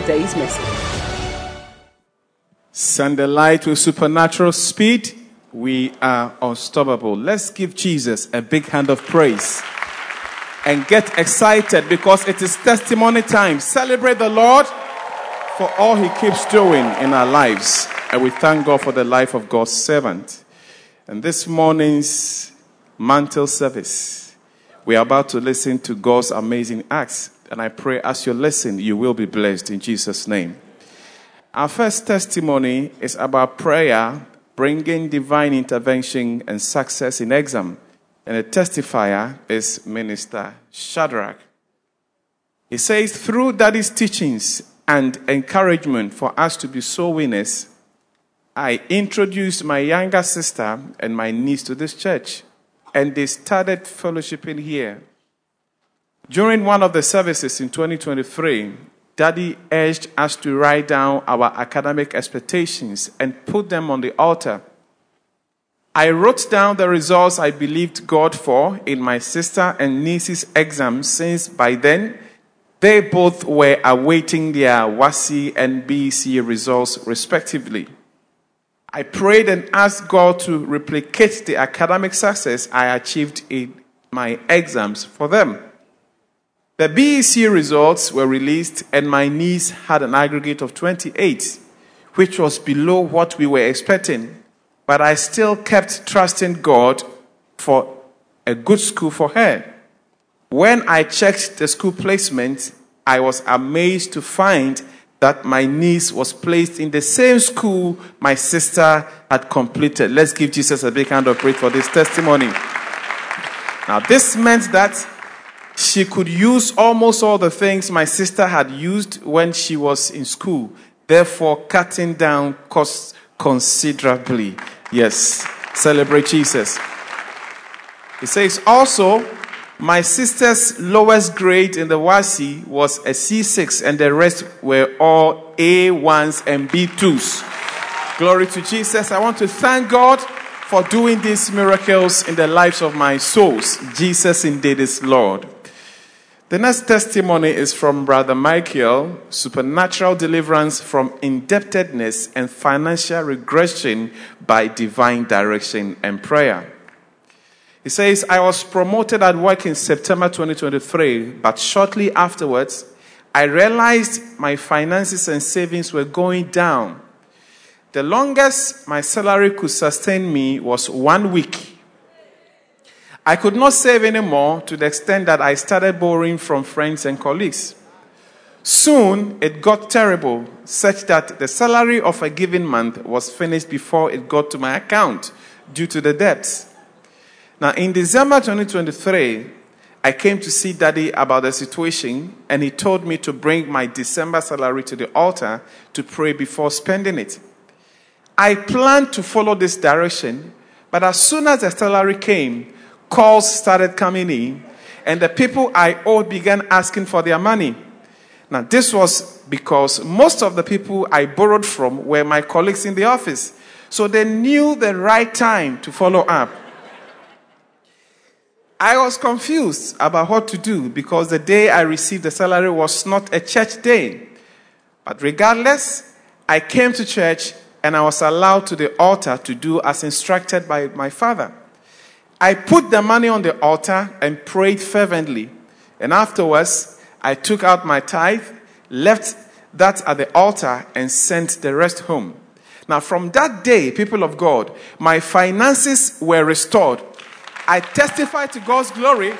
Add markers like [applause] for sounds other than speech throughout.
today's message. Send the light with supernatural speed. We are unstoppable. Let's give Jesus a big hand of praise and get excited because it is testimony time. Celebrate the Lord for all he keeps doing in our lives. And we thank God for the life of God's servant. And this morning's mantle service, we are about to listen to God's amazing acts. And I pray as you listen, you will be blessed in Jesus' name. Our first testimony is about prayer bringing divine intervention and success in exam. And the testifier is Minister Shadrach. He says, through Daddy's teachings and encouragement for us to be soul winners, I introduced my younger sister and my niece to this church, and they started fellowshipping here. During one of the services in 2023, Daddy urged us to write down our academic expectations and put them on the altar. I wrote down the results I believed God for in my sister and niece's exams, since by then they both were awaiting their WASSCE and BECE results, respectively. I prayed and asked God to replicate the academic success I achieved in my exams for them. The BECE results were released, and my niece had an aggregate of 28, which was below what we were expecting. But I still kept trusting God for a good school for her. When I checked the school placement, I was amazed to find that my niece was placed in the same school my sister had completed. Let's give Jesus a big hand of praise for this testimony. Now, this meant that she could use almost all the things my sister had used when she was in school, therefore, cutting down costs considerably. Yes, celebrate Jesus. He says also, my sister's lowest grade in the WASSCE was a C6, and the rest were all A1s and B2s. Glory to Jesus. I want to thank God for doing these miracles in the lives of my souls. Jesus indeed is Lord. The next testimony is from Brother Michael supernatural deliverance from indebtedness and financial regression by divine direction and prayer. He says, I was promoted at work in September 2023, but shortly afterwards, I realized my finances and savings were going down. The longest my salary could sustain me was one week. I could not save anymore to the extent that I started borrowing from friends and colleagues. Soon it got terrible, such that the salary of a given month was finished before it got to my account due to the debts. Now, in December 2023, I came to see Daddy about the situation, and he told me to bring my December salary to the altar to pray before spending it. I planned to follow this direction, but as soon as the salary came, calls started coming in, and the people I owed began asking for their money. Now, this was because most of the people I borrowed from were my colleagues in the office, so they knew the right time to follow up. I was confused about what to do because the day I received the salary was not a church day. But regardless, I came to church and I was allowed to the altar to do as instructed by my father. I put the money on the altar and prayed fervently. And afterwards, I took out my tithe, left that at the altar, and sent the rest home. Now, from that day, people of God, my finances were restored I testify to God's glory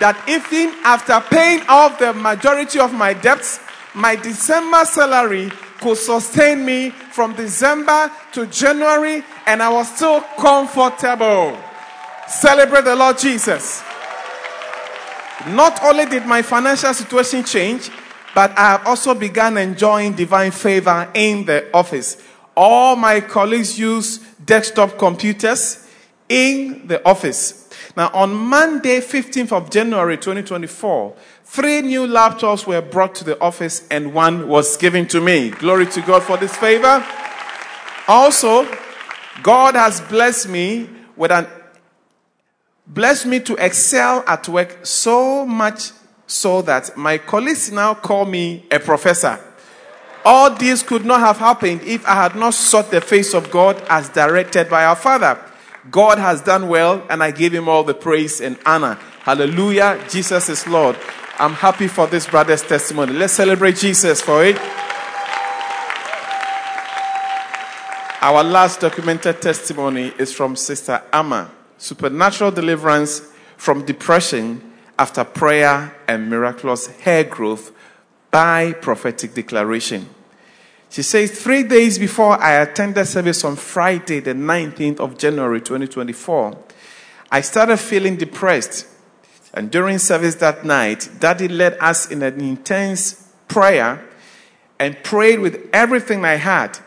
that even after paying off the majority of my debts, my December salary could sustain me from December to January, and I was still comfortable. Celebrate the Lord Jesus. Not only did my financial situation change, but I have also begun enjoying divine favor in the office. All my colleagues use desktop computers in the office. Now, on Monday, 15th of January 2024, three new laptops were brought to the office and one was given to me. Glory to God for this favor. Also, God has blessed me with an blessed me to excel at work so much so that my colleagues now call me a professor. All this could not have happened if I had not sought the face of God as directed by our Father. God has done well, and I give him all the praise and honor. Hallelujah. Jesus is Lord. I'm happy for this brother's testimony. Let's celebrate Jesus for it. Our last documented testimony is from Sister Amma supernatural deliverance from depression after prayer and miraculous hair growth by prophetic declaration. She says, Three days before I attended service on Friday, the 19th of January 2024, I started feeling depressed. And during service that night, Daddy led us in an intense prayer and prayed with everything I had.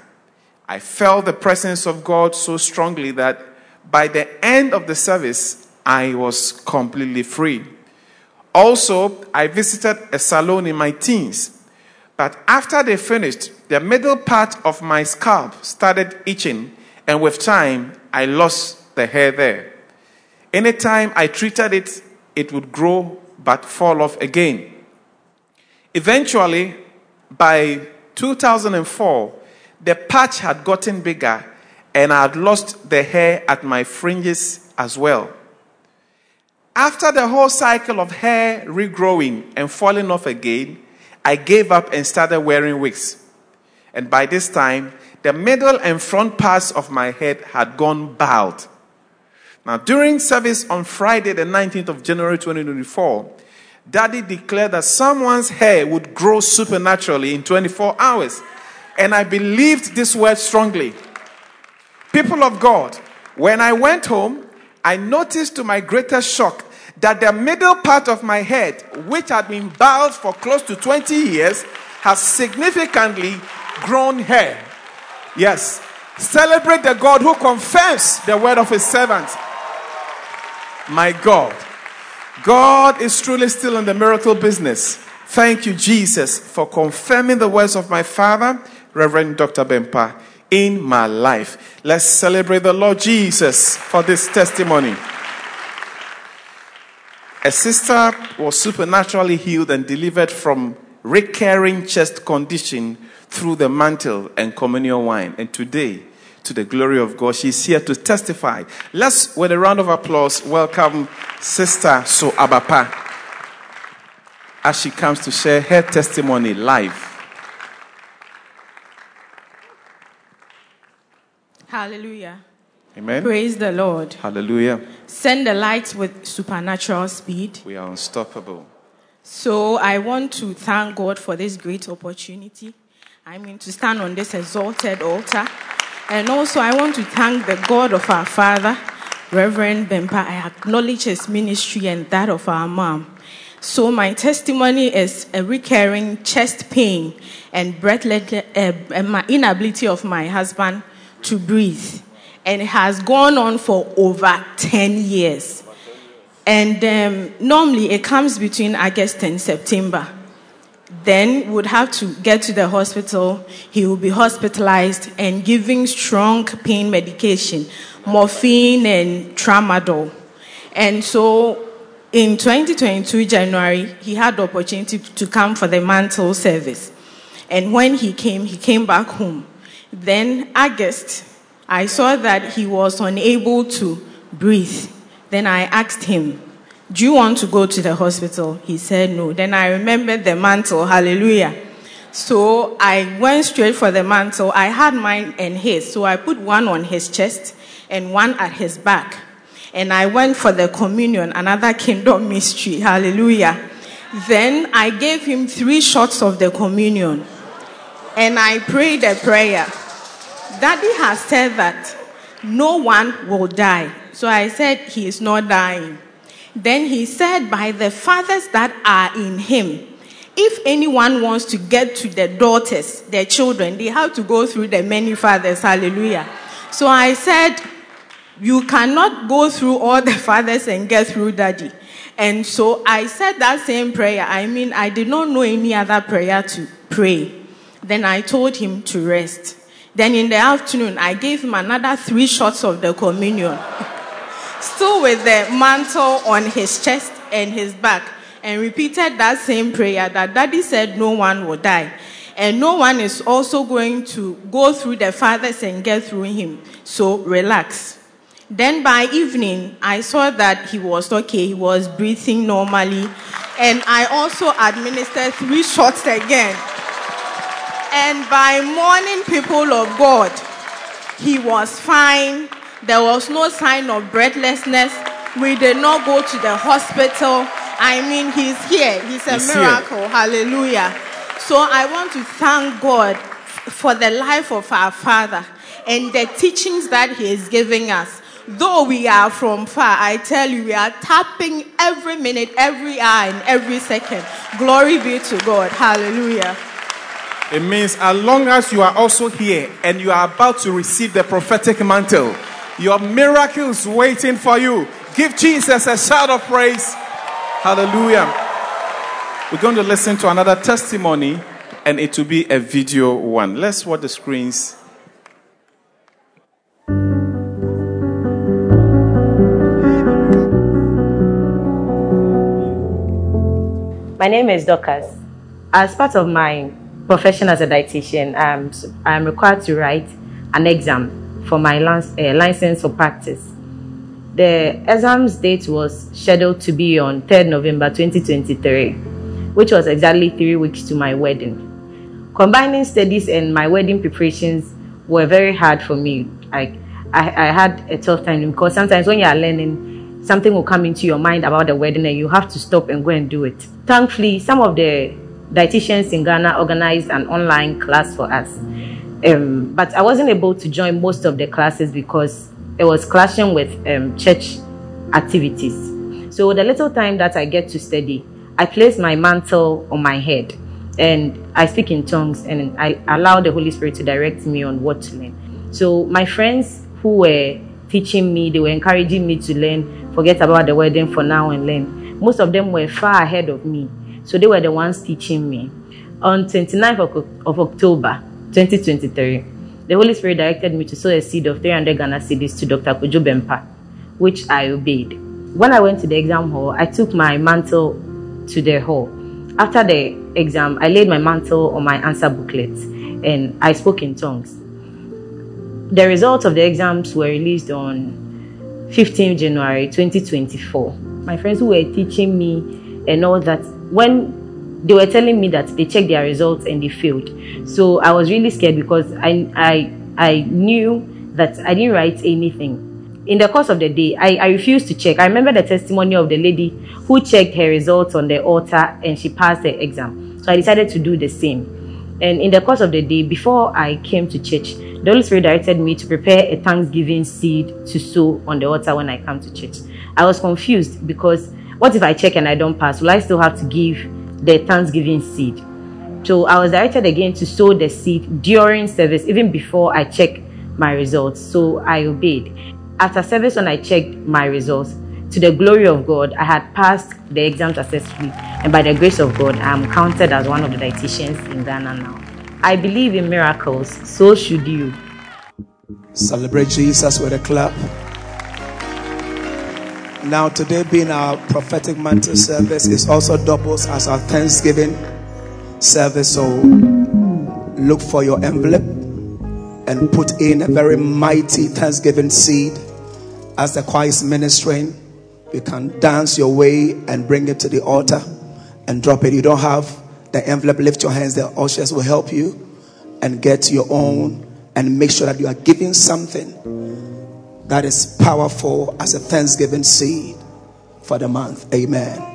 I felt the presence of God so strongly that by the end of the service, I was completely free. Also, I visited a salon in my teens. But after they finished, the middle part of my scalp started itching, and with time, I lost the hair there. Anytime I treated it, it would grow but fall off again. Eventually, by 2004, the patch had gotten bigger and I had lost the hair at my fringes as well. After the whole cycle of hair regrowing and falling off again, I gave up and started wearing wigs. And by this time, the middle and front parts of my head had gone bald. Now, during service on Friday, the 19th of January 2024, Daddy declared that someone's hair would grow supernaturally in 24 hours. And I believed this word strongly. People of God, when I went home, I noticed to my greatest shock that the middle part of my head, which had been bald for close to 20 years, has significantly grown hair. Yes. Celebrate the God who confirms the word of his servant. My God. God is truly still in the miracle business. Thank you, Jesus, for confirming the words of my father, Reverend Dr. Bempa, in my life. Let's celebrate the Lord Jesus for this testimony. A sister was supernaturally healed and delivered from recurring chest condition through the mantle and communion wine. And today, to the glory of God, she's here to testify. Let's, with a round of applause, welcome Sister So Abapa as she comes to share her testimony live. Hallelujah. Amen. Praise the Lord. Hallelujah. Send the light with supernatural speed. We are unstoppable. So I want to thank God for this great opportunity. I mean, to stand on this exalted altar. And also, I want to thank the God of our father, Reverend Bempa. I acknowledge his ministry and that of our mom. So, my testimony is a recurring chest pain and breathless, uh, inability of my husband to breathe. And it has gone on for over 10 years. And um, normally it comes between August and September. Then would have to get to the hospital. He will be hospitalized and giving strong pain medication, morphine and tramadol. And so in 2022 January, he had the opportunity to come for the mantle service. And when he came, he came back home. Then August, I saw that he was unable to breathe. Then I asked him, Do you want to go to the hospital? He said no. Then I remembered the mantle. Hallelujah. So I went straight for the mantle. I had mine and his. So I put one on his chest and one at his back. And I went for the communion, another kingdom [laughs] mystery. Hallelujah. Then I gave him three shots of the communion. And I prayed a prayer. Daddy has said that no one will die. So I said, He is not dying. Then he said, By the fathers that are in him, if anyone wants to get to their daughters, their children, they have to go through the many fathers. Hallelujah. So I said, you cannot go through all the fathers and get through daddy. And so I said that same prayer. I mean, I did not know any other prayer to pray. Then I told him to rest. Then in the afternoon, I gave him another three shots of the communion, [laughs] still with the mantle on his chest and his back, and repeated that same prayer that daddy said no one will die. And no one is also going to go through the fathers and get through him. So relax. Then by evening, I saw that he was okay, he was breathing normally. And I also administered three shots again. And by morning, people of God, he was fine. There was no sign of breathlessness. We did not go to the hospital. I mean, he's here. He's a he's miracle. Here. Hallelujah. So I want to thank God for the life of our Father and the teachings that He is giving us. Though we are from far, I tell you, we are tapping every minute, every hour, and every second. Glory be to God. Hallelujah. It means as long as you are also here and you are about to receive the prophetic mantle, your miracle is waiting for you. Give Jesus a shout of praise. Hallelujah. We're going to listen to another testimony, and it will be a video one. Let's watch the screens. My name is Dorcas. As part of my profession as a dietitian, I'm, I'm required to write an exam for my uh, license for practice. The exam's date was scheduled to be on 3rd November 2023, which was exactly three weeks to my wedding. Combining studies and my wedding preparations were very hard for me. I, I, I had a tough time because sometimes when you are learning, something will come into your mind about the wedding and you have to stop and go and do it. Thankfully, some of the dietitians in Ghana organized an online class for us. Um, but I wasn't able to join most of the classes because it was clashing with um, church activities. So the little time that I get to study, I place my mantle on my head and I speak in tongues and I allow the Holy Spirit to direct me on what to learn. So my friends who were teaching me, they were encouraging me to learn forget about the wedding for now and learn. Most of them were far ahead of me, so they were the ones teaching me. On 29th of, of October 2023, the Holy Spirit directed me to sow a seed of 300 Ghana cedis to Dr. Kojo Bempa, which I obeyed. When I went to the exam hall, I took my mantle to the hall. After the exam, I laid my mantle on my answer booklet and I spoke in tongues. The results of the exams were released on 15 January 2024. My friends who were teaching me and all that, when they were telling me that they checked their results and they failed. So I was really scared because I, I, I knew that I didn't write anything. In the course of the day, I, I refused to check. I remember the testimony of the lady who checked her results on the altar and she passed the exam. So I decided to do the same. And in the course of the day, before I came to church, the Holy Spirit directed me to prepare a thanksgiving seed to sow on the altar when I come to church. I was confused because what if I check and I don't pass? Will I still have to give the thanksgiving seed? So I was directed again to sow the seed during service, even before I check my results. So I obeyed. After service, when I checked my results, to the glory of God, I had passed the exam successfully, and by the grace of God, I am counted as one of the dietitians in Ghana now. I believe in miracles, so should you. Celebrate Jesus with a clap. Now, today being our prophetic mantle service, is also doubles as our Thanksgiving service. So, look for your envelope and put in a very mighty Thanksgiving seed as the choir is ministering. You can dance your way and bring it to the altar and drop it. You don't have the envelope, lift your hands. The ushers will help you and get your own and make sure that you are giving something that is powerful as a thanksgiving seed for the month. Amen.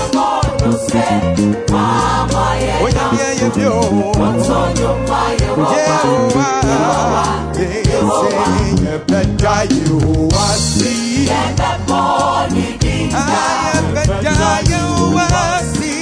say you better you are see. I am better you are see.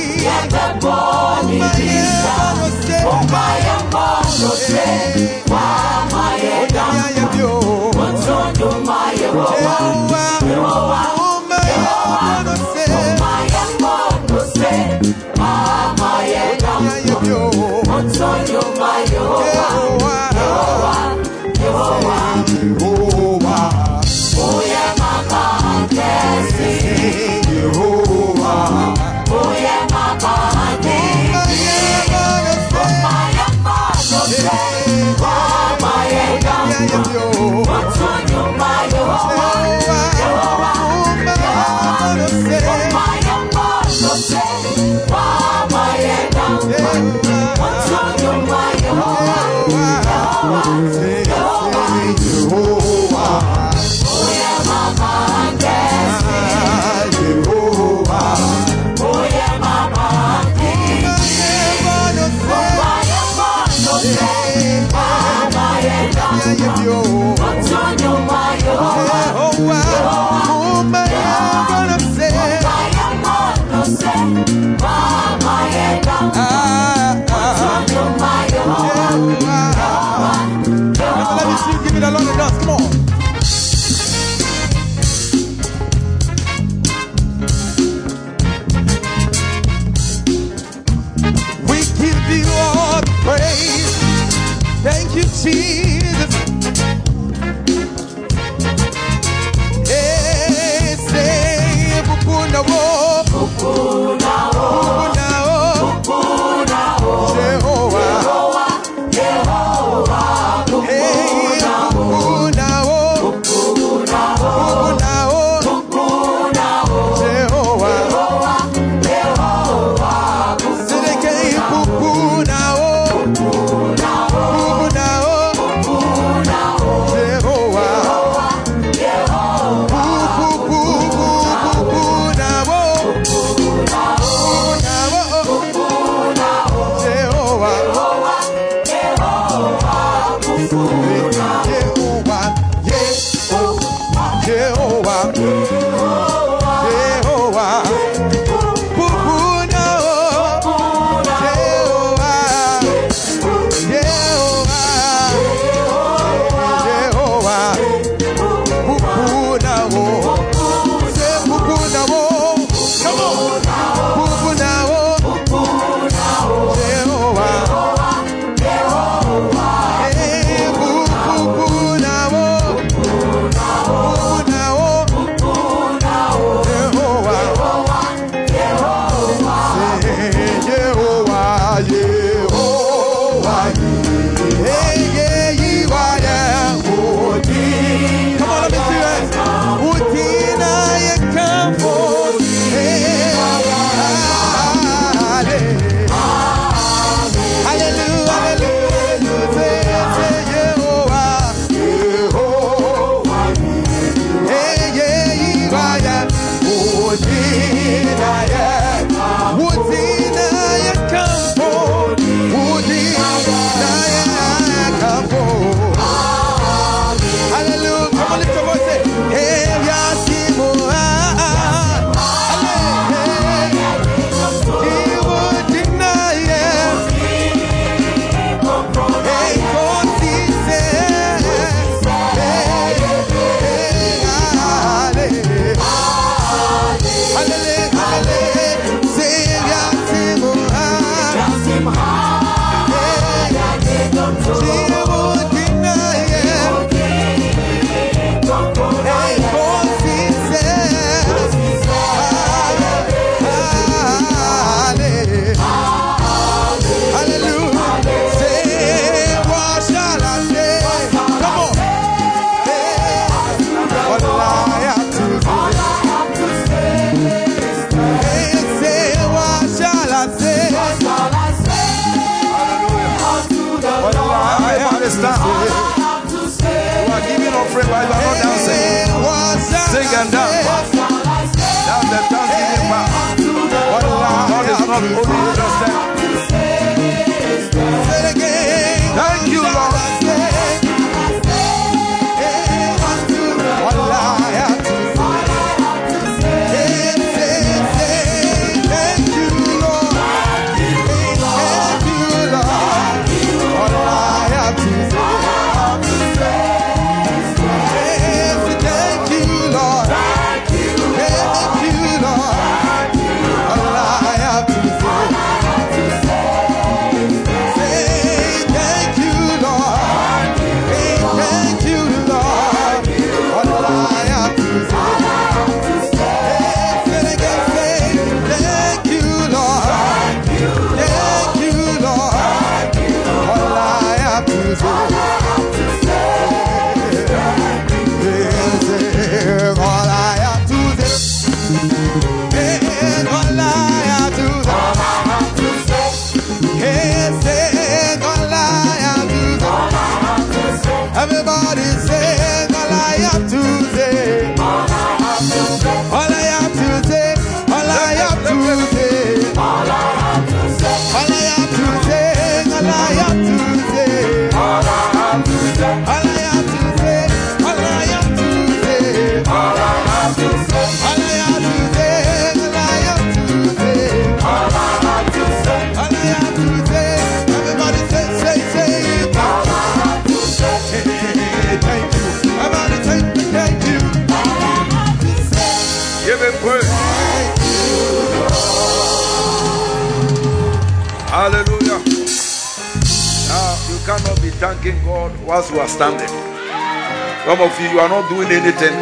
Thanking God whilst you are standing. Some of you, you are not doing anything.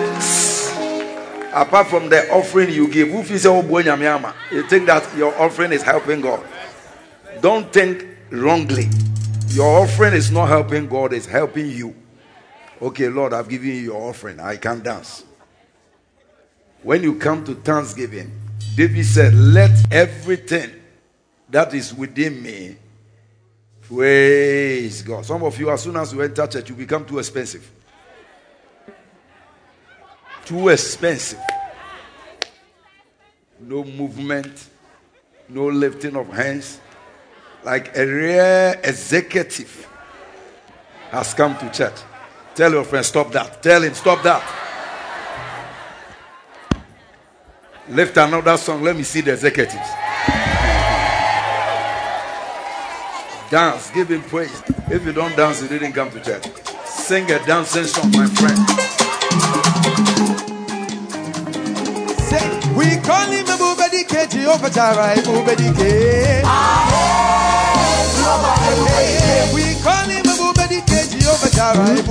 Apart from the offering you give, oh, you think that your offering is helping God. Don't think wrongly. Your offering is not helping God, it's helping you. Okay, Lord, I've given you your offering. I can dance. When you come to Thanksgiving, David said, Let everything that is within me Praise God. Some of you, as soon as you enter church, you become too expensive. Too expensive. No movement, no lifting of hands. Like a rare executive has come to church. Tell your friend, stop that. Tell him, stop that. Lift another song. Let me see the executives. Dance, give him praise. If you don't dance, you didn't come to church. Sing a dancing song, my friend. Say, we call him a K, Jehovah Jireh, Bubedi K. We call him a Bubedi K, Jehovah Jireh,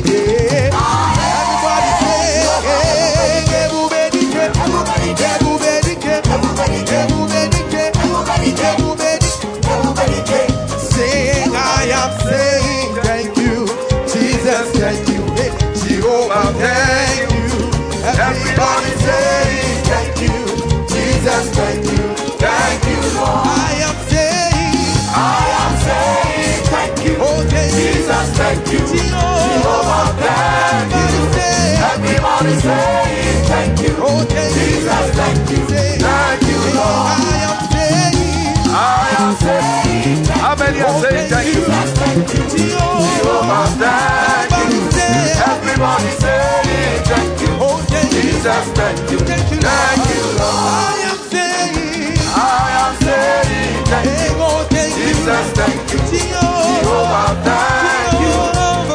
K. Everybody say, hey, Bubedi Everybody saying thank you, Jesus, thank you, thank you, Lord. I am saying, I am saying thank you, oh, thank Jesus, thank you, Jehovah, thank you. Everybody saying thank you, oh, thank Jesus, thank you, thank you, Lord. I am saying, I am saying, how many are oh, saying thank you? Jehovah, thank you. Everybody saying thank you. Jesus, thank you. Thank you, Lord. I am saying, I am saying thank you. Jesus, thank you. Jehovah, thank you.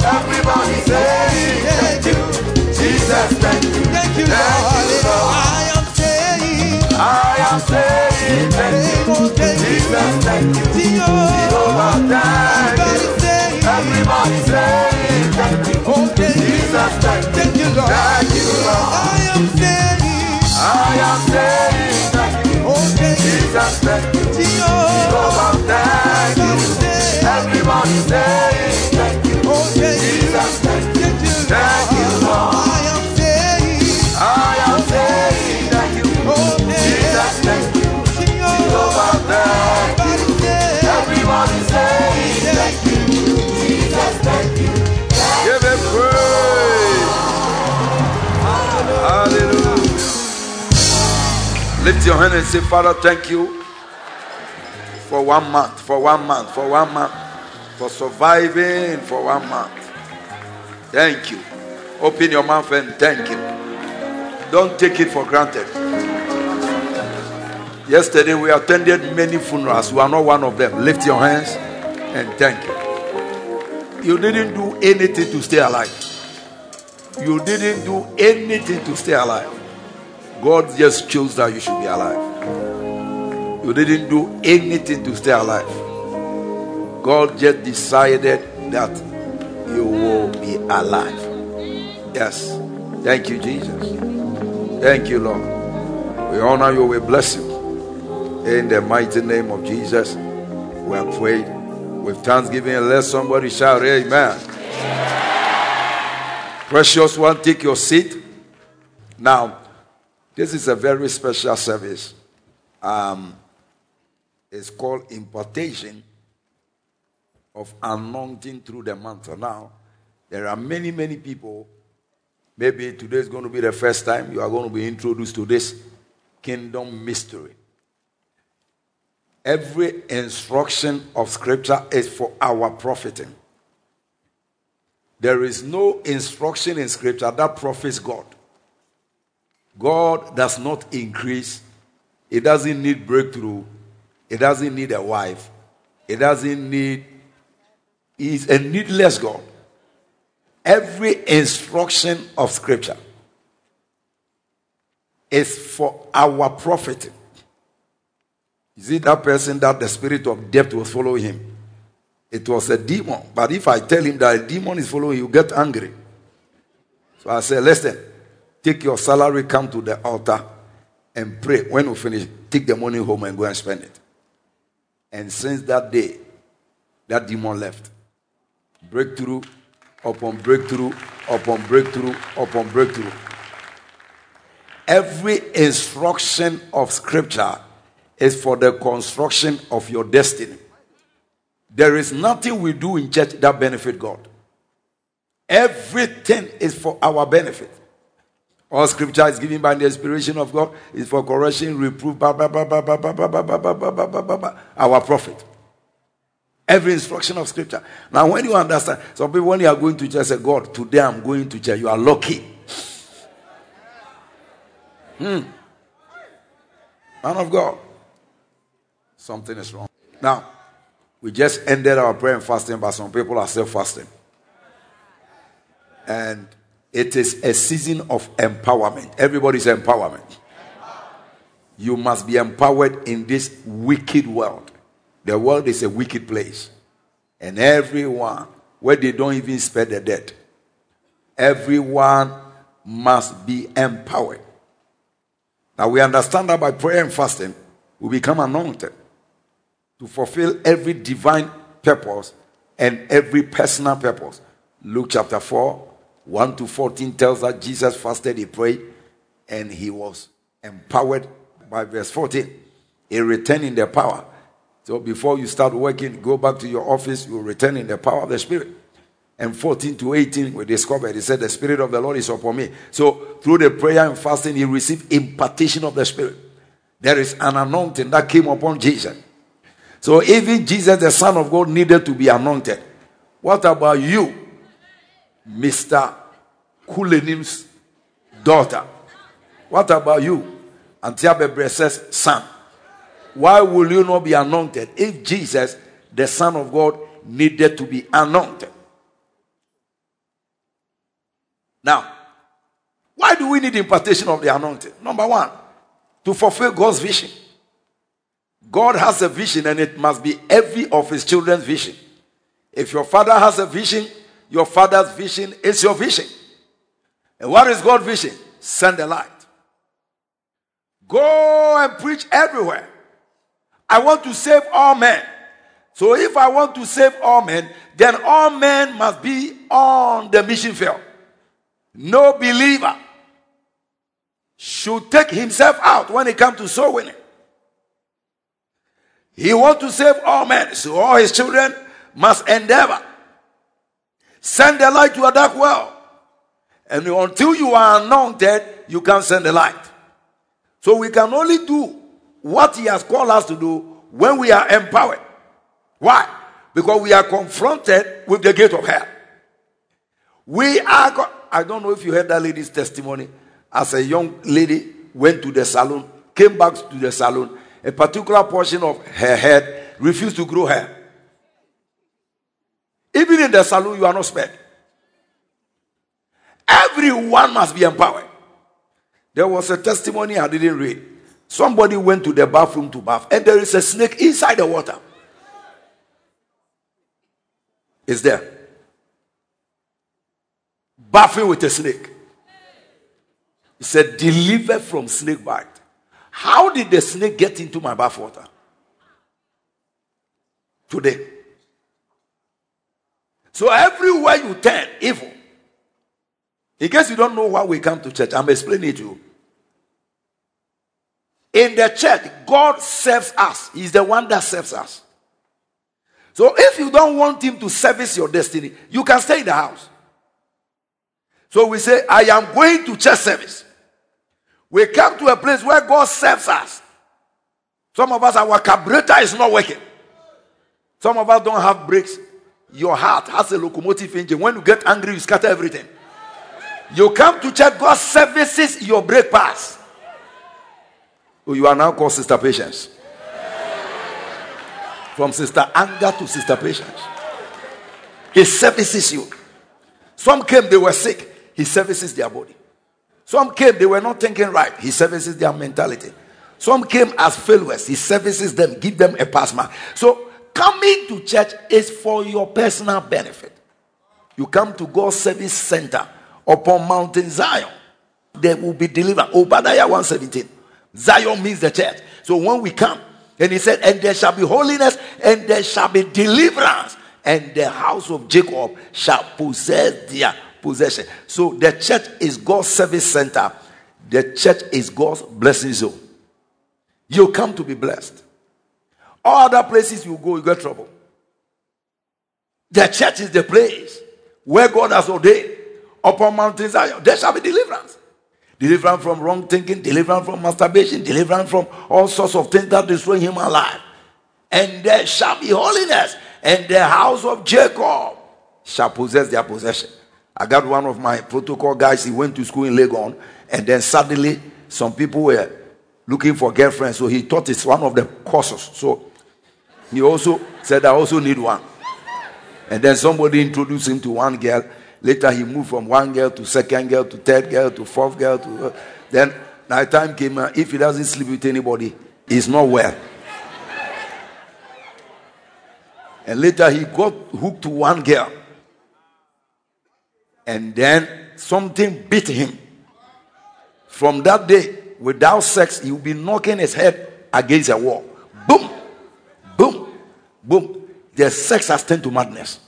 Everybody saying thank you. Jesus, thank you. Thank you, Thank you, Lord. I am saying, I am saying thank you. Jesus, thank you. Jehovah, thank you. Everybody saying thank you. Jesus, thank you. Thank you, Lord. Thank you, Lord. I am saying, I am saying thank you. Jesus, thank you. Jehovah, thank you. Everybody Lift your hand and say, Father, thank you for one month, for one month, for one month, for surviving for one month. Thank you. Open your mouth and thank Him. Don't take it for granted. Yesterday we attended many funerals. You are not one of them. Lift your hands and thank Him. You didn't do anything to stay alive. You didn't do anything to stay alive. God just chose that you should be alive. You didn't do anything to stay alive. God just decided that you will be alive. Yes. Thank you, Jesus. Thank you, Lord. We honor you, we bless you. In the mighty name of Jesus, we have prayed with thanksgiving. Let somebody shout, Amen. Precious one, take your seat. Now, This is a very special service. Um, it's called impartation of anointing through the mantle. Now, there are many, many people. Maybe today is going to be the first time you are going to be introduced to this kingdom mystery. Every instruction of scripture is for our profiting. There is no instruction in scripture that profits God. God does not increase, He doesn't need breakthrough, He doesn't need a wife, He doesn't need, He's a needless God. Every instruction of scripture is for our profit. Is it that person that the spirit of death was following him? It was a demon. But if I tell him that a demon is following you, get angry. So I say, listen, take your salary, come to the altar and pray. When you finish, take the money home and go and spend it. And since that day, that demon left. Breakthrough upon breakthrough upon breakthrough upon breakthrough. Every instruction of scripture is for the construction of your destiny. There is nothing we do in church that benefit God. Everything is for our benefit. All scripture is given by the inspiration of God, is for correction, reproof, our profit. Every instruction of scripture. Now, when you understand, some people, when you are going to church, say, God, today I'm going to church, you are lucky. Hmm. Man of God. Something is wrong. Now, we just ended our prayer and fasting, but some people are still fasting. And it is a season of empowerment. Everybody's empowerment. You must be empowered in this wicked world. The world is a wicked place. And everyone, where they don't even spare the dead, everyone must be empowered. Now we understand that by prayer and fasting, we become anointed to fulfill every divine purpose and every personal purpose. Luke chapter 4, 1 to 14 tells us Jesus fasted, he prayed, and he was empowered by verse 14. He returned in the power. So before you start working, go back to your office, you return in the power of the Spirit. And 14 to 18, we discovered, he said, The Spirit of the Lord is upon me. So through the prayer and fasting, he received impartation of the Spirit. There is an anointing that came upon Jesus. So even Jesus, the Son of God, needed to be anointed. What about you, Mr. Kulenim's daughter? What about you, Antia son? Why will you not be anointed if Jesus, the Son of God, needed to be anointed? Now, why do we need impartation of the anointing? Number one, to fulfill God's vision. God has a vision and it must be every of his children's vision. If your father has a vision, your father's vision is your vision. And what is God's vision? Send the light. Go and preach everywhere. I want to save all men. So if I want to save all men, then all men must be on the mission field. No believer should take himself out when it comes to soul winning. He wants to save all men, so all his children must endeavor. Send the light to a dark world. And until you are anointed, you can't send the light. So we can only do what he has called us to do when we are empowered. Why? Because we are confronted with the gate of hell. We are, go- I don't know if you heard that lady's testimony. As a young lady went to the salon, came back to the salon, a particular portion of her head refused to grow hair. Even in the salon, you are not spared. Everyone must be empowered. There was a testimony I didn't read. Somebody went to the bathroom to bath, and there is a snake inside the water. Is there. Bathing with a snake. He said, delivered from snake bite. How did the snake get into my bathwater? Today. So everywhere you turn, evil. In case you don't know why we come to church, I'm explaining it to you. In the church, God serves us. He's the one that serves us. So if you don't want Him to service your destiny, you can stay in the house. So we say, I am going to church service. We come to a place where God serves us. Some of us, our carburetor is not working. Some of us don't have brakes. Your heart has a locomotive engine. When you get angry, you scatter everything. You come to church, God services your brake pass. Oh, you are now called Sister Patience. From Sister Anger to Sister Patience. He services you. Some came, they were sick. He services their body. Some came, they were not thinking right. He services their mentality. Some came as failures. He services them, give them a pass mark. So coming to church is for your personal benefit. You come to God's service center upon Mountain Zion. They will be deliverance. Obadiah 117. Zion means the church. So when we come, and he said, and there shall be holiness, and there shall be deliverance, and the house of Jacob shall possess their possession. So the church is God's service center. The church is God's blessing zone. You come to be blessed. All other places you go, you get trouble. The church is the place where God has ordained upon Mount Zion. There shall be deliverance. Deliverance from wrong thinking, deliverance from masturbation, deliverance from all sorts of things that destroy human life. And there shall be holiness, and the house of Jacob shall possess their possession. I got one of my protocol guys, he went to school in Legon, and then suddenly some people were looking for girlfriends, so he thought it's one of the courses. So he also said, I also need one. And then somebody introduced him to one girl. Later, he moved from one girl to second girl to third girl to fourth girl to. Uh, then, night time came. Uh, if he doesn't sleep with anybody, he's not well. And later, he got hooked to one girl. And then something beat him. From that day, without sex, he will be knocking his head against a wall. Boom, boom, boom. The sex has turned to madness.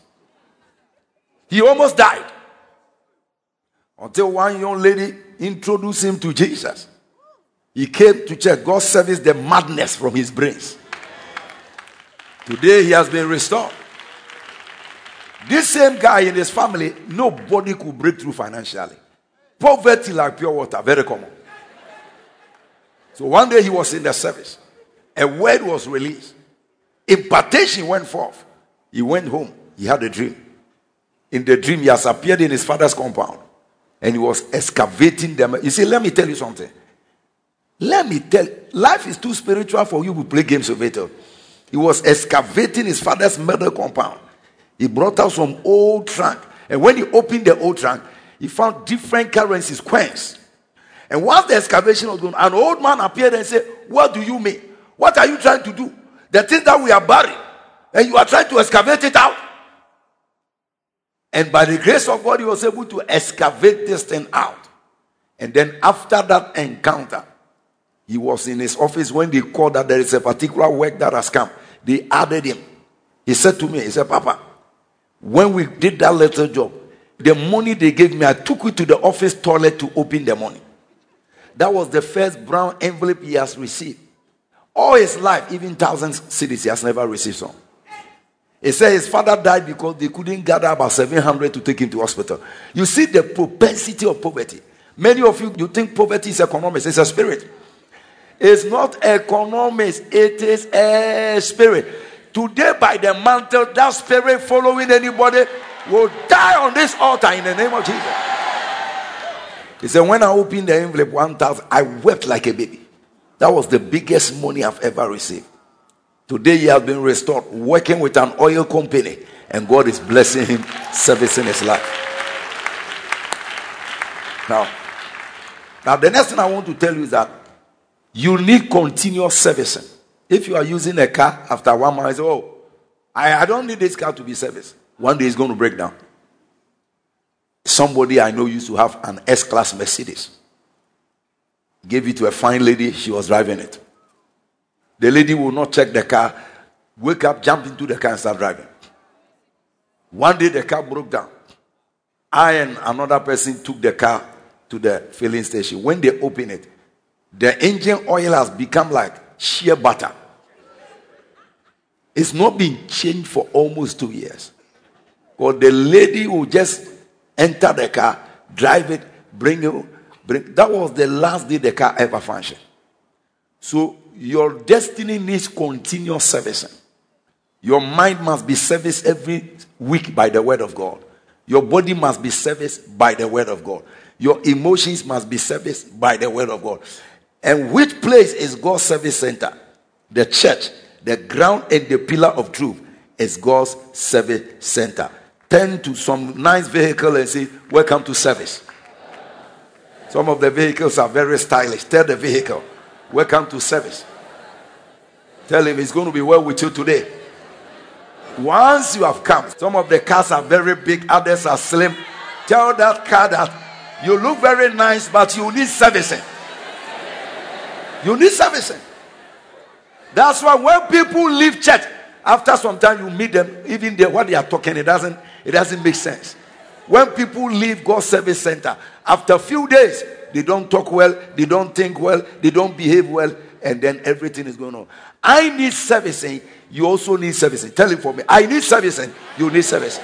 He almost died. Until one young lady introduced him to Jesus. He came to church. God serviced the madness from his brains. Today he has been restored. This same guy in his family, nobody could break through financially. Poverty like pure water, very common. So one day he was in the service. A word was released. Impartation went forth. He went home. He had a dream. In the dream, he has appeared in his father's compound. And he was excavating them. You see, let me tell you something. Let me tell life is too spiritual for you to play games with it. He was excavating his father's murder compound. He brought out some old trunk. And when he opened the old trunk, he found different currencies, coins. And once the excavation was done, an old man appeared and said, What do you mean? What are you trying to do? The thing that we are buried, and you are trying to excavate it out. And by the grace of God, he was able to excavate this thing out. And then after that encounter, he was in his office when they called that there is a particular work that has come. They added him. He said to me, He said, Papa, when we did that little job, the money they gave me, I took it to the office toilet to open the money. That was the first brown envelope he has received. All his life, even thousands cedis, he has never received some. He said his father died because they couldn't gather about 700 to take him to hospital. You see the propensity of poverty. Many of you, you think poverty is economics. It's a spirit. It's not economics. It is a spirit. Today, by the mantle, that spirit following anybody will die on this altar in the name of Jesus. He said, When I opened the envelope 1,000, I wept like a baby. That was the biggest money I've ever received. Today, he has been restored, working with an oil company, and God is blessing him, servicing his life. Now, now the next thing I want to tell you is that you need continuous servicing. If you are using a car after one month, say, Oh, I, I don't need this car to be serviced. One day it's going to break down. Somebody I know used to have an S Class Mercedes. Gave it to a fine lady, she was driving it. The lady will not check the car, wake up, jump into the car, and start driving. One day the car broke down. I and another person took the car to the filling station. When they opened it, The engine oil has become like shea butter. It's not been changed for almost two years. Or the lady will just enter the car, drive it, bring it, bring. That was the last day the car ever functioned. So your destiny needs continuous servicing. Your mind must be serviced every week by the word of God. Your body must be serviced by the word of God. Your emotions must be serviced by the word of God. And which place is God's service center? The church, the ground and the pillar of truth is God's service center. Turn to some nice vehicle and say, Welcome to service. Some of the vehicles are very stylish. Tell the vehicle, Welcome to service. Tell him it's going to be well with you today. Once you have come, some of the cars are very big, others are slim. Tell that car that you look very nice, but you need servicing. You need servicing. That's why when people leave church, after some time you meet them, even they, what they are talking, it doesn't, it doesn't make sense. When people leave God's service center, after a few days, they don't talk well, they don't think well, they don't behave well, and then everything is going on. I need servicing, eh? you also need servicing. Eh? Tell him for me. I need servicing, eh? you need servicing.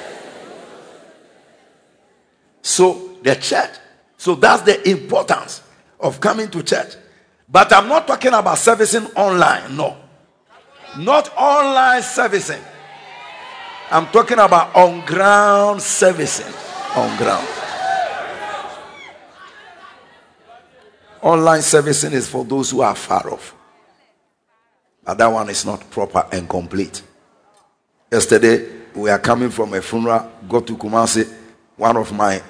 So the church. So that's the importance of coming to church. But I'm not talking about servicing online. No. Not online servicing. I'm talking about on ground servicing. On ground. Online servicing is for those who are far off. But that one is not proper and complete. Yesterday, we are coming from a funeral, got to Kumasi. One of my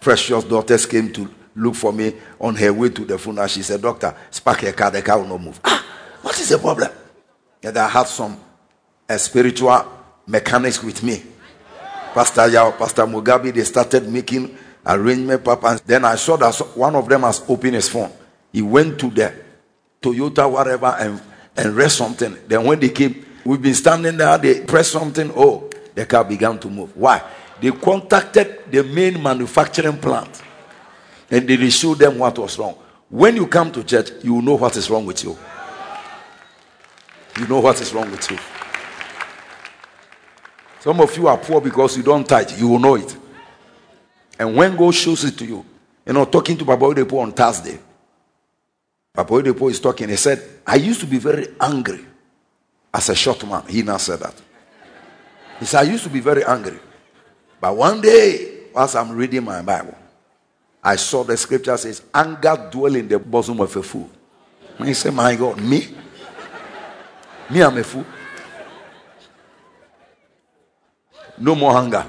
precious daughters came to look for me on her way to the funeral. She said, Doctor, spark your car, the car will not move. Ah, what is the problem? And I had some spiritual mechanics with me. Pastor Yao, Pastor Mugabe, they started making arrangement, Papa. Then I saw that one of them has opened his phone. He went to the Toyota, whatever, and, and read something. Then when they came, we've been standing there, they pressed something. Oh, the car began to move. Why? They contacted the main manufacturing plant and they showed them what was wrong. When you come to church, you know what is wrong with you. You know what is wrong with you. Some of you are poor because you don't tithe. You will know it. And when God shows it to you, you know, talking to Papa Oyedepo on Thursday, Papa Oyedepo is talking. He said, I used to be very angry as a short man. He now said that. He said, I used to be very angry. But one day, whilst I'm reading my Bible, I saw the scripture says, anger dwell in the bosom of a fool. And he said, My God, me? Me, I'm a fool. No more anger.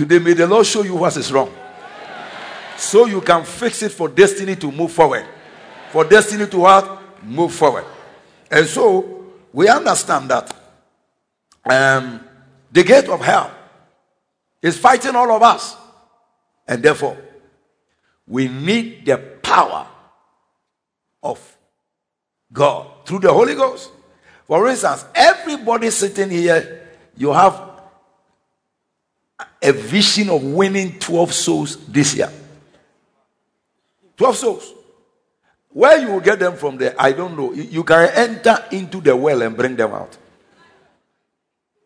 Today, may the Lord show you what is wrong. So you can fix it for destiny to move forward. For destiny to what? Move forward. And so, we understand that um, the gate of hell is fighting all of us. And therefore, we need the power of God through the Holy Ghost. For instance, everybody sitting here, you have a vision of winning 12 souls this year. 12 souls. Where you will get them from there, I don't know. You can enter into the well and bring them out.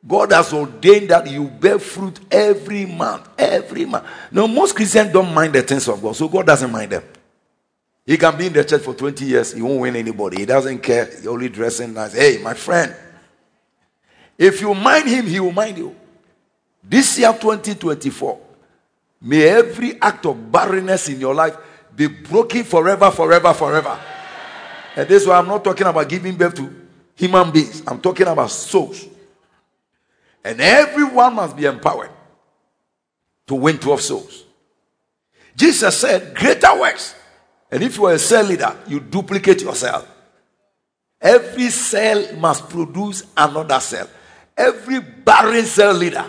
God has ordained that you bear fruit every month. Every month. Now, most Christians don't mind the things of God, so God doesn't mind them. He can be in the church for 20 years, he won't win anybody. He doesn't care. He only dressing nice. Hey, my friend. If you mind him, he will mind you. This year, 2024, may every act of barrenness in your life be broken forever, forever, forever. And this is why I'm not talking about giving birth to human beings, I'm talking about souls. And everyone must be empowered to win 12 souls. Jesus said, Greater works. And if you are a cell leader, you duplicate yourself. Every cell must produce another cell. Every barren cell leader,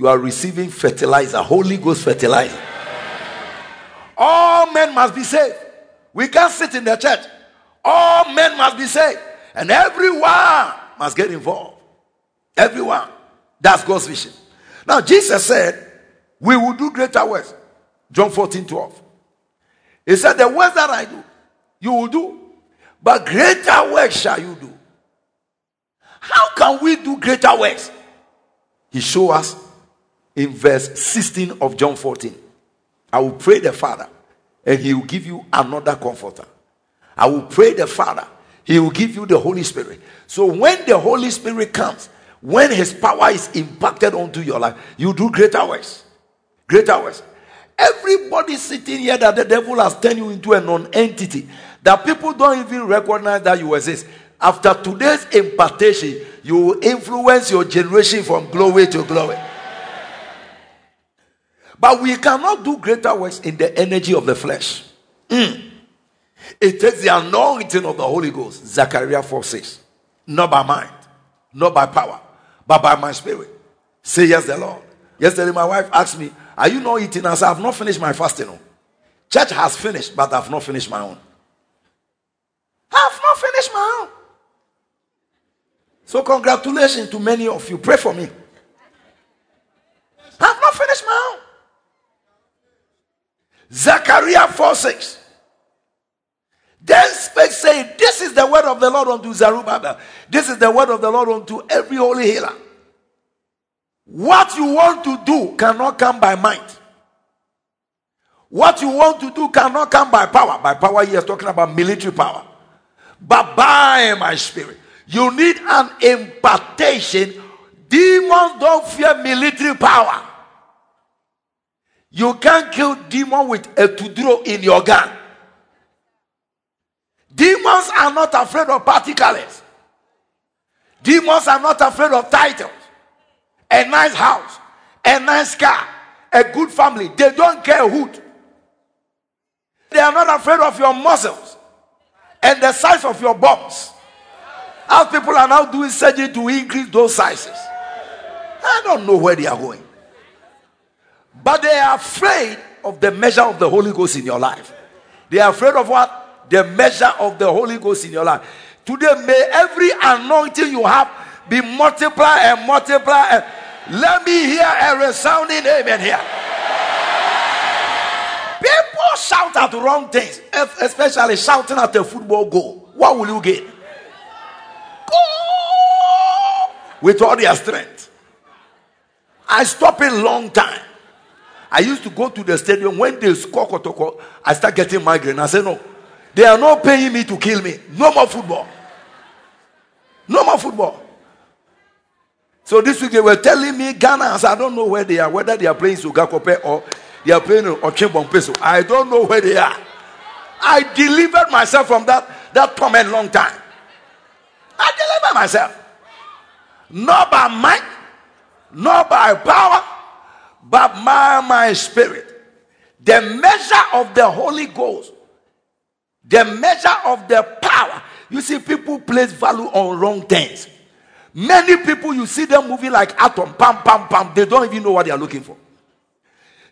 you are receiving fertilizer, Holy Ghost fertilizer. All men must be saved. We can't sit in the church. All men must be saved. And everyone must get involved. Everyone. That's God's vision. Now, Jesus said, We will do greater works. John 14 12. He said, The works that I do, you will do, but greater works shall you do. How can we do greater works? He showed us in verse 16 of John 14. I will pray the Father, and he will give you another comforter. I will pray the Father, he will give you the Holy Spirit. So when the Holy Spirit comes, when his power is impacted onto your life, you do greater works. Greater works. Everybody sitting here that the devil has turned you into a non entity, that people don't even recognize that you exist. After today's impartation, you will influence your generation from glory to glory. But we cannot do greater works in the energy of the flesh. Mm. It takes the anointing of the Holy Ghost. Zechariah 4 6. Not by mind, not by power, but by my spirit. Say yes, the Lord. Yesterday, my wife asked me, Are you not eating? I said, I've not finished my fasting. Church has finished, but I've not finished my own. I've not finished my own. So, congratulations to many of you. Pray for me. I've not finished my own. Zechariah 4 6. Then spake saying, This is the word of the Lord unto Zerubbabel. This is the word of the Lord unto every holy healer. What you want to do cannot come by might. What you want to do cannot come by power. By power, he is talking about military power. But by my spirit. You need an impartation. Demons don't fear military power. You can't kill demon with a tudro in your gun. Demons are not afraid of party colors. Demons are not afraid of titles. A nice house, a nice car, a good family. They don't care who. They are not afraid of your muscles and the size of your bones. As people are now doing surgery to increase those sizes. I don't know where they are going. But they are afraid of the measure of the Holy Ghost in your life. They are afraid of what? The measure of the Holy Ghost in your life. Today, may every anointing you have be multiplied and multiplied. And let me hear a resounding amen here. People shout at wrong things, especially shouting at a football goal. What will you get? With all their strength. I stop a long time. I used to go to the stadium when they score Kotoko, I start getting migraine. I say, No, they are not paying me to kill me. No more football. No more football. So this week they were telling me Ghana, I don't know where they are, whether they are playing Sugakope or they are playing Ochimbo I don't know where they are. I delivered myself from that, that torment long time. I delivered myself. Not by might, not by power, but by my spirit. The measure of the Holy Ghost, the measure of the power. You see, people place value on wrong things. Many people, you see them moving like atom, pam, pam, pam. They don't even know what they are looking for.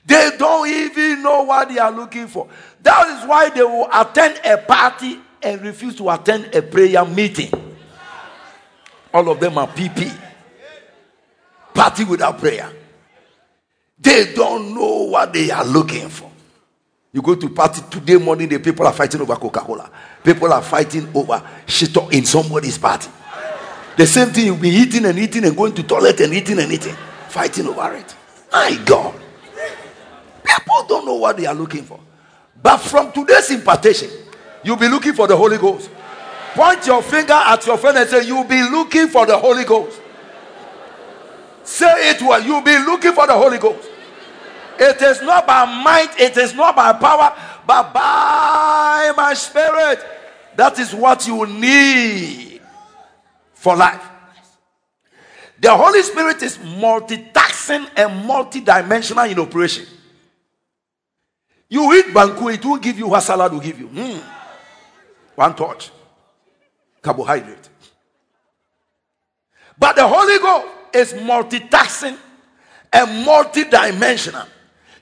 They don't even know what they are looking for. That is why they will attend a party and refuse to attend a prayer meeting. All of them are PP. Party without prayer. They don't know what they are looking for. You go to party today morning, the people are fighting over Coca-Cola. People are fighting over shit in somebody's party. The same thing you'll be eating and eating and going to toilet and eating and eating, fighting over it. My God. People don't know what they are looking for. But from today's impartation, you'll be looking for the Holy Ghost. Point your finger at your friend and say, You'll be looking for the Holy Ghost. Say it well. You'll be looking for the Holy Ghost. It is not by might, it is not by power, but by my spirit. That is what you need for life. The Holy Spirit is multitasking and multidimensional in operation. You eat banku, it will give you what salad will give you. Mm. One touch. Carbohydrate. But the Holy Ghost is multitasking and multidimensional.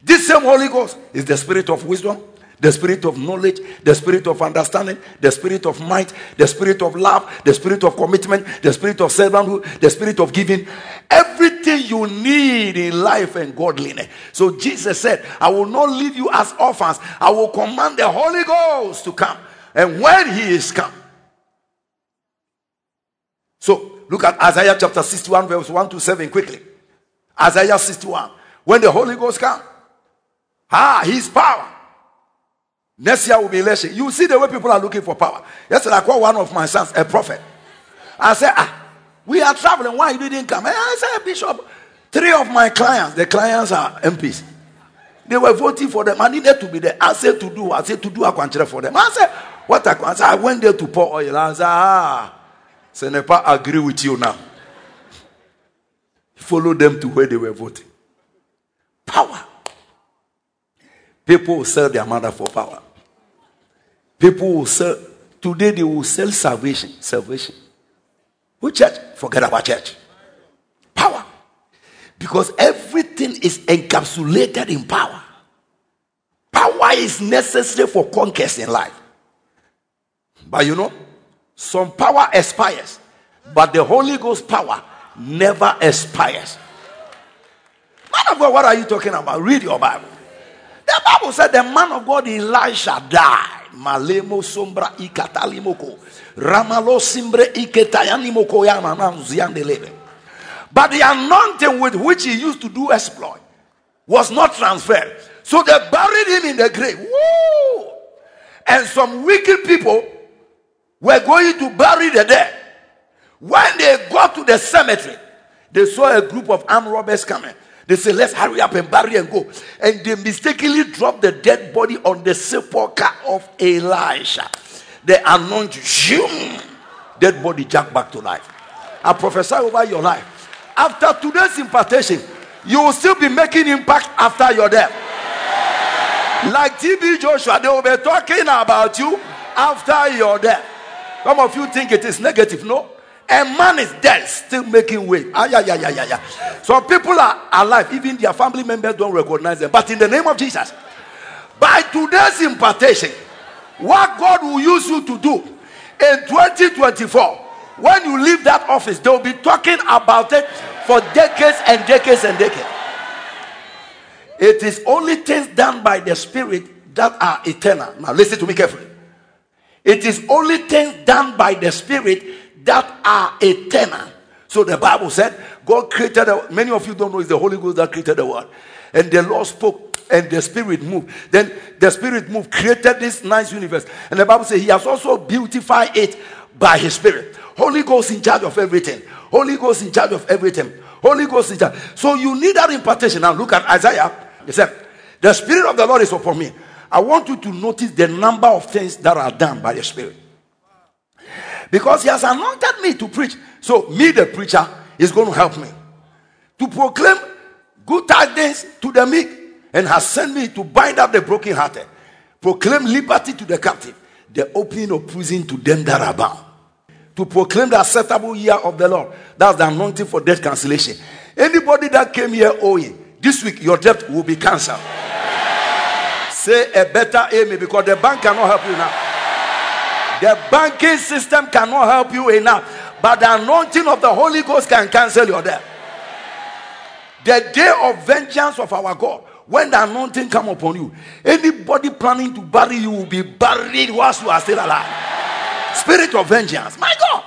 This same Holy Ghost is the spirit of wisdom, the spirit of knowledge, the spirit of understanding, the spirit of might, the spirit of love, the spirit of commitment, the spirit of servanthood, the spirit of giving. Everything you need in life and godliness. So Jesus said, I will not leave you as orphans. I will command the Holy Ghost to come. And when he is come. So look at Isaiah chapter 61, verse 1 to 7 quickly. Isaiah 61. When the Holy Ghost come, ah, his power Next year will be election. You see the way people are looking for power. Yesterday, I called one of my sons a prophet. I said, Ah, we are traveling. Why you didn't come? And I said, Bishop, three of my clients, the clients are MPs. They were voting for them. I needed to be there. I said to do. I said to do a contract for them. I said, What I, I said, I went there to pour oil. I said, Ah, Senepa agree with you now. Follow them to where they were voting. Power. People will sell their mother for power. People will sell, today they will sell salvation. Salvation. Which church? Forget about church. Power. Because everything is encapsulated in power. Power is necessary for conquest in life. But you know, some power expires, but the Holy Ghost power never expires. Man of God, what are you talking about? Read your Bible. The Bible said the man of God Elisha died. Malemo sombra ikatalimoko. Ramalo simbre iketayanimoko yanananziandelebe. But the anointing with which he used to do exploit was not transferred. So they buried him in the grave. Woo! And some wicked people were going to bury the dead. When they got to the cemetery, they saw a group of armed robbers coming. They say, Let's hurry up and bury and go. And they mistakenly drop the dead body on the sepulchre of Elisha. They anoint you. Dead body jack back to life. I prophesy over your life. After today's impartation, you will still be making impact after your death. Like TB Joshua, they will be talking about you after your death. Some of you think it is negative. No, a man is dead, still making way. Ah, yeah, yeah, yeah, yeah, yeah. Some people are alive, even their family members don't recognize them. But in the name of Jesus, by today's impartation, what God will use you to do in 2024, when you leave that office, they will be talking about it for decades and decades and decades. It is only things done by the Spirit that are eternal. Now, listen to me carefully. It is only things done by the Spirit that are eternal. So the Bible said, God created, a, many of you don't know it's the Holy Ghost that created the world. And the Lord spoke and the Spirit moved. Then the Spirit moved, created this nice universe. And the Bible says He has also beautified it by His Spirit. Holy Ghost in charge of everything. Holy Ghost in charge of everything. Holy Ghost in charge. So you need that impartation. Now look at Isaiah. He said, The Spirit of the Lord is upon me. I want you to notice the number of things that are done by the Spirit. Because he has anointed me to preach. So, me, the preacher, is going to help me to proclaim good tidings to the meek and has sent me to bind up the brokenhearted, proclaim liberty to the captive, the opening of prison to them that are bound, to proclaim the acceptable year of the Lord. That's the anointing for debt cancellation. Anybody that came here oh, owing, this week your debt will be cancelled. Say a better amen because the bank cannot help you now. The banking system cannot help you enough, but the anointing of the Holy Ghost can cancel your debt. The day of vengeance of our God, when the anointing come upon you, anybody planning to bury you will be buried whilst you are still alive. Spirit of vengeance, my God.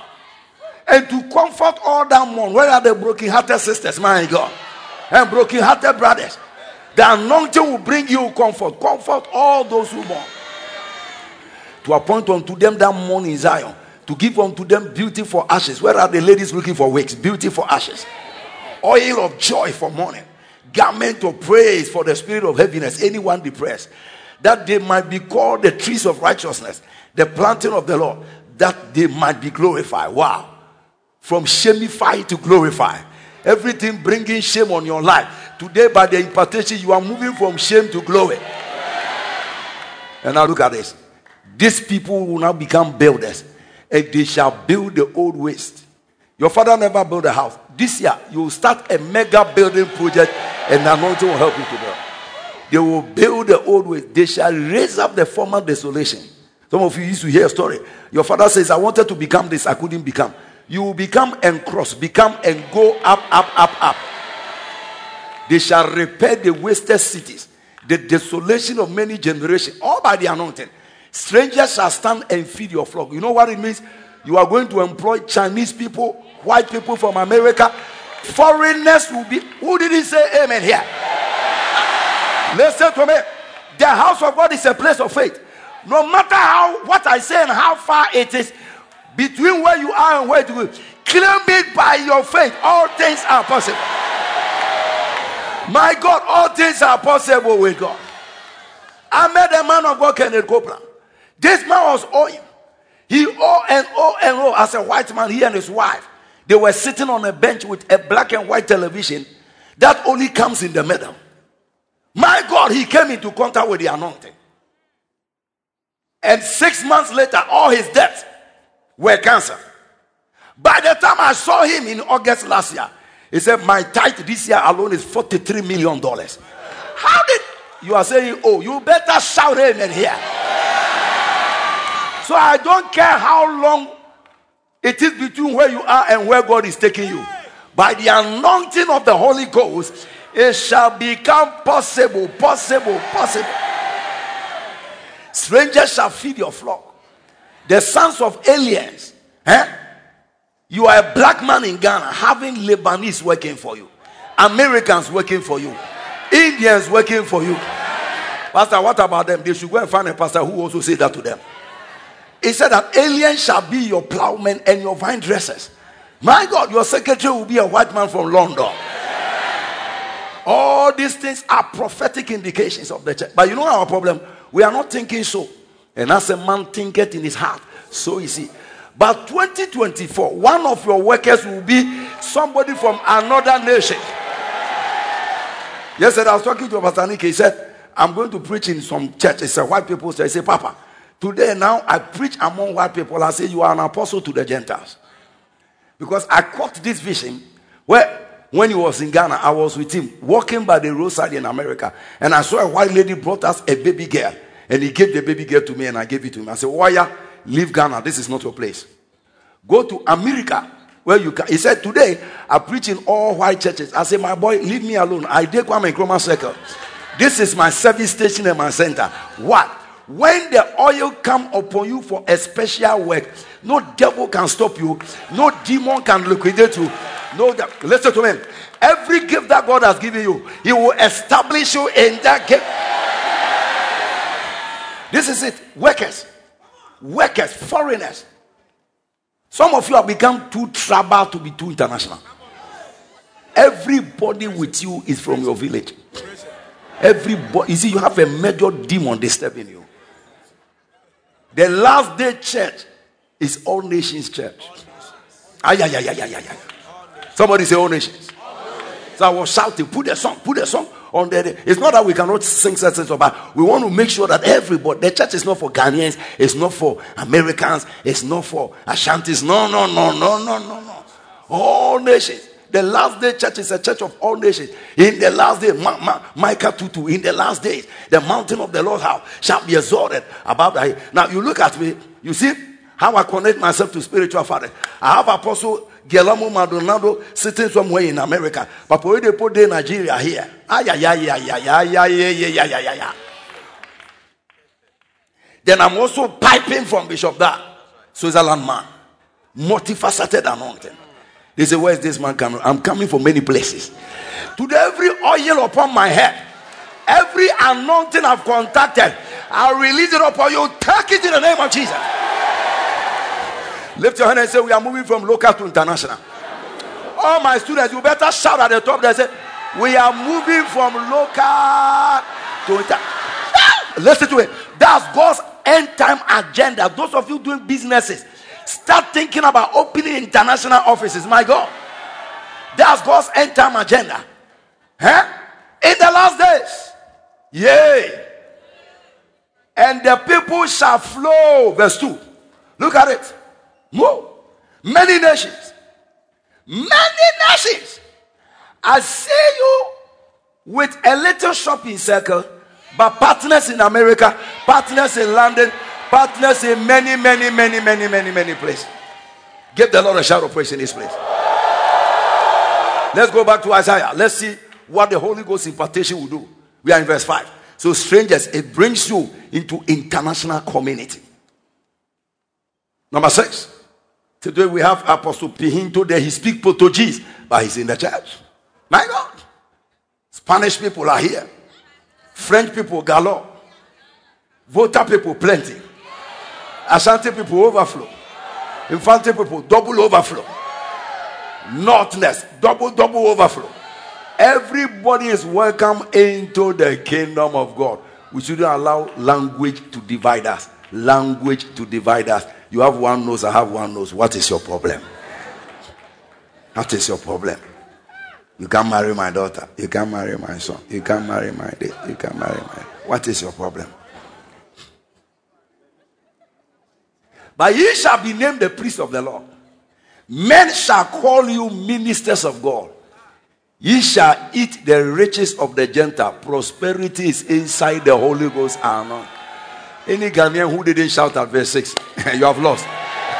And to comfort all that mourn, where are the broken-hearted sisters, my God, and broken-hearted brothers? The anointing will bring you comfort. Comfort all those who mourn to appoint unto them that mourn in Zion, to give unto them beauty for ashes. Where are the ladies looking for wigs? Beauty for ashes. Oil of joy for mourning. Garment of praise for the spirit of heaviness. Anyone depressed. That they might be called the trees of righteousness, the planting of the Lord, that they might be glorified. Wow. From shamify to glorify. Everything bringing shame on your life. Today, by the impartation, you are moving from shame to glory. And now look at this. These people will now become builders, and they shall build the old waste. Your father never built a house. This year, you will start a mega building project, and anointing will help you to build. They will build the old ways. They shall raise up the former desolation. Some of you used to hear a story. Your father says, I wanted to become this, I couldn't become. You will become and cross, become and go up, up, up, up. They shall repair the wasted cities, the desolation of many generations, all by the anointing. Strangers shall stand and feed your flock. You know what it means? You are going to employ Chinese people, white people from America. Foreigners will be. Who did he say amen here? Listen to me. The house of God is a place of faith. No matter how what I say and how far it is between where you are and where to go, claim it by your faith. All things are possible. My God, all things are possible with God. I met a man of God, Kenneth Copeland. This man was owing. He owed and owed and owed as a white man, he and his wife. They were sitting on a bench with a black and white television that only comes in the middle. My God, he came into contact with the anointing. And six months later, all his debts were cancer. By the time I saw him in August last year, he said, My tithe this year alone is $43 million. How did you are saying, Oh, you better shout amen here. So I don't care how long it is between where you are and where God is taking you. By the anointing of the Holy Ghost, it shall become possible, possible, possible. Strangers shall feed your flock. The sons of aliens. Eh? You are a black man in Ghana having Lebanese working for you, Americans working for you, Indians working for you. Pastor, what about them? They should go and find a pastor who also say that to them. He said that aliens shall be your plowmen and your vine dressers. My God, your secretary will be a white man from London. All these things are prophetic indications of the church. But you know our problem? We are not thinking so. And as a man thinketh in his heart, so is he. But 2024, one of your workers will be somebody from another nation. Yesterday, I was talking to Pastor Nick. He said, I'm going to preach in some church. It's a white people. I say, Papa, today now I preach among white people. I say, You are an apostle to the Gentiles. Because I caught this vision where when he was in Ghana, I was with him walking by the roadside in America. And I saw a white lady brought us a baby girl. And he gave the baby girl to me and I gave it to him. I said, Waya, leave Ghana. This is not your place. Go to America where you can. He said, Today I preach in all white churches. I said, My boy, leave me alone. I come in Chroma Circle. This is my service station and my center. What? When the oil come upon you for a special work, no devil can stop you, no demon can liquidate you. No, that, listen to me. Every gift that God has given you, He will establish you in that gift. This is it. Workers, workers, foreigners. Some of you have become too trouble to be too international. Everybody with you is from your village. Everybody, you see, you have a major demon disturbing you. The last day church is all nations church. Ay, ay, ay, ay, ay, ay. Somebody say all nations. So I was shouting, put a song, put a song on there. It's not that we cannot sing certain songs, but we want to make sure that everybody, the church is not for Ghanaians, it's not for Americans, it's not for Ashantis. No, no, no, no, no, no, no. All nations. The last day church is a church of all nations. In the last day, Ma- Ma- Micah 2 2, in the last days, the mountain of the Lord house shall be exalted above the Now you look at me, you see how I connect myself to spiritual father. I have Apostle Guillermo Maldonado sitting somewhere in America. But when they put in Nigeria here. Ay, ay, ay, ay, ay, ay, ay, ay, ay, ay, ay. Then I'm also piping from Bishop Da, Switzerland man. Multifaceted anointing. They say, Where is this man coming? I'm coming from many places. Today, every oil upon my head, every anointing I've contacted, I'll release it upon you. Take it in the name of Jesus. Lift your hand and say, We are moving from local to international. All my students, you better shout at the top. They say, We are moving from local to international. Listen to it. That's God's end time agenda. Those of you doing businesses, start thinking about opening international offices. My God. That's God's end time agenda. Huh? In the last days. Yay. And the people shall flow. Verse 2. Look at it. Move. Many nations. Many nations. I see you with a little shopping circle But partners in America, partners in London, partners in many, many, many, many, many, many places. Give the Lord a shout of praise in this place. Let's go back to Isaiah. Let's see what the Holy Ghost impartation will do. We are in verse 5. So, strangers, it brings you into international community. Number six. Today we have Apostle Pihinto there. He speaks Portuguese, but he's in the church. My God. Spanish people are here. French people galore. Volta people plenty. Ashanti people overflow. Infante people double overflow. Northness double double overflow. Everybody is welcome into the kingdom of God. We shouldn't allow language to divide us. Language to divide us. You have one nose, I have one nose. What is your problem? What is your problem? You can't marry my daughter. You can't marry my son. You can't marry my date. You can't marry my. What is your problem? But ye shall be named the priest of the Lord. Men shall call you ministers of God. Ye shall eat the riches of the Gentile. Prosperity is inside the Holy Ghost. Amen. Any Ghanaian who didn't shout at verse 6, [laughs] you have lost.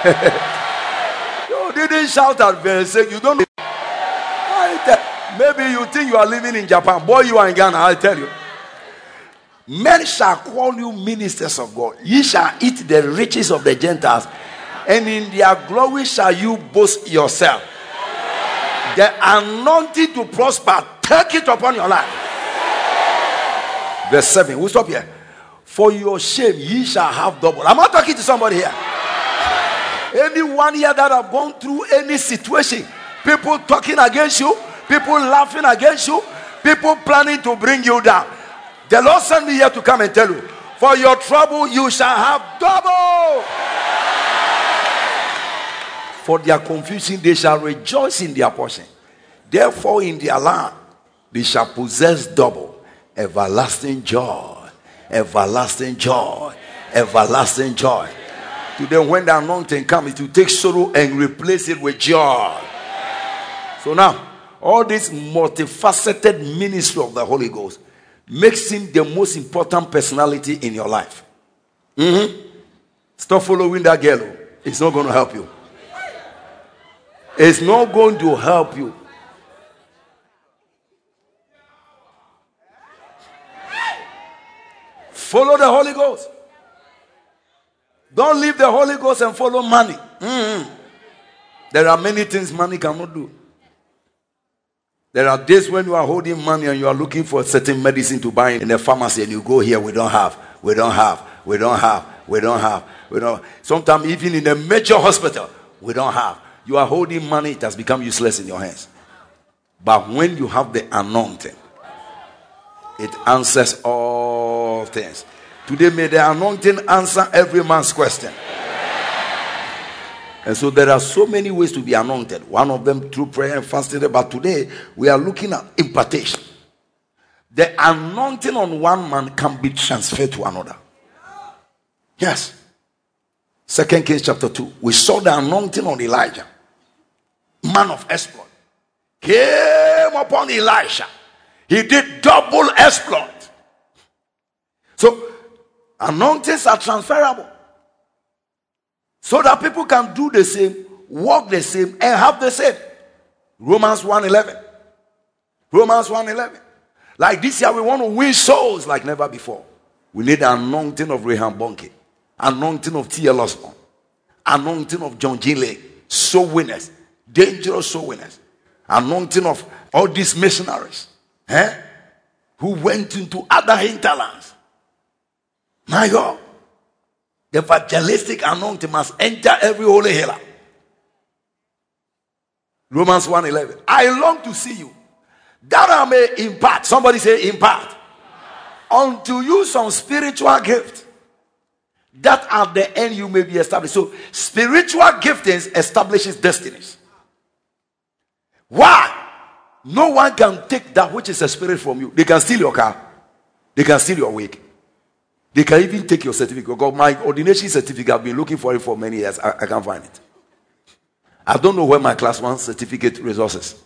[laughs] you didn't shout at verse 6. You don't. Maybe you think you are living in Japan. Boy, you are in Ghana, I'll tell you. Men shall call you ministers of God. Ye shall eat the riches of the Gentiles, and in their glory shall you boast yourself. The anointing to prosper, take it upon your life. Verse 7. We'll stop here. For your shame, ye shall have double. I'm not talking to somebody here. Anyone here that have gone through any situation, people talking against you, people laughing against you, people planning to bring you down. The Lord sent me here to come and tell you, for your trouble you shall have double. For their confusion they shall rejoice in their portion. Therefore, in their land they shall possess double, everlasting joy, everlasting joy, everlasting joy. Today, when the anointing comes, it will take sorrow and replace it with joy. So now, all this multifaceted ministry of the Holy Ghost makes him the most important personality in your life. Mm-hmm. Stop following that girl. It's not going to help you. It's not going to help you. Follow the Holy Ghost. Don't leave the Holy Ghost and follow money. Mm-hmm. There are many things money cannot do. There are days when you are holding money and you are looking for a certain medicine to buy in a pharmacy and you go here, we don't have, we don't have, we don't have, we don't have, we don't. Sometimes even in a major hospital, we don't have. You are holding money, it has become useless in your hands. But when you have the anointing, it answers all things. Today, may the anointing answer every man's question. And so there are so many ways to be anointed. One of them through prayer and fasting. But today we are looking at impartation. The anointing on one man can be transferred to another. Yes. Second Kings chapter 2. We saw the anointing on Elijah. Man of exploit. Came upon Elisha. He did double exploit. So anointings are transferable so that people can do the same, walk the same, and have the same. Romans 1:11. Romans 1:11. Like this year, we want to win souls like never before. We need the anointing of Reinhard Bonnke, anointing of T.L. Osborn, anointing of John. Lake, soul winners, dangerous soul winners, anointing of all these missionaries eh, who went into other hinterlands. My God. The evangelistic anointing must enter every holy healer. Romans 1:11. I long to see you, that I may impart. Somebody say impart. Unto you some spiritual gift, that at the end you may be established. So spiritual giftings establishes destinies. Why? No one can take that which is a spirit from you. They can steal your car. They can steal your wig. They can even take your certificate. God, my ordination certificate, I've been looking for it for many years. I, I can't find it. I don't know where my class one certificate resources.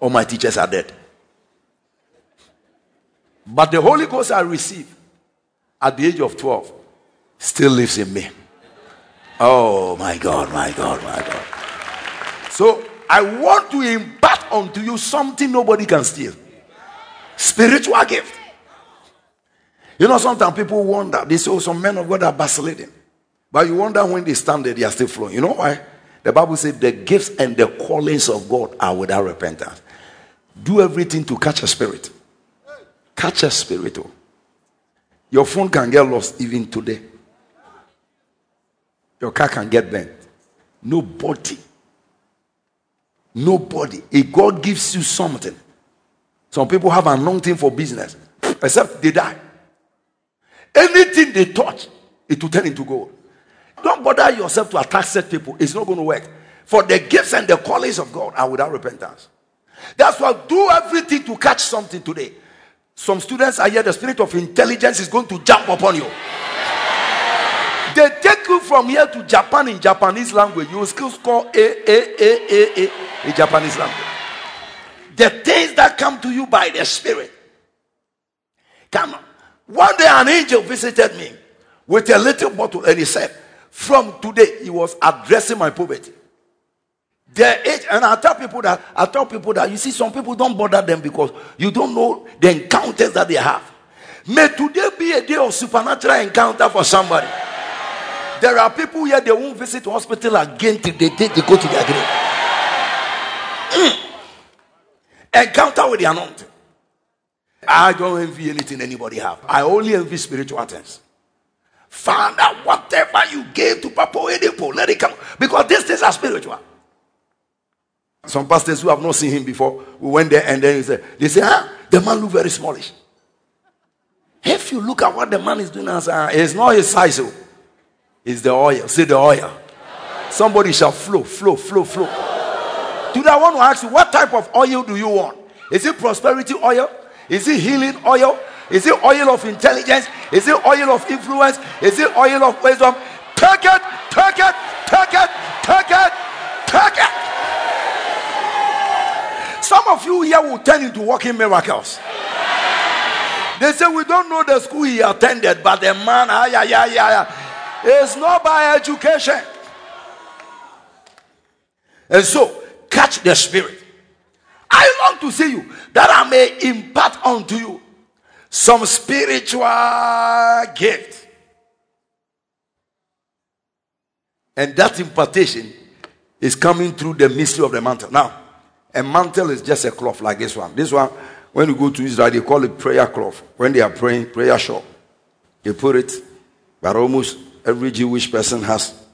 All my teachers are dead. But the Holy Ghost I received at the age of 12 still lives in me. Oh my God, my God, my God. So I want to impart unto you something nobody can steal spiritual gift. You know, sometimes people wonder, they say, oh, some men of God are vacillating. But you wonder when they stand there, they are still flowing. You know why? The Bible says the gifts and the callings of God are without repentance. Do everything to catch a spirit. Catch a spirit. Oh. Your phone can get lost even today. Your car can get bent. Nobody. Nobody. If God gives you something, some people have a long anointing for business, except they die. Anything they touch, it will turn into gold. Don't bother yourself to attack such people. It's not going to work. For the gifts and the callings of God are without repentance. That's why do everything to catch something today. Some students are here, the spirit of intelligence is going to jump upon you. They take you from here to Japan in Japanese language. You will still score A, A, A, A, A in Japanese language. The things that come to you by the spirit. Come on. One day an angel visited me with a little bottle and he said, From today, he was addressing my poverty. Their age, and I tell people that I tell people that you see, some people don't bother them because you don't know the encounters that they have. May today be a day of supernatural encounter for somebody. There are people here they won't visit hospital again till they, they, they go to their grave. Mm. Encounter with the anointing. I don't envy anything anybody have. I only envy spiritual things. Find out whatever you gave to Papa Oyedepo, let it come. Because these things are spiritual. Some pastors who have not seen him before, we went there and then he said, they say, ah, the man look very smallish. If you look at what the man is doing, uh, it's not his size, oh. it's the oil. See the oil. Somebody shall flow, flow, flow, flow. Today I want to ask you, what type of oil do you want? Is it prosperity oil? Is it healing oil? Is it oil of intelligence? Is it oil of influence? Is it oil of wisdom? Take it, take it, take it, take it, take it. Some of you here will turn into walking miracles. They say we don't know the school he attended, but the man, ah, yeah, yeah, yeah, yeah. It's not by education. And so, catch the spirit. I long to see you that I may impart unto you some spiritual gift. And that impartation is coming through the mystery of the mantle. Now, a mantle is just a cloth like this one. This one, when you go to Israel, they call it prayer cloth. When they are praying, prayer shawl. They put it, but almost every Jewish person has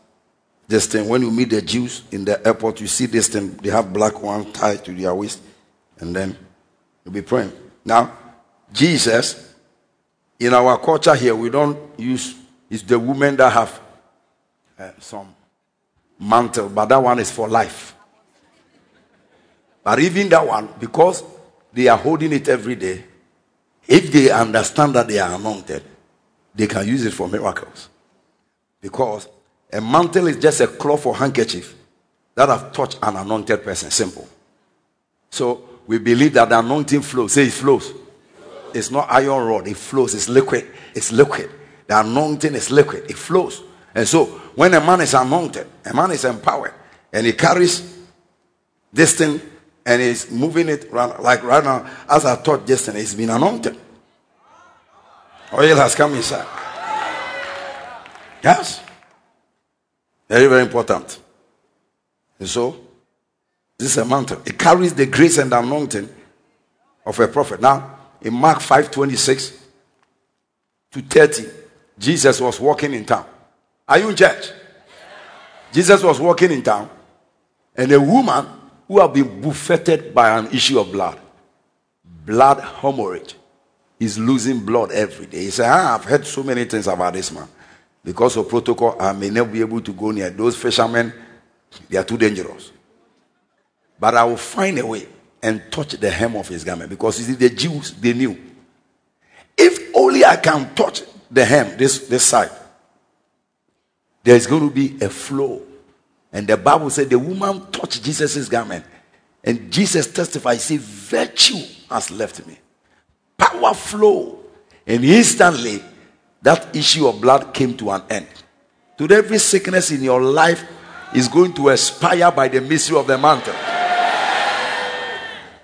this thing. When you meet the Jews in the airport, you see this thing. They have black one tied to their waist, and then you'll be praying. Now, Jesus, in our culture here, we don't use, it's the women that have uh, some mantle, but that one is for life. But even that one, because they are holding it every day, if they understand that they are anointed, they can use it for miracles. Because a mantle is just a cloth or handkerchief that have touched an anointed person. Simple. So we believe that the anointing flows. Say it flows. It's not iron rod, it flows. It's liquid. It's liquid. The anointing is liquid. It flows. And so when a man is anointed, a man is empowered, and he carries this thing and he's moving it around, like right now, as I taught yesterday, it's been anointed. Oil has come inside. Yes. Very, very important. And so, this is a mantle. It carries the grace and anointing of a prophet. Now, in Mark 5 26 to 30, Jesus was walking in town. Are you in church? Jesus was walking in town, and a woman who had been buffeted by an issue of blood, blood hemorrhage, is losing blood every day. He said, ah, I've heard so many things about this man. Because of protocol, I may never be able to go near those fishermen. They are too dangerous. But I will find a way and touch the hem of his garment. Because you see, the Jews, they knew. If only I can touch the hem, this, this side, there's going to be a flow and the Bible said the woman touched Jesus' garment. And Jesus testified, "See, virtue has left me. Power flow. And instantly, that issue of blood came to an end. Today, every sickness in your life is going to expire by the mystery of the mantle.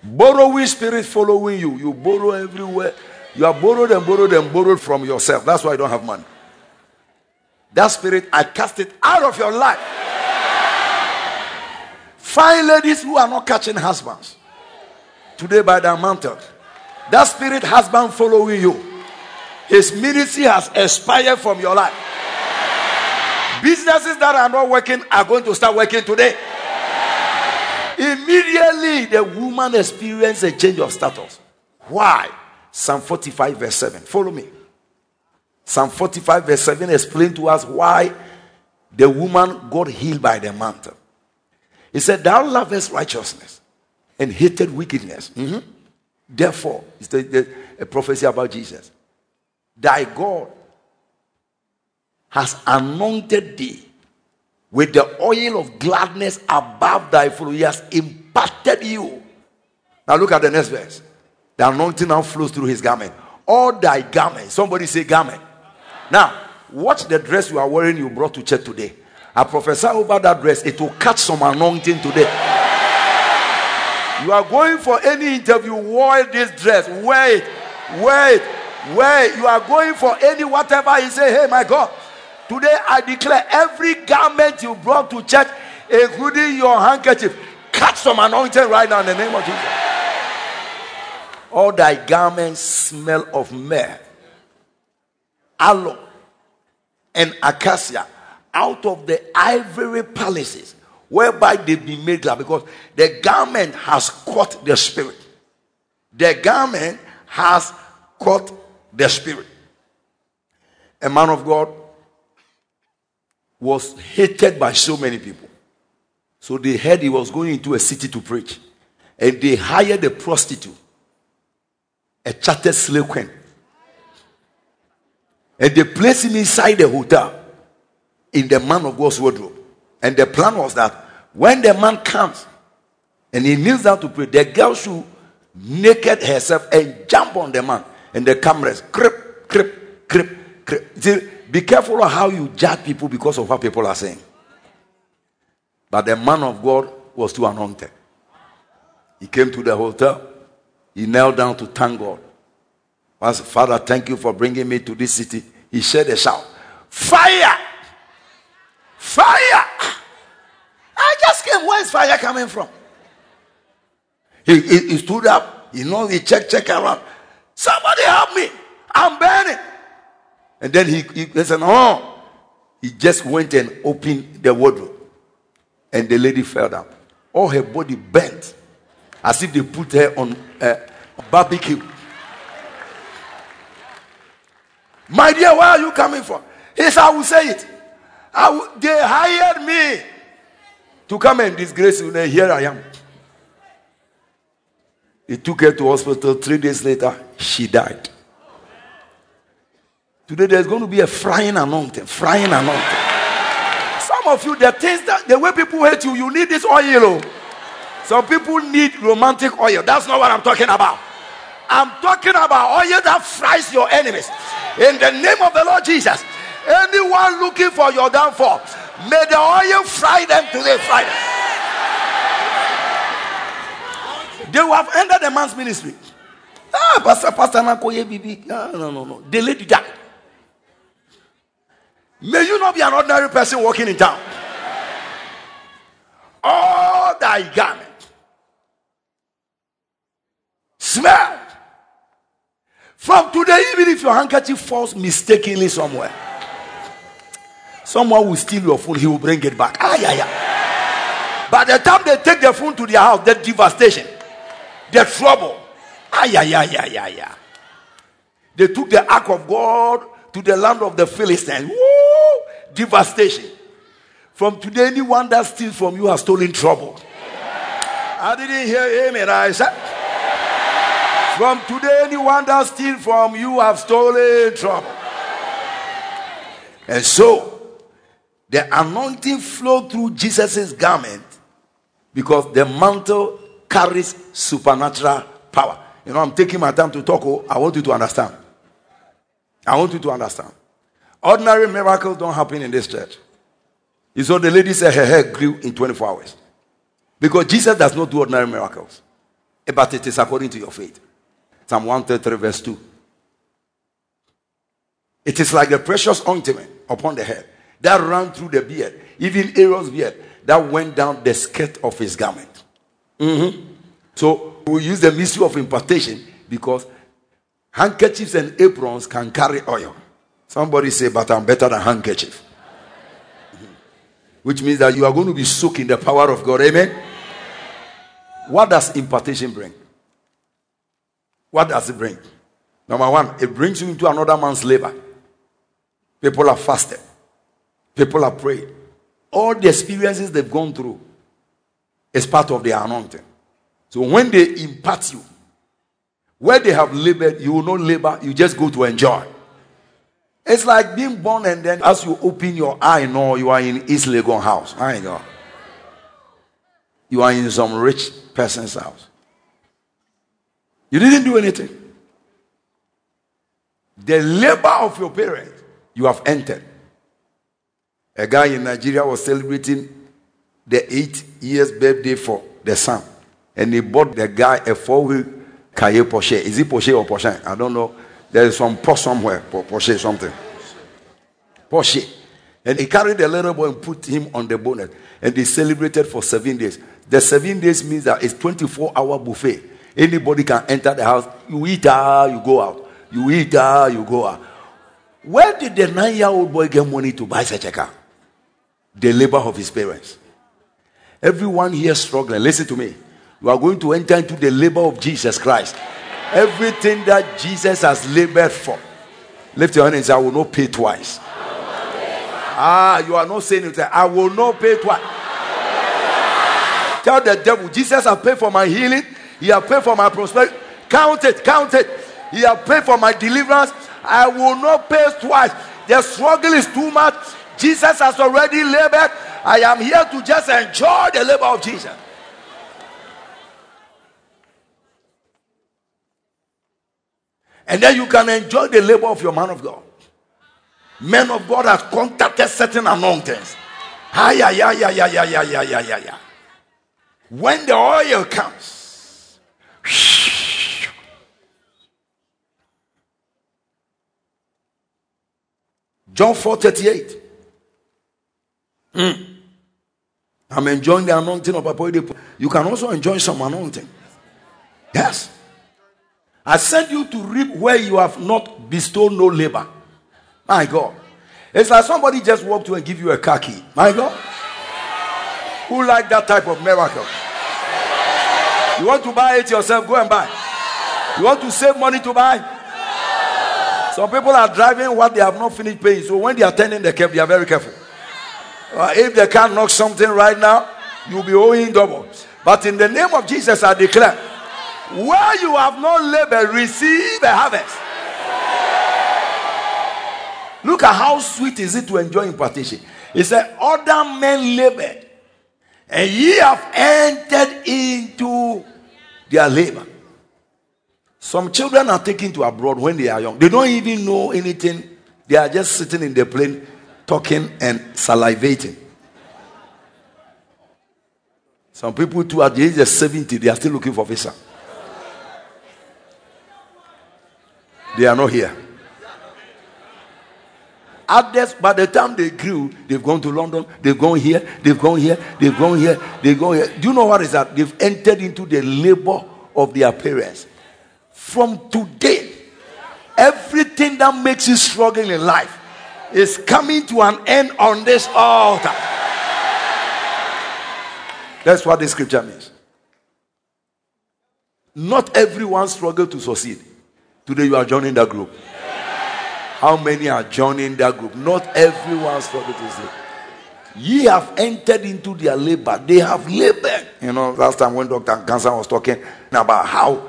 Borrowing spirit following you. You borrow everywhere. You are borrowed and borrowed and borrowed from yourself. That's why you don't have money. That spirit, I cast it out of your life. Find ladies who are not catching husbands. Today by the mantle. That spirit husband following you. His ministry has expired from your life. Businesses that are not working are going to start working today. Immediately, the woman experienced a change of status. Why? Psalm 45, verse 7. Follow me. Psalm 45, verse 7 explain to us why the woman got healed by the mantle. He said, Thou lovest righteousness and hated wickedness. Mhm. Therefore, it's the, the, a prophecy about Jesus. Thy God has anointed thee with the oil of gladness above thy fellow. He has imparted you. Now look at the next verse. The anointing now flows through his garment. All thy garment. Somebody say garment. Now, watch the dress you are wearing you brought to church today. I prophesy over that dress, it will catch some anointing today. You are going for any interview, wear this dress, wear it, wear it, it. You are going for any whatever, you say, hey, my God, today I declare every garment you brought to church, including your handkerchief, catch some anointing right now in the name of Jesus. All thy garments smell of myrrh, aloe, and acacia out of the ivory palaces whereby they've been made glad because the garment has caught the spirit. The garment has caught the spirit. A man of God was hated by so many people. So they heard he was going into a city to preach. And they hired a prostitute, a chartered slave queen. And they placed him inside the hotel in the man of God's wardrobe. And the plan was that when the man comes and he kneels down to pray, the girl should naked herself and jump on the man. And the cameras, creep, creep, creep, creep. See, be careful of how you judge people because of what people are saying. But the man of God was too anointed. He came to the hotel. He knelt down to thank God. Once, Father, thank you for bringing me to this city. He shed a shout. Fire! Fire! I just came. Where is fire coming from? He, he, he stood up. You know, he checked, check around. Somebody help me. I'm burning. And then he, he, he said, Oh. He just went and opened the wardrobe. And the lady fell down. All her body bent. As if they put her on uh, a barbecue. My dear, where are you coming from? He said, I will say it. Will, they hired me to come and disgrace you. Here I am. He took her to hospital. Three days later, she died. Today, there's going to be a frying anointing. Frying anointing. Some of you, the things that the way people hate you, you need this oil. oh. Some people need romantic oil. That's not what I'm talking about. I'm talking about oil that fries your enemies. In the name of the Lord Jesus, anyone looking for your downfall, may the oil fry them today. Fry them. They will have ended the man's ministry. Ah, Pastor, Pastor Bibi. Ah, no, no, no. The lady died. May you not be an ordinary person walking in town. All thy garment smell. From today, even if your handkerchief falls mistakenly somewhere, someone will steal your phone, he will bring it back. Ah, yeah, yeah. By the time they take their phone to their house, the devastation, the trouble. Ah, yeah, yeah, yeah, yeah, yeah. They took the ark of God to the land of the Philistines. Woo! Devastation. From today, anyone that steals from you has stolen trouble. I didn't hear amen. I said, from today, anyone that steals from you have stolen trouble. And so, the anointing flowed through Jesus' garment because the mantle carries supernatural power. You know, I'm taking my time to talk. Oh, I want you to understand. I want you to understand. Ordinary miracles don't happen in this church. You saw the lady said her hair grew in 24 hours. Because Jesus does not do ordinary miracles. Eh, but it is according to your faith. Psalm 133, verse 2. It is like the precious ointment upon the head that ran through the beard, even Aaron's beard, that went down the skirt of his garment. Mm-hmm. So we use the mystery of impartation because handkerchiefs and aprons can carry oil. Somebody say, but I'm better than handkerchief. Mm-hmm. Which means that you are going to be soaked in the power of God. Amen. What does impartation bring? What does it bring? Number one, it brings you into another man's labor. People are fasted. People are prayed. All the experiences they've gone through is part of the anointing. So when they impart you, where they have labored, you will not labor, you just go to enjoy. It's like being born and then as you open your eye, no, you are in East Legon house. My God. You are in some rich person's house. You didn't do anything. The labor of your parents, you have entered. A guy in Nigeria was celebrating the eight years birthday for the son. And he bought the guy a four wheel Kaye Porsche. Is it Porsche or Porsche? I don't know. There is some Porsche somewhere. Porsche something. Porsche. And he carried the little boy and put him on the bonnet. And they celebrated for seven days. The seven days means that it's 24 hour buffet. Anybody can enter the house. You eat, ah, you go out. You eat, ah, you go out. Where did the nine year old boy get money to buy such a car? The labor of his parents. Everyone here struggling. Listen to me. You are going to enter into the labor of Jesus Christ. Everything that Jesus has labored for. Lift your hand and say, I will not pay twice. Ah, you are not saying it. I will not pay twice. Tell the devil, Jesus has paid for my healing. He has paid for my prosperity. Count it, count it. He has paid for my deliverance. I will not pay twice. The struggle is too much. Jesus has already labored. I am here to just enjoy the labor of Jesus. And then you can enjoy the labor of your man of God. Men of God have contacted certain anointings. Yeah, yeah, yeah, yeah, yeah, yeah, yeah, yeah, yeah. When the oil comes, John 4 38. Mm. I'm enjoying the anointing of Papa. You can also enjoy some anointing. Yes. I sent you to reap where you have not bestowed no labor. My God. It's like somebody just walked to and give you a car key. My God. Who like that type of miracle? You want to buy it yourself? Go and buy. You want to save money to buy? Some people are driving what they have not finished paying. So when they are turning the cab, they are very careful. Uh, if they can't knock something right now, you'll be owing double. But in the name of Jesus, I declare where you have not labored, receive a harvest. Look at how sweet is it to enjoy impartation. He said, Other men labored, and ye have entered into their labor. Some children are taken to abroad when they are young. They don't even know anything. They are just sitting in the plane, talking and salivating. Some people, too, at the age of 70, they are still looking for visa. They are not here. Others, by the time they grew, they've gone to London, they've gone here, they've gone here, they've gone here, they've gone here. Do you know what is that? They've entered into the labor of their parents. From today, everything that makes you struggle in life is coming to an end on this altar. That's what the scripture means. Not everyone struggle to succeed. Today you are joining that group. How many are joining that group? Not everyone struggle to succeed. Ye have entered into their labor. They have labored. You know, last time when Dr. Gansan was talking about how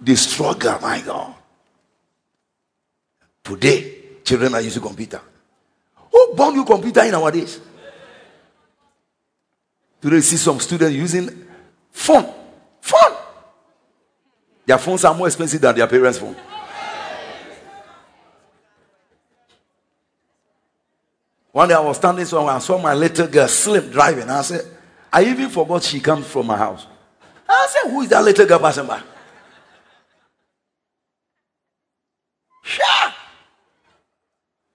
they struggle, my God. Today, children are using computer. Who born you computer in our days? Today, see some students using phone. Phone. Their phones are more expensive than their parents' phone. One day I was standing somewhere, and saw my little girl slim driving. I said, I even forgot she comes from my house. I said, Who is that little girl passing by? Sure.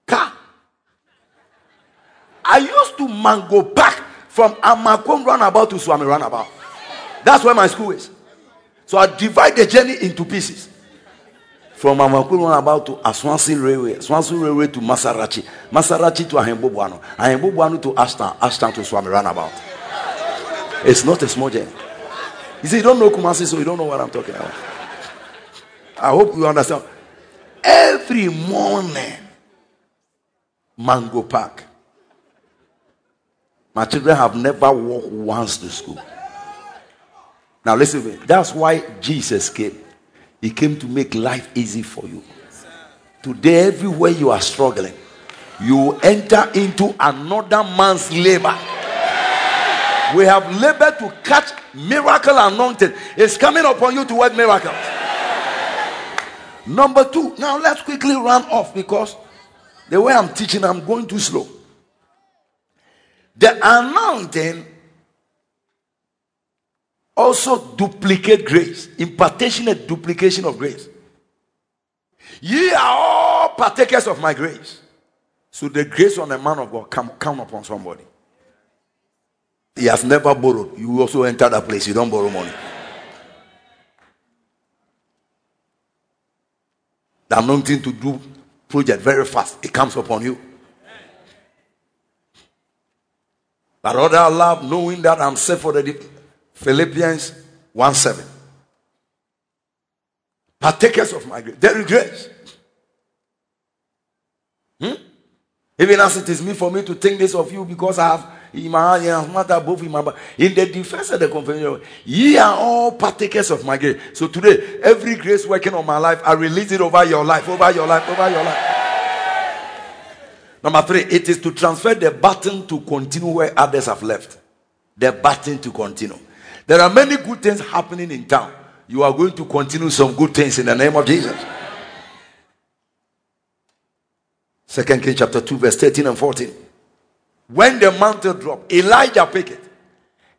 Car. I used to mango pack from Amakom runabout to Suame runabout. That's where my school is. So I divide the journey into pieces. From Amakom runabout to Aswansi Railway, Aswansi Railway to Masarachi, Masarachi to Ahembobuano, Ahembobuano to Ashtown, Ashtown to Suame runabout. It's not a small journey. You see, you don't know Kumasi, so you don't know what I'm talking about. I hope you understand. Every morning, Mango Park. My children have never walked once to school. Now, listen to me. That's why Jesus came. He came to make life easy for you. Today, everywhere you are struggling, you enter into another man's labor. We have labored to catch miracle anointing. It's coming upon you to work miracles. Number two. Now let's quickly run off because the way I'm teaching, I'm going too slow. The anointing also duplicate grace. Impartation and duplication of grace. Ye are all partakers of my grace. So the grace on the man of God come, come upon somebody. He has never borrowed. You also enter that place. You don't borrow money. The anointing to do project very fast. It comes upon you. But other I love knowing that I'm for the Philippians 1 7. Partakers of my grace. There is grace. Hmm? Even as it is me for me to think this of you because I have in my matter both in my in the defense of the confession, ye are all partakers of my grace. So today, every grace working on my life, I release it over your life, over your life, over your life. Number three, it is to transfer the button to continue where others have left. The button to continue. There are many good things happening in town. You are going to continue some good things in the name of Jesus. Second Kings chapter 2, verse 13 and 14. When the mantle dropped, Elijah picked it.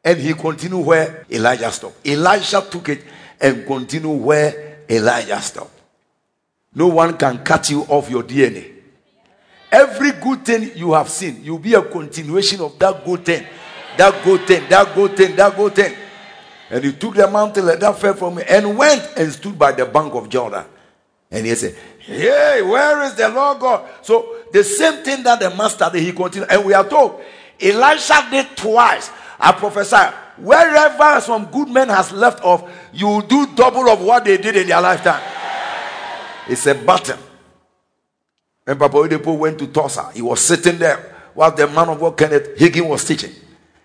And he continued where Elijah stopped. Elijah took it and continued where Elijah stopped. No one can cut you off your DNA. Every good thing you have seen, you'll be a continuation of that good thing. That good thing, that good thing, that good thing. And he took the mantle and that fell from him and went and stood by the bank of Jordan. And he said, Hey, where is the Lord God? So the same thing that the master did, he continued. And we are told Elisha did twice. I prophesy, wherever some good men has left off, you will do double of what they did in their lifetime. It's a button. When Papa Oyedepo went to Tulsa, he was sitting there while the man of God Kenneth Hagin was teaching.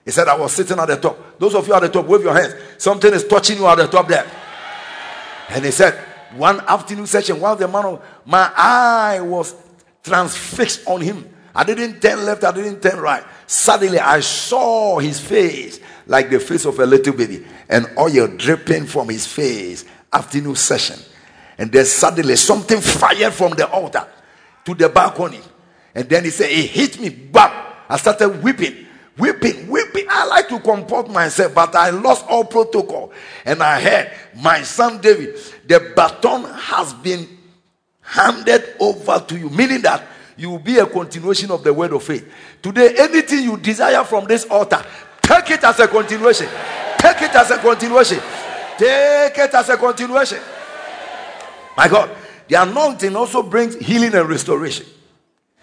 He said, I was sitting at the top. Those of you at the top, wave your hands. Something is touching you at the top there. And he said, one afternoon session, while the man of my eye was transfixed on him. I didn't turn left, I didn't turn right. Suddenly I saw his face like the face of a little baby, and oil dripping from his face. Afternoon session. And then suddenly something fired from the altar to the balcony. And then he said, It hit me. Bam! I started weeping, weeping, weeping. I like to comport myself, but I lost all protocol. And I heard my son David, the baton has been handed over to you, meaning that you will be a continuation of the word of faith. Today, anything you desire from this altar, take it as a continuation. Take it as a continuation. Take it as a continuation. My God, the anointing also brings healing and restoration.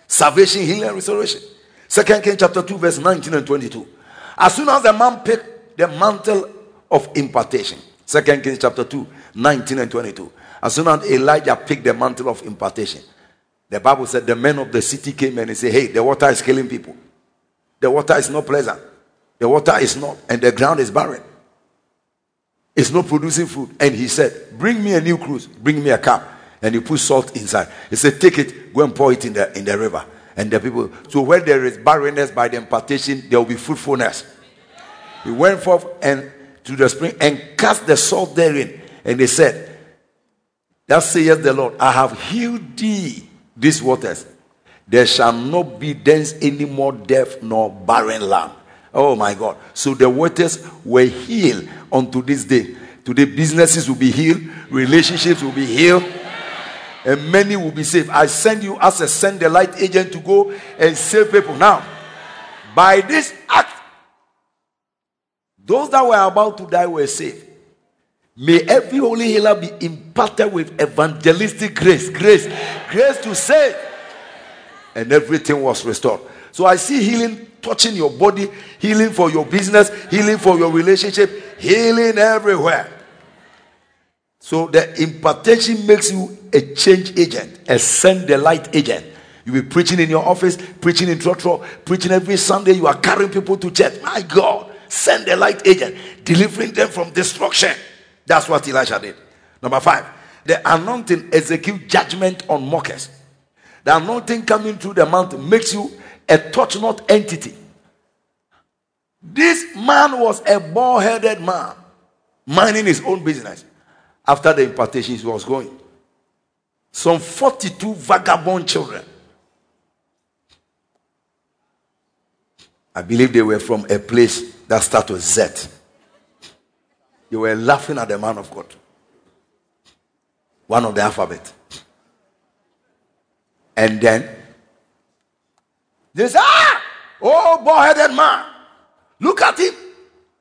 Salvation, healing, and restoration. Second King chapter 2, verse 19 and 22. As soon as the man picked the mantle of impartation, Second Kings chapter 2, 19 and 22. As soon as Elijah picked the mantle of impartation, the Bible said the men of the city came and they said, Hey, the water is killing people. The water is not pleasant. The water is not, and the ground is barren. It's not producing food. And he said, Bring me a new cruse, bring me a cup. And you put salt inside. He said, Take it, go and pour it in the in the river. And the people, so where there is barrenness by the impartation, there will be fruitfulness. He went forth and to the spring and cast the salt therein. And they said, That saith the Lord, I have healed thee these waters. There shall not be thence any more death nor barren land. Oh my God. So the waters were healed unto this day. Today, businesses will be healed, relationships will be healed, and many will be saved. I send you as a send the light agent to go and save people. Now, by this act, those that were about to die were saved. May every holy healer be imparted with evangelistic grace, grace, grace to save. And everything was restored. So I see healing touching your body, healing for your business, healing for your relationship, healing everywhere. So the impartation makes you a change agent, a send the light agent. You be preaching in your office, preaching in church, preaching every Sunday. You are carrying people to church. My God, send the light agent, delivering them from destruction. That's what Elisha did. Number five, the anointing execute judgment on mockers. The anointing coming through the mantle makes you a touch not entity. This man was a bald headed man, minding his own business. After the impartation, he was going. Some 42 vagabond children. I believe they were from a place that started with Z. They were laughing at the man of God. One of the alphabet. And then they say, Ah, oh, boy headed man. Look at him.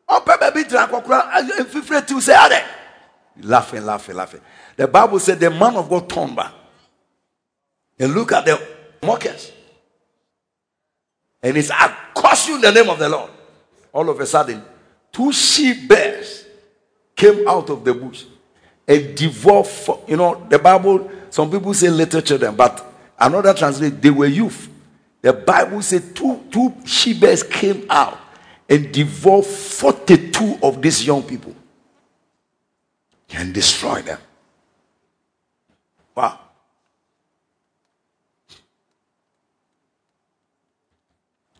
Oh, baby, to say, Laughing, laughing, laughing. The Bible said the man of God turned back. And look at the mockers. And he said, I curse you in the name of the Lord. All of a sudden, two she bears came out of the bush and devoured, you know, the Bible, some people say little children, but another translate, they were youth. The Bible said two, two she bears came out and devoured 42 of these young people and destroy them. Wow.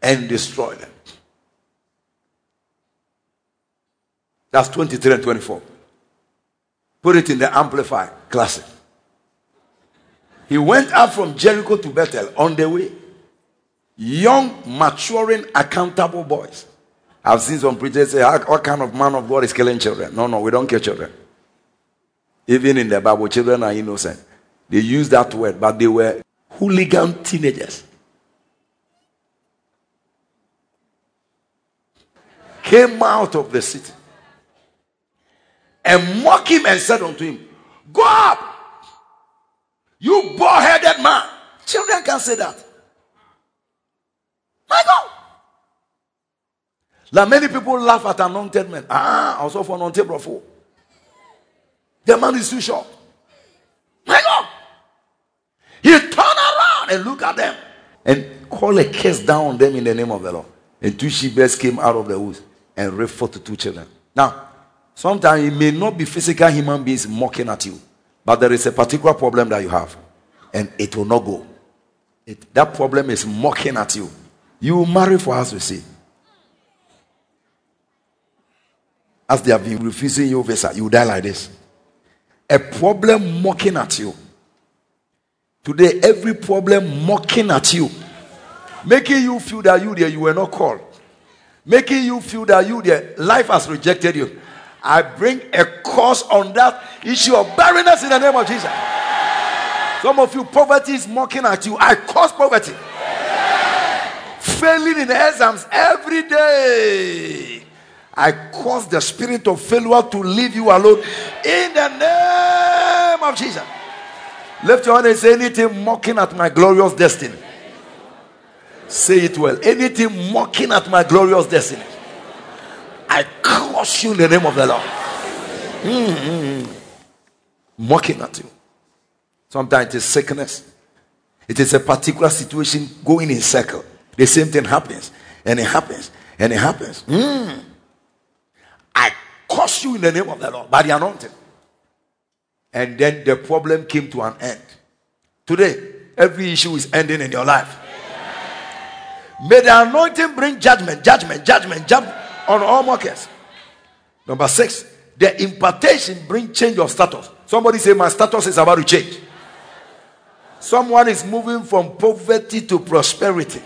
And destroy them. That's 23 and 24. Put it in the Amplified Classic. He went up from Jericho to Bethel on the way. Young, maturing, accountable boys. I've seen some preachers say, What kind of man of God is killing children? No, no, we don't kill children. Even in the Bible, children are innocent. They use that word, but they were hooligan teenagers. Came out of the city and mocked him and said unto him, Go up, you bald headed man. Children can say that. My God. Like many people laugh at anointed men. Ah, also for bro. The man is too short. My God. He turned around and looked at them and called a curse down on them in the name of the Lord. And two she bears came out of the woods and raped 42 children. Now, sometimes it may not be physical human beings mocking at you, but there is a particular problem that you have, and it will not go. It, that problem is mocking at you. You will marry for us to see. As they have been refusing your visa, you die like this a problem mocking at you. Today, every problem mocking at you, making you feel that you there you were not called, making you feel that you there life has rejected you. I bring a curse on that issue of barrenness in the name of Jesus. Some of you, poverty is mocking at you. I cause poverty. Failing in exams every day. I cause the spirit of failure to leave you alone in the name of Jesus. Lift your hand and say anything mocking at my glorious destiny. Say it well. Anything mocking at my glorious destiny. I curse you in the name of the Lord. Mm-hmm. Mocking at you. Sometimes it is sickness. It is a particular situation going in circle. The same thing happens, and it happens, and it happens. Mm. I curse you in the name of the Lord by the anointing. And then the problem came to an end. Today, every issue is ending in your life. May the anointing bring judgment, judgment, judgment, judgment on all mockers. Number six, the impartation bring change of status. Somebody say, My status is about to change. Someone is moving from poverty to prosperity.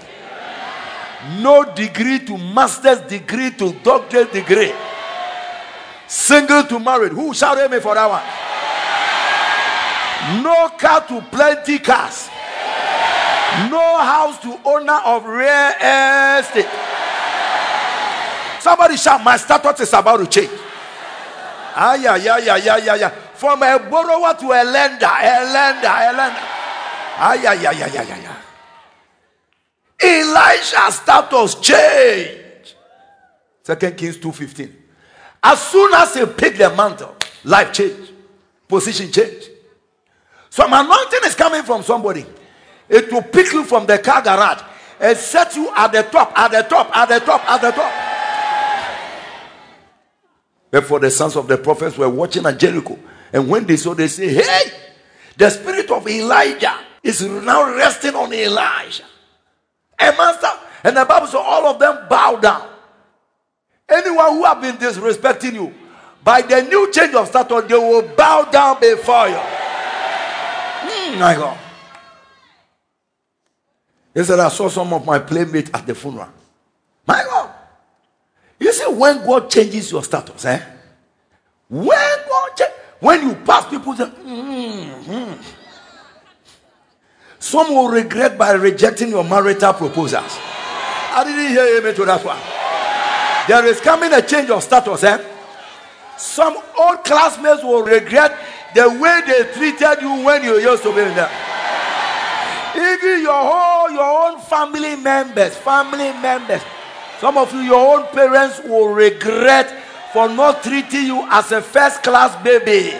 No degree to master's degree to doctorate degree. Single to married. Who shout me for that one? No car to plenty cars. No house to owner of real estate. Somebody shout, My status is about to change. Ah, yeah, yeah, yeah, yeah, yeah, yeah. From a borrower to a lender, a lender, a lender. Ah, yeah, yeah, yeah, yeah, yeah, yeah. Elijah's status changed. Second Kings 2.15. As soon as he picked the mantle, life changed. Position changed. Some anointing is coming from somebody. It will pick you from the car garage and set you at the top, at the top, at the top, at the top. Therefore, the sons of the prophets were watching at Jericho. And when they saw, they say, Hey, the spirit of Elijah is now resting on Elisha. A master. And the Bible says all of them bow down. Anyone who have been disrespecting you, by the new change of status, they will bow down before you. Mm, my God. He said, I saw some of my playmates at the funeral. My God. You see, when God changes your status, eh? When God changes, when you pass people, say, mm-hmm. some will regret by rejecting your marital proposals. I didn't hear you to that one. There is coming a change of status, eh? Some old classmates will regret the way they treated you when you used to be there. Even your whole, your own family members, family members. Some of you, your own parents will regret for not treating you as a first class baby.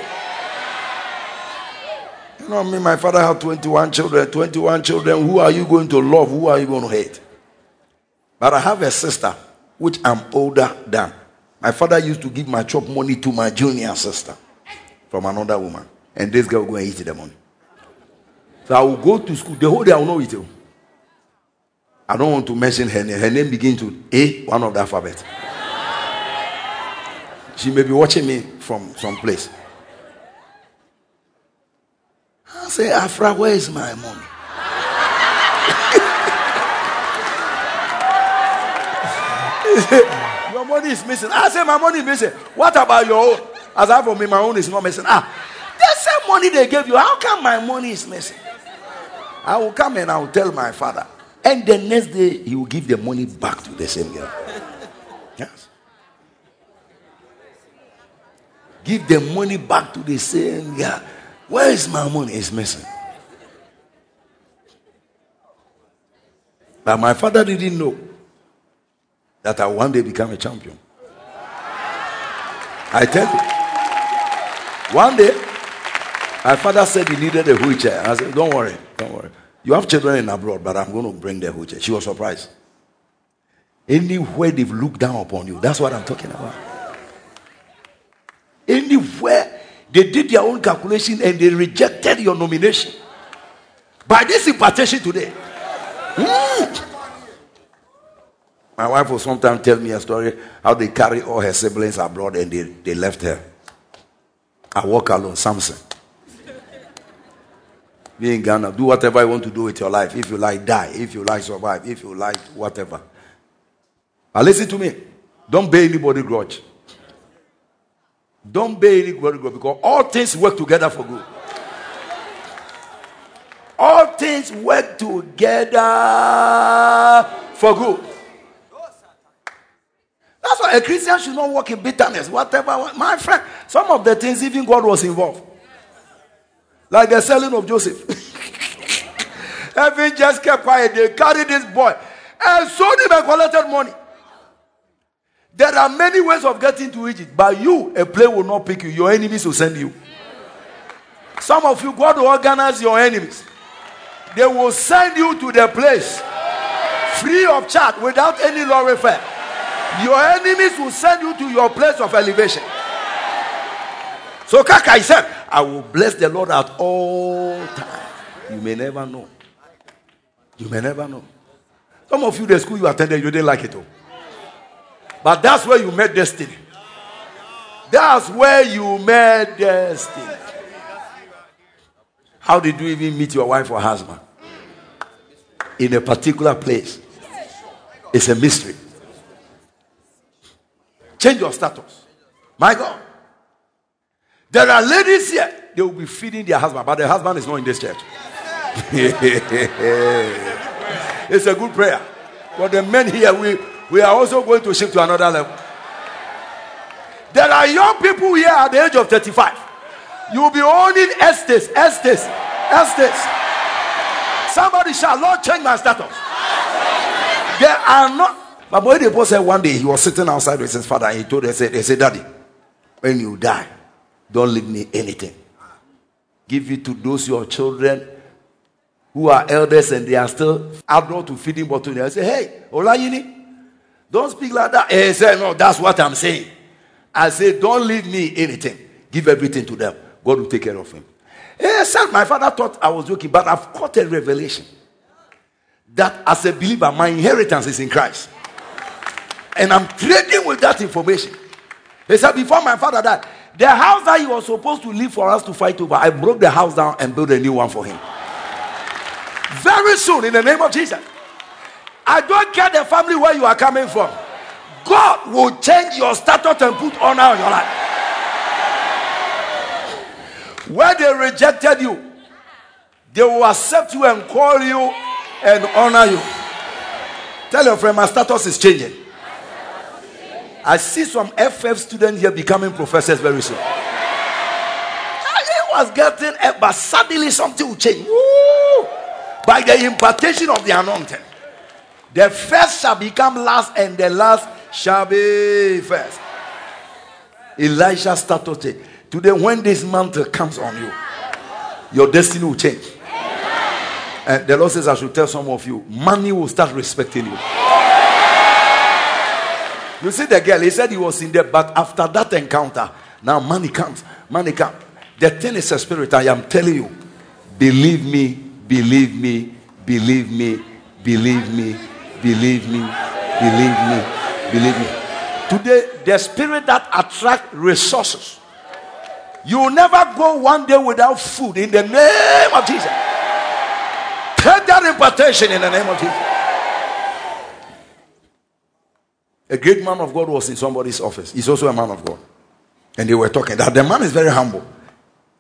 You know, me, my father had 21 children. 21 children. Who are you going to love? Who are you going to hate? But I have a sister, which I'm older than. My father used to give my chop money to my junior sister from another woman. And this girl will go and eat the money. So I will go to school. The whole day I will eat it. I don't want to mention her name. Her name begins with A, one of the alphabet. She may be watching me from some place. I say, Afra, where is my money? Your money is missing. I say, my money is missing. What about your own? As I for me, my own is not missing. Ah, the same money they gave you. How come my money is missing? I will come and I will tell my father. And the next day, he will give the money back to the same girl. Yes. Give the money back to the same girl. Where is my money? It's missing. But my father didn't know that I one day become a champion. I tell you. One day, my father said he needed a wheelchair. I said, Don't worry, don't worry. You have children in abroad, but I'm going to bring the wheelchair. She was surprised. Anywhere they've looked down upon you, that's what I'm talking about. Anywhere they did their own calculation and they rejected your nomination. By this impartation today. Mm. My wife will sometimes tell me a story how they carry all her siblings abroad and they, they left her. I walk alone, Samson. Be in Ghana, do whatever you want to do with your life. If you like, die. If you like, survive. If you like, whatever. But listen to me. Don't bear anybody grudge. Don't bear anybody grudge because all things work together for good. All things work together for good. A Christian should not walk in bitterness. Whatever, my friend, some of the things even God was involved. Like the selling of Joseph. [laughs] Heaven just kept quiet. They carried this boy and sold him and collected money. There are many ways of getting to Egypt, but you, a plane will not pick you. Your enemies will send you. Some of you, God will organize your enemies. They will send you to the place free of charge without any fare. Your enemies will send you to your place of elevation. So Kaka said, I will bless the Lord at all times. You may never know. You may never know. Some of you, the school you attended, you didn't like it. All. But that's where you met destiny. That's where you met destiny. How did you even meet your wife or husband? In a particular place. It's a mystery. Change your status. My God. There are ladies here, they will be feeding their husband, but their husband is not in this church. [laughs] it's a good prayer. For the men here, we, we are also going to shift to another level. There are young people here at the age of 35. You will be owning estates, estates, estates. Somebody shall Lord change my status. There are not. My boy, the boy said one day he was sitting outside with his father and he told him, said, they said, Daddy, when you die, don't leave me anything. Give it to those your children who are elders and they are still adult to feeding bottle. I say, Hey, Olayini, don't speak like that. He said, No, that's what I'm saying. I say, Don't leave me anything. Give everything to them. God will take care of him. He said, My father thought I was joking, but I've caught a revelation that as a believer, my inheritance is in Christ. And I'm trading with that information. He said, Before my father died, the house that he was supposed to leave for us to fight over, I broke the house down and built a new one for him. Very soon, in the name of Jesus. I don't care the family where you are coming from. God will change your status and put honor on your life. Where they rejected you, they will accept you and call you and honor you. Tell your friend, my status is changing. I see some FF students here becoming professors very soon. I was getting, but suddenly something will change. Woo! By the impartation of the anointing. The first shall become last, and the last shall be first. Elisha started Today, when this mantle comes on you, your destiny will change. And the Lord says, I should tell some of you, money will start respecting you. You see the girl, he said he was in there, but after that encounter, now money comes. Money comes. The thing is a spirit, I am telling you. Believe me, believe me, believe me, believe me, believe me, believe me, believe me. Today, the spirit that attracts resources. You will never go one day without food in the name of Jesus. Take that impartation in the name of Jesus. A great man of God was in somebody's office. He's also a man of God. And they were talking. That the man is very humble.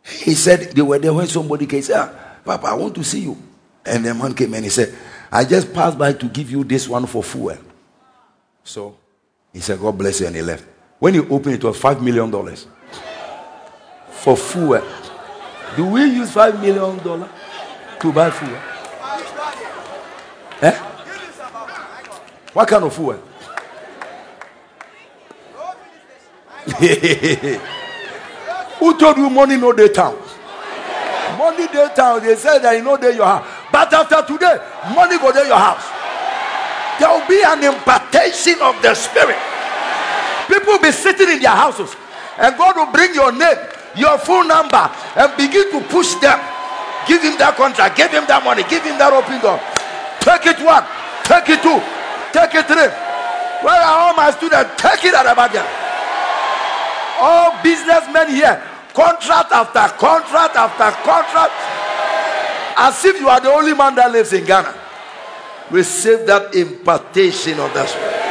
He said they were there when somebody came. Said, ah, Papa, I want to see you. And the man came and he said, I just passed by to give you this one for fuel. So he said, God bless you. And he left. When he opened it, was $5 million for fuel. Do we use $5 million to buy fuel? Eh? What kind of fuel? Who told you money no day town? Money day town. They said that you know day your house. But after today, money go there your house. There will be an impartation of the spirit. People will be sitting in their houses, and God will bring your name, your phone number, and begin to push them. Give him that contract, give him that money, give him that open door. Take it one, take it two, take it three. Where are all my students? Take it at the back. All businessmen here, contract after contract after contract, as if you are the only man that lives in Ghana. Receive that impartation of that spirit.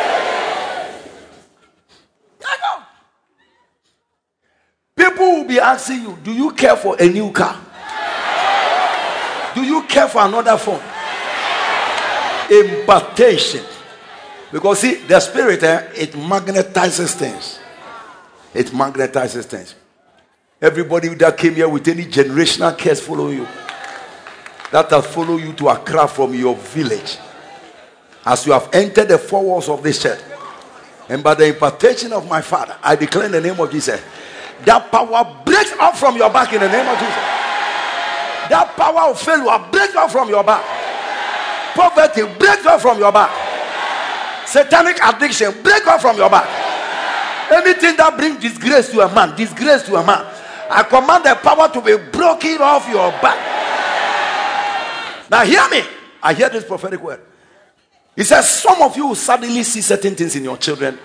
People will be asking you, Do you care for a new car? Do you care for another phone? Impartation. Because see, the spirit, eh, it magnetizes things. It magnetizes things. Everybody that came here with any generational curse follow you. That has followed you to Accra from your village. As you have entered the four walls of this church. And by the impartation of my father, I declare in the name of Jesus. That power breaks out from your back in the name of Jesus. That power of failure breaks out from your back. Poverty breaks out from your back. Satanic addiction breaks out from your back. Anything that brings disgrace to a man, disgrace to a man, I command the power to be broken off your back. Now, hear me. I hear this prophetic word. He says, Some of you will suddenly see certain things in your children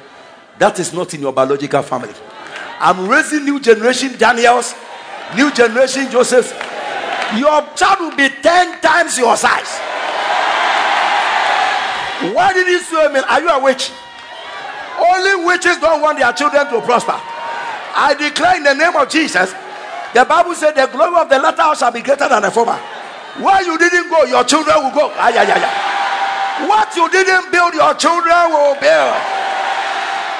that is not in your biological family. I'm raising new generation Daniels, new generation Josephs, Your child will be 10 times your size. Why did he say, man? Are you a witch? Only witches don't want their children to prosper. I declare in the name of Jesus. The Bible said the glory of the latter house shall be greater than the former. Where you didn't go, your children will go. Ay, ay, ay, ay. What you didn't build, your children will build.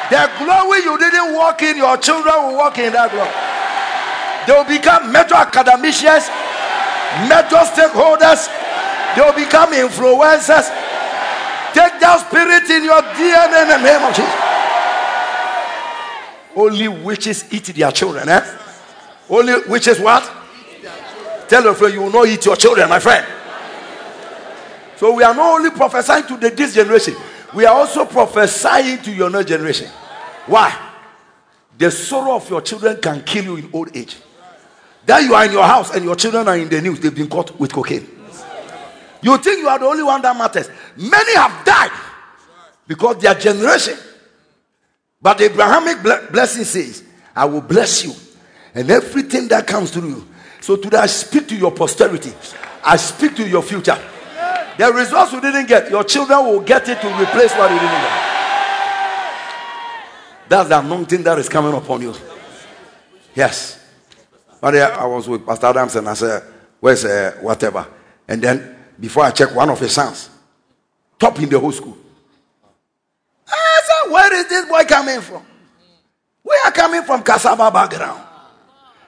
The glory you didn't walk in, your children will walk in that glory. They will become major academicians, major stakeholders. They will become influencers. Take that spirit in your DNA in the name of Jesus. Only witches eat their children, eh? Only witches what? Tell your friend you will not eat your children, my friend. So we are not only prophesying to the, this generation, we are also prophesying to your next generation. Why? The sorrow of your children can kill you in old age. That you are in your house and your children are in the news, they've been caught with cocaine. You think you are the only one that matters. Many have died because their generation. But the Abrahamic blessing says, I will bless you and everything that comes through you. So today I speak to your posterity, I speak to your future. The results you didn't get, your children will get it to replace what you didn't get. That's the anointing that is coming upon you. Yes. Day I was with Pastor Adams and I said, Where's uh, whatever? And then before I check one of his sons, top in the whole school. Ah, I said, Where is this boy coming from? We are coming from cassava background.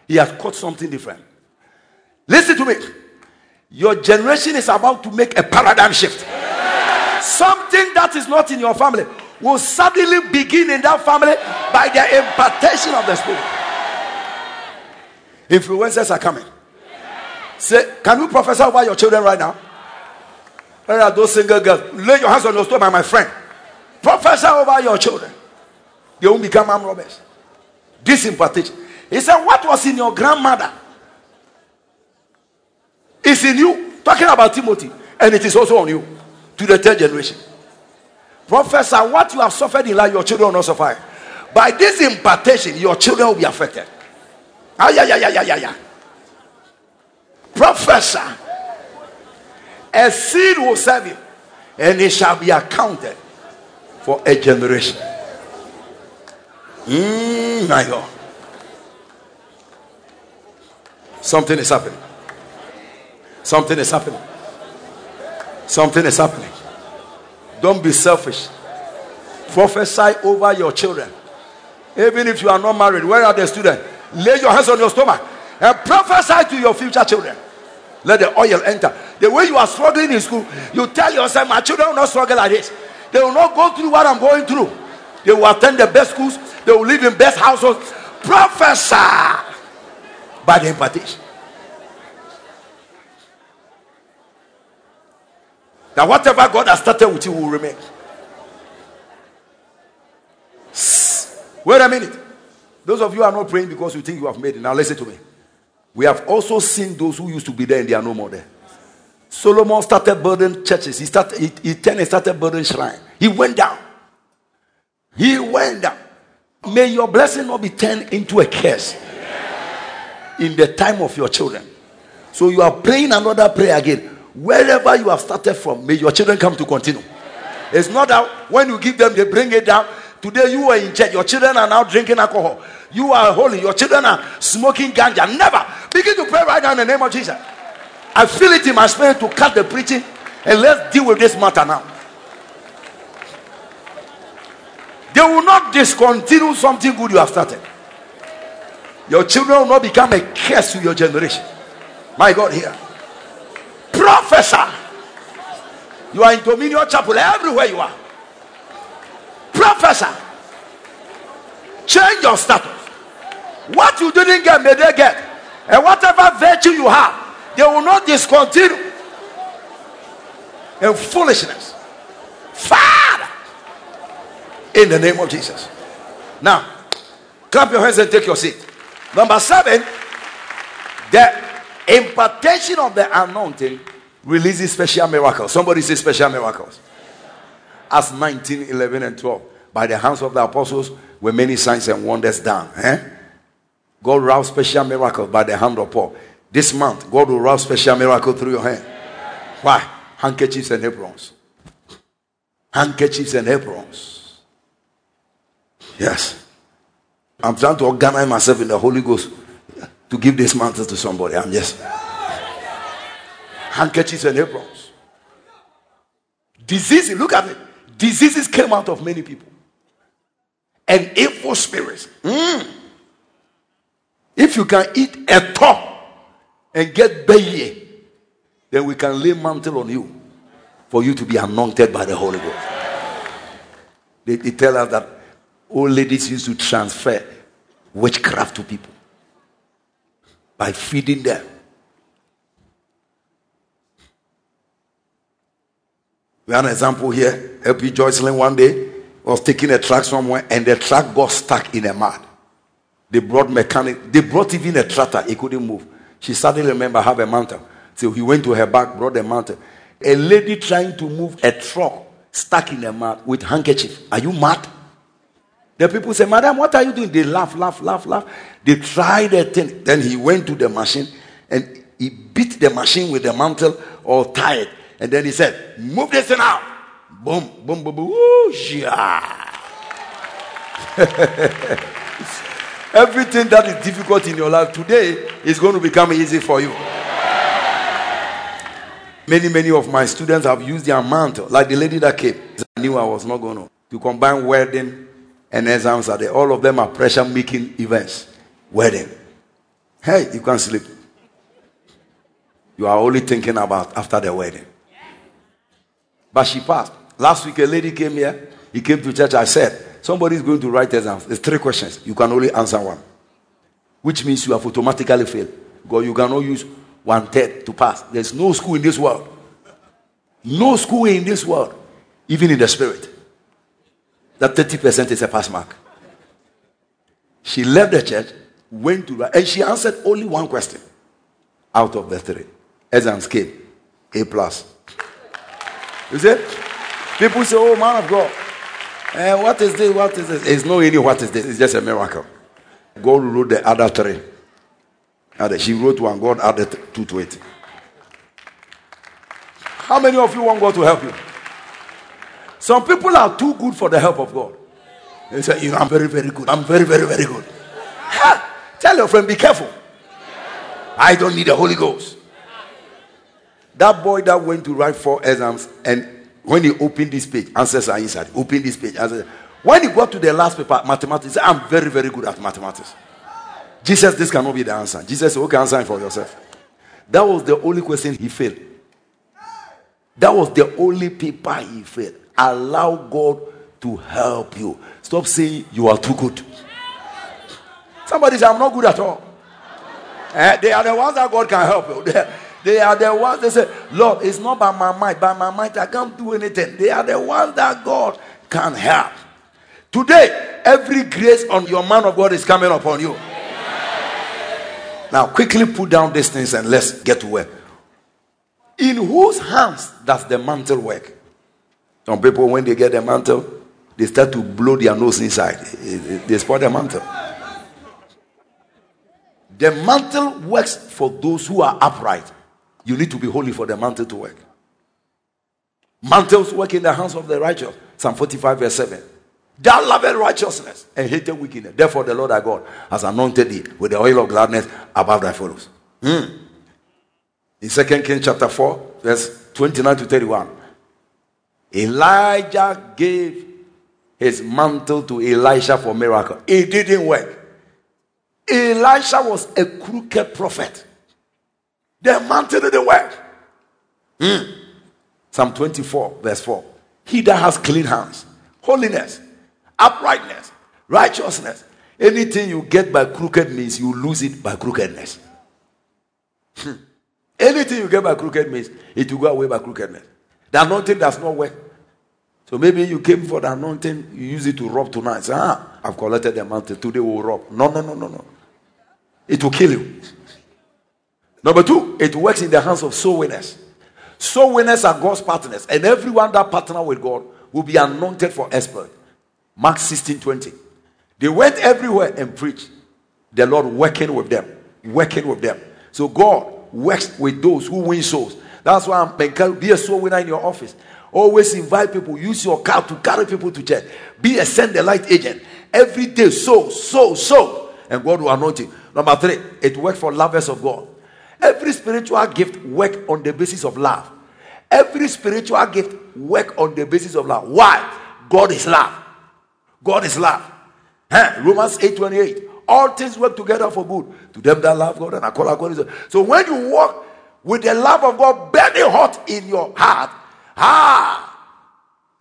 He has caught something different. Listen to me. Your generation is about to make a paradigm shift. Something that is not in your family will suddenly begin in that family by the impartation of the Spirit. Influencers are coming. Say, can you prophesy over your children right now? Where are those single girls? Lay your hands on your stomach, my friend. Prophesy over your children. They won't become armed robbers. This impartation. He said, What was in your grandmother? It's in you. Talking about Timothy. And it is also on you. To the third generation. Professor, what you have suffered in life, your children will not suffer. By this impartation, your children will be affected. Ah, yeah, yeah, yeah, yeah, yeah, yeah. Professor, a seed will serve you, and it shall be accounted for a generation. Mm, my God. Something is happening. Something is happening. Something is happening. Don't be selfish. Prophesy over your children. Even if you are not married, where are the students? Lay your hands on your stomach and prophesy to your future children. Let the oil enter. The way you are struggling in school, you tell yourself, My children will not struggle like this. They will not go through what I'm going through. They will attend the best schools, they will live in best households. Professor by the impartation. That whatever God has started with you will remain. Wait a minute. Those of you are not praying because you think you have made it. Now listen to me. We have also seen those who used to be there and they are no more there. Solomon started building churches. He started he, he turned and started building shrine. He went down. He went down. May your blessing not be turned into a curse in the time of your children. So you are praying another prayer again. Wherever you have started from, may your children come to continue. It's not that when you give them, they bring it down. Today you are in church, your children are now drinking alcohol. You are holy, your children are smoking ganja. Never. Begin to pray right now in the name of Jesus. I feel it in my spirit to cut the preaching and let's deal with this matter now. They will not discontinue something good you have started. Your children will not become a curse to your generation. My God, here. Professor. You are in Dominion Chapel everywhere you are. Professor. Change your status. What you didn't get, may they get. And whatever virtue you have, they will not discontinue. And foolishness. Father. In the name of Jesus. Now, clap your hands and take your seat. Number seven, the impartation of the anointing releases special miracles. Somebody say special miracles. Acts 19, 11, and 12. By the hands of the apostles were many signs and wonders done. Eh? God wrought special miracles by the hand of Paul. This month, God will wrap special miracle through your hand. Why? Handkerchiefs and aprons. Handkerchiefs and aprons. Yes. I'm trying to organize myself in the Holy Ghost to give this mantle to somebody. I'm just handkerchiefs and aprons. Diseases, look at it. Diseases came out of many people. And evil spirits. Mm. If you can eat a top and get baye, then we can lay mantle on you for you to be anointed by the Holy Ghost. They, they tell us that old ladies used to transfer witchcraft to people by feeding them. We have an example here. LP Joycelyn one day was taking a truck somewhere and the truck got stuck in a mud. They brought mechanic, they brought even a tractor, he couldn't move. She suddenly remembered have a mantle. So he went to her back, brought the mantle. A lady trying to move a truck stuck in a mud with handkerchief. Are you mad? The people say, Madam, what are you doing? They laugh, laugh, laugh, laugh. They tried the thing. Then he went to the machine and he beat the machine with the mantle or tied. And then he said, Move this thing out. Boom, boom, boom, boom. Whoo, yeah. [laughs] Everything that is difficult in your life today is going to become easy for you. Many, many of my students have used their mantle, like the lady that came. I knew I was not going to. To combine wedding and exams are there. All of them are pressure making events. Wedding. Hey, you can't sleep. You are only thinking about after the wedding. But she passed. Last week, a lady came here. He came to church. I said, Somebody is going to write exams. There's three questions. You can only answer one, which means you have automatically failed. Because you cannot use one third to pass. There's no school in this world. No school in this world, even in the spirit that 30% is a pass mark. She left the church, went to, write, and she answered only one question out of the three. Exams came, A plus. You see? People say, oh, man of God, eh, what is this? What is this? It's not any what is this. It's just a miracle. God wrote the other three. She wrote one, God added two to it. How many of you want God to help you? Some people are too good for the help of God. They say, you know, I'm very, very good. I'm very, very, very good. Ha! Tell your friend, be careful. I don't need the Holy Ghost. That boy that went to write four exams, and when he opened this page, answers are inside. Open this page. Answers. When he got to the last paper, mathematics, I'm very, very good at mathematics. Jesus, this cannot be the answer. Jesus said, okay, answer it for yourself. That was the only question he failed. That was the only paper he failed. Allow God to help you. Stop saying you are too good. Somebody say, I'm not good at all. Eh, they are the ones that God can help you. [laughs] They, are the ones that say, Lord, it's not by my might, by my might, I can't do anything. They are the ones that God can help. Today, every grace on your man of God is coming upon you. Now, quickly put down these things and let's get to work. In whose hands does the mantle work? Some people, when they get the mantle, they start to blow their nose inside. They spoil the mantle. The mantle works for those who are upright. You need to be holy for the mantle to work. Mantles work in the hands of the righteous. Psalm 45, verse 7. Thou lovest righteousness and hated wickedness. Therefore, the Lord thy God has anointed thee with the oil of gladness above thy fellows. Hmm. In 2 Kings chapter 4, verse 29 to 31. Elijah gave his mantle to Elisha for miracle. It didn't work. Elisha was a crooked prophet. The mantle didn't work. Hmm. Psalm 24, verse 4. He that has clean hands, holiness, uprightness, righteousness. Anything you get by crooked means you lose it by crookedness. Hmm. Anything you get by crooked means it will go away by crookedness. The anointing does not work. So maybe you came for the anointing, you use it to rob tonight. Say, ah, I've collected the mantle. Today we'll rob. No, no, no, no, no. It will kill you. Number two, it works in the hands of soul winners. Soul winners are God's partners, and everyone that partner with God will be anointed for exploit. Mark 16 20. They went everywhere and preached. The Lord working with them, working with them. So God works with those who win souls. That's why I'm encouraged. Be a soul winner in your office. Always invite people. Use your car to carry people to church. Be a send the light agent. Every day, so, so, so. And God will anoint you. Number three, it works for lovers of God. Every spiritual gift work on the basis of love. Every spiritual gift work on the basis of love. Why? God is love. God is love. Huh? Romans 8 28. All things work together for good to them that love God and are called according to. So when you walk with the love of God burning hot in your heart, ah,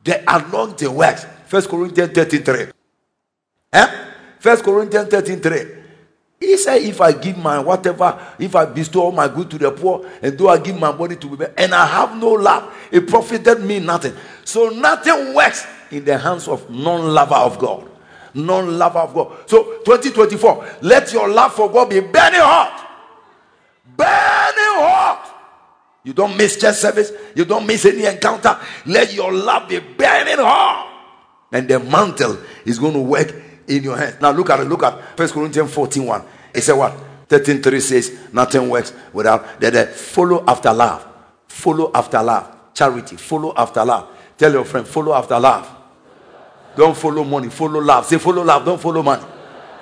the anointing works. First Corinthians 13 3. Eh? First Corinthians 13 3. He said, If I give my whatever, if I bestow all my good to the poor, and though I give my body to be and I have no love, it profited me nothing. So nothing works in the hands of non-lover of God. Non-lover of God. So 2024, let your love for God be burning hot. Burning hot. You don't miss church service, you don't miss any encounter. Let your love be burning hot. And the mantle is going to work in your hands. Now look at it. Look at First Corinthians 14 1. It said what? 13 3 says, Nothing works without that. Follow after love. Follow after love. Charity. Follow after love. Tell your friend, follow after love. Don't follow money, follow love. Say, follow love, don't follow money.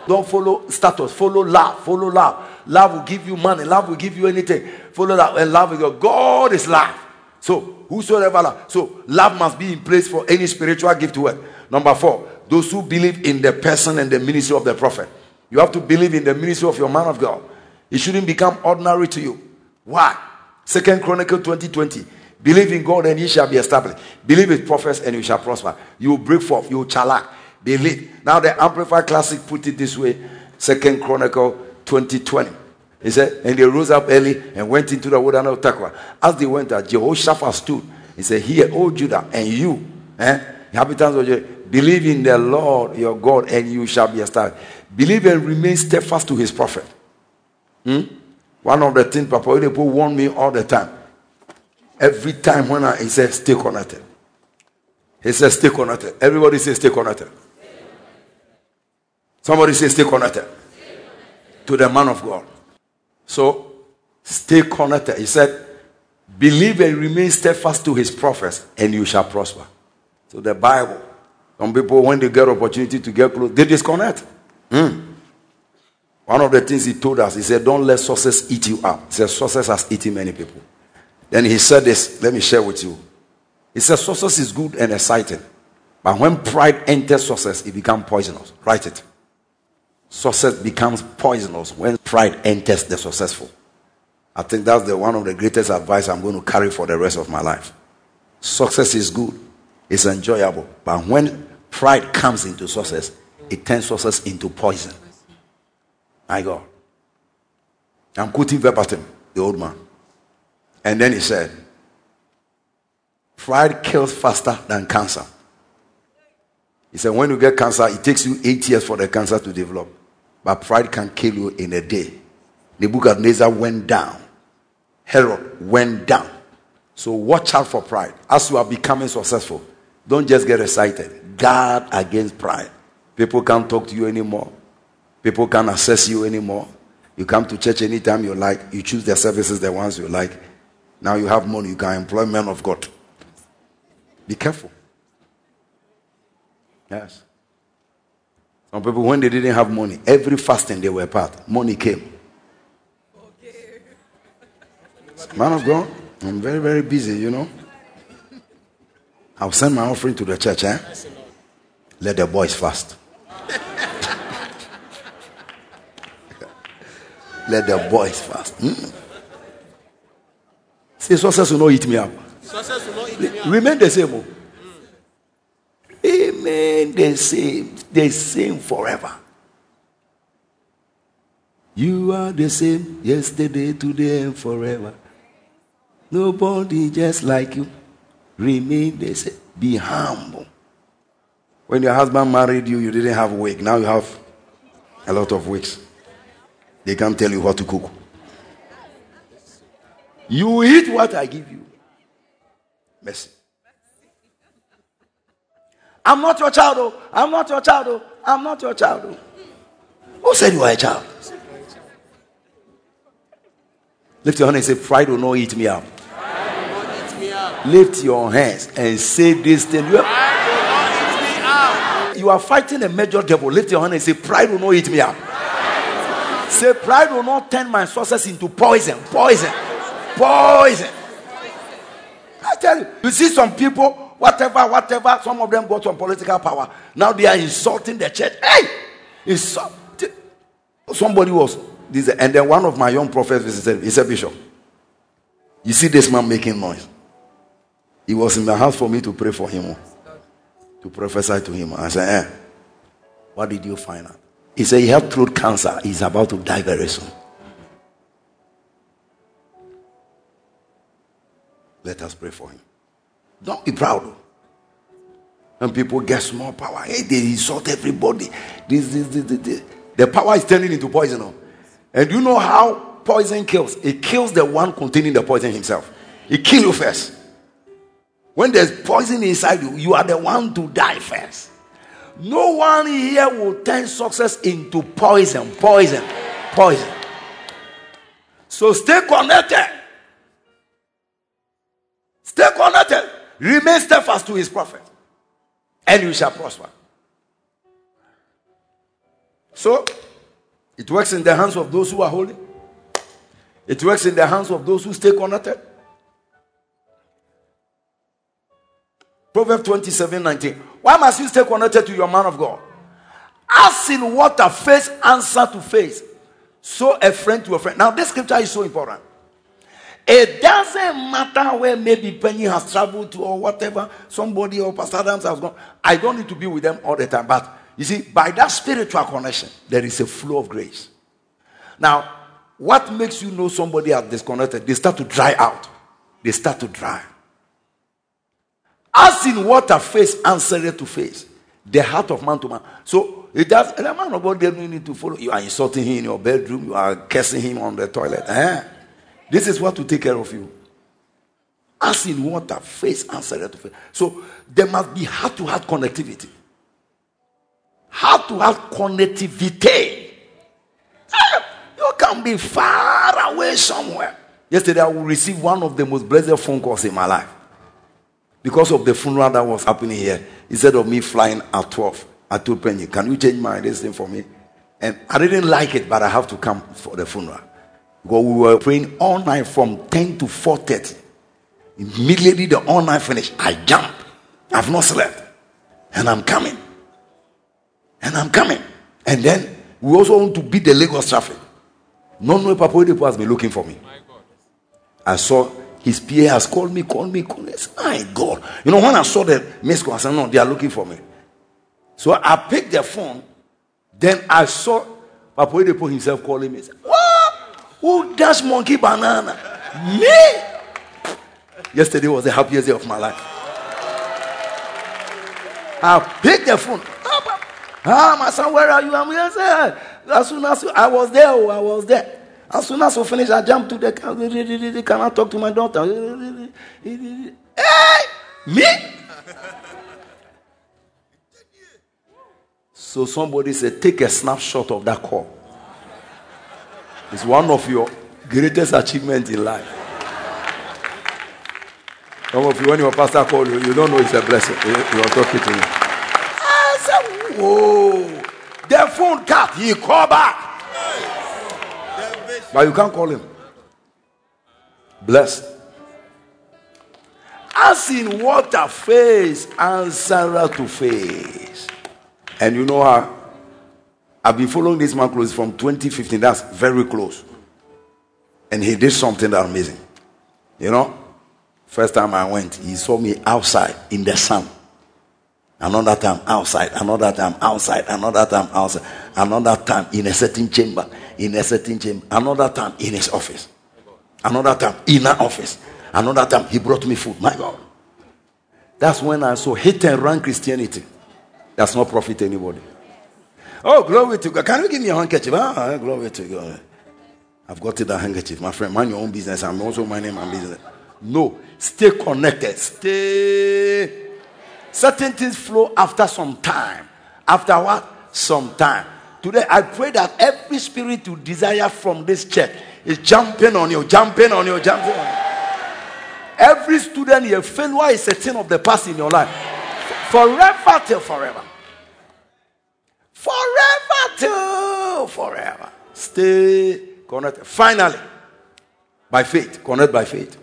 Don't follow status, follow love, follow love. Love will give you money, love will give you anything. Follow love, and love is God. God is love. So, whosoever love. So, love must be in place for any spiritual gift to work. Number four, those who believe in the person and the ministry of the prophet. You have to believe in the ministry of your man of God. It shouldn't become ordinary to you. Why? Second Chronicle 2020. Believe in God and ye shall be established. Believe in prophets and you shall prosper. You will break forth. You will chalak. Believe. Now the Amplified Classic put it this way. Second Chronicle 2020. He said, and they rose up early and went into the wilderness of Tekoa. As they went there, Jehoshaphat stood. He said, Hear, O Judah, and you, eh, inhabitants of Judah, believe in the Lord your God, and you shall be established. Believe and remain steadfast to his prophet. Hmm? One of the things Papa Oyedepo warned me all the time. Every time when I, he says, stay connected. He says, stay connected. Everybody says, stay connected. Somebody says, stay connected to the man of God. So, stay connected. He said, believe and remain steadfast to his prophets, and you shall prosper. So, the Bible, some people, when they get opportunity to get close, they disconnect. Mm. One of the things he told us, he said, Don't let success eat you up. He said, Success has eaten many people. Then he said this, let me share with you. He said, Success is good and exciting. But when pride enters success, it becomes poisonous. Write it. Success becomes poisonous when pride enters the successful. I think that's the one of the greatest advice I'm going to carry for the rest of my life. Success is good, it's enjoyable. But when pride comes into success, it turns success into poison. My God. I'm quoting verbatim, the old man. And then he said, Pride kills faster than cancer. He said, when you get cancer, it takes you eight years for the cancer to develop. But pride can kill you in a day. Nebuchadnezzar went down. Herod went down. So watch out for pride. As you are becoming successful, don't just get excited. Guard against pride. People can't talk to you anymore. People can't assess you anymore. You come to church anytime you like. You choose the services, the ones you like. Now you have money. You can employ men of God. Be careful. Yes. Some people, when they didn't have money, every fasting they were part, money came. Okay. Man of God, I'm very, very busy, you know. I'll send my offering to the church, eh? Let the boys fast. [laughs] Let the boys fast. Mm. Say, success will not eat me up. Success will not eat me up. Remain the same. Oh. Amen. The same. The same forever. You are the same yesterday, today, and forever. Nobody just like you. Remain the same. Be humble. When your husband married you, you didn't have wig. Now you have a lot of wigs. They can't tell you what to cook. You eat what I give you. Mercy. I'm not your child, oh. I'm not your child, oh. I'm not your child, oh. Who said you are a child? Lift your hand and say, Pride will not eat me up. Lift your hands and say this thing. You are, you are fighting a major devil. Lift your hand and say, Pride will not eat me up. Say, Pride will not turn my sources into poison. Poison. Poison. I tell you, you see some people, whatever, whatever, some of them got some political power. Now they are insulting the church. Hey! Insult. Somebody was, this, and then one of my young prophets visited, he said, Bishop, you see this man making noise. He was in the house for me to pray for him, to prophesy to him. I said, eh, what did you find out? He said he had throat cancer. He's about to die very soon. Let us pray for him. Don't be proud. And people get small power. Hey, they insult everybody. This, this, this, this, The power is turning into poison. And you know how poison kills? It kills the one containing the poison himself. It kills you first. When there's poison inside you, you are the one to die first. No one here will turn success into poison, poison, poison. So stay connected. Stay connected. Remain steadfast to his prophet, and you shall prosper. So, it works in the hands of those who are holy. It works in the hands of those who stay connected. Proverbs 27 19. Why must you stay connected to your man of God? As in water, face answer to face. So a friend to a friend. Now, this scripture is so important. It doesn't matter where maybe Penny has traveled to or whatever, somebody or Pastor Adams has gone. I don't need to be with them all the time. But you see, by that spiritual connection, there is a flow of grace. Now, what makes you know somebody has disconnected? They start to dry out. They start to dry. As in water face answer to face, the heart of man to man. So it does. The man of God doesn't need to follow. You are insulting him in your bedroom. You are cursing him on the toilet. Eh? This is what to take care of you. As in water, face answer to face. So there must be heart to heart connectivity. Heart to heart connectivity. Eh, you can be far away somewhere. Yesterday, I received one of the most blessed phone calls in my life. Because of the funeral that was happening here, instead of me flying at 12, I told Penny, Can you change my this thing for me? And I didn't like it, but I have to come for the funeral. Because we were praying all night from 10 to 4:30. Immediately the all night finished, I jump. I've not slept. And I'm coming. And I'm coming. And then we also want to beat the Lagos traffic. No, no, Papa Oyedepo has been looking for me. I saw his PA has called me, called me, called me. My God. You know, when I saw the miss call, I said, No, they are looking for me. So I picked the phone. Then I saw Papa Oyedepo himself calling me. Said, what? Who does monkey banana? Me? Yesterday was the happiest day of my life. I picked the phone. Ah, my son, where are you? I'm here. As soon as I was there, oh, I was there. As soon as we finish, I jump to the car. Can I talk to my daughter? Hey, me? So somebody said, take a snapshot of that call. It's one of your greatest achievements in life. Some of you, when your pastor called you, you don't know it's a blessing. You are talking to me. I said, whoa. The phone cut. He called back. But you can't call him. Blessed. As in water face answer to face. And you know how I've been following this man close from 2015. That's very close. And he did something that amazing. You know, first time I went, he saw me outside in the sun. Another time outside, another time outside, another time outside, another time in a certain chamber in a certain chamber. Another time in his office. Another time in our office. Another time he brought me food. My God. That's when I saw hit and run Christianity. That's not profit anybody. Oh, glory to God. Can you give me a handkerchief? Ah, glory to God. I've got it, a handkerchief. My friend, mind your own business. I'm also minding my business. No. Stay connected. Stay. Certain things flow after some time. After what? Some time. Today, I pray that every spirit you desire from this church, is jumping on you, jumping on you, jumping on you. Every student here, failure is a thing of the past in your life. Forever till forever. Forever till forever. Stay connected. Finally, by faith, connect by faith.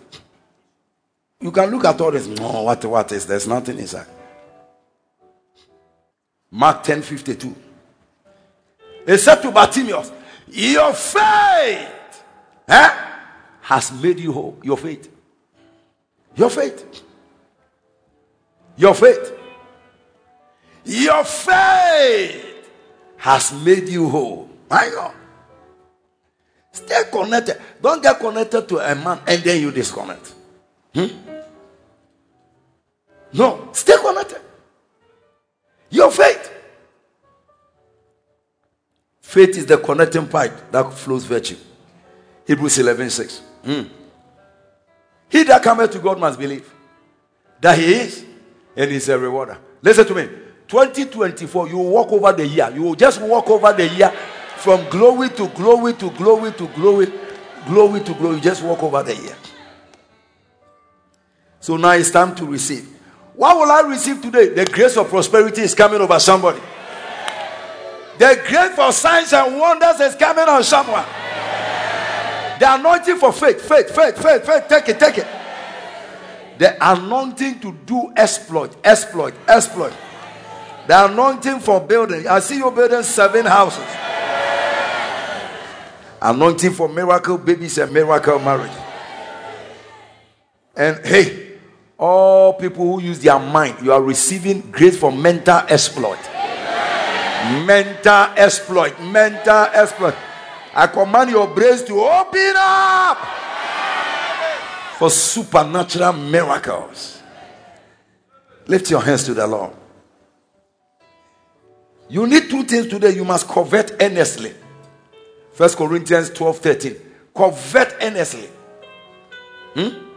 You can look at all this. No, what, what is there's nothing inside. Mark 10 52. He said to Bartimaeus, Your faith eh, has made you whole. Your faith. Your faith. Your faith. Your faith has made you whole. My God. Stay connected. Don't get connected to a man and then you disconnect. Hmm? No, stay connected. Your faith. Faith is the connecting pipe that flows virtue. Hebrews 11 6. Hmm. He that cometh to God must believe that He is and He's a rewarder. Listen to me. 2024, you walk over the year. You will just walk over the year from glory to glory to glory to glory, glory to glory. You just walk over the year. So now it's time to receive. What will I receive today? The grace of prosperity is coming over somebody. The grace for signs and wonders is coming on someone. The anointing for faith, faith, faith, faith, faith. Take it, take it. The anointing to do exploit, exploit, exploit. The anointing for building. I see you building seven houses. Anointing for miracle babies and miracle marriage. And hey, all people who use their mind, you are receiving grace for mental exploit. Mental exploit, mental exploit. I command your brains to open up for supernatural miracles. Lift your hands to the Lord. You need two things today. You must covet earnestly. First Corinthians 12 13. Covet earnestly. Hmm?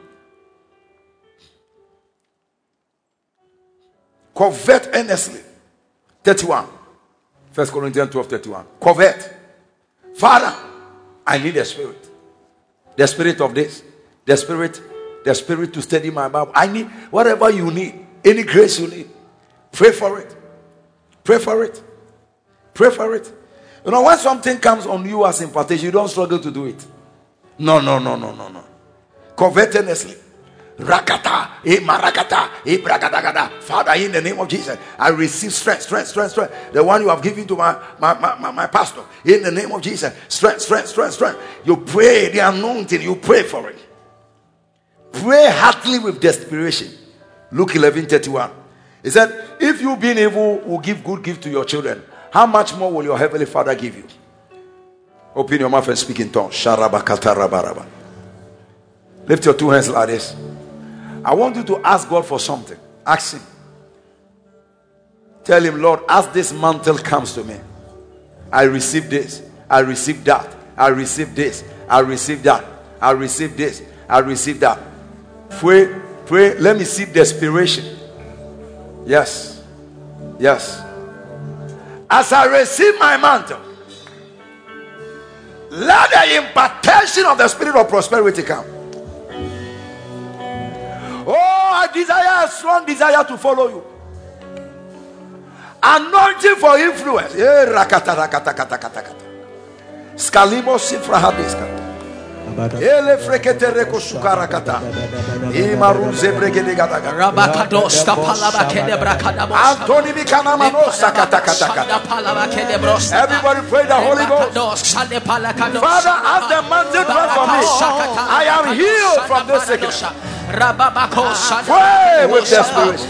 Covet earnestly. 31. First Corinthians 12 31. Covet. Father, I need the spirit. The spirit of this. The spirit. The spirit to study my Bible. I need whatever you need. Any grace you need. Pray for it. Pray for it. Pray for it. You know, when something comes on you as impartation, you don't struggle to do it. No, no, no, no, no, no. Covet earnestly. Rakata, marakata, bragadagada. Father, in the name of Jesus, I receive strength, strength, strength, strength. The one you have given to my, my, my, my, my pastor. In the name of Jesus, strength, strength, strength, strength. You pray the anointing, you pray for it. Pray heartily with desperation. Luke 11 31. He said, If you being evil will give good gift to your children, how much more will your heavenly father give you? Open your mouth and speak in tongues. Lift your two hands like this. I want you to ask God for something. Ask Him. Tell Him, Lord, as this mantle comes to me, I receive this, I receive that, I receive this, I receive that, I receive this, I receive that. Pray, pray. Let me see desperation. Yes, yes. As I receive my mantle, let the impartation of the spirit of prosperity come. Oh, I desire a strong desire to follow you. Anointing for influence. Eh, Scalimo sifrahadiska. Ele frekete reko sukara kata. Imaruze bregede gada gada. Rabakados kapalaba kede brakada Antoni bikana manosa kata kata. Everybody pray the Holy Ghost. Father, as the mantle for me, I am healed from this sickness. Pray ah, with desperation.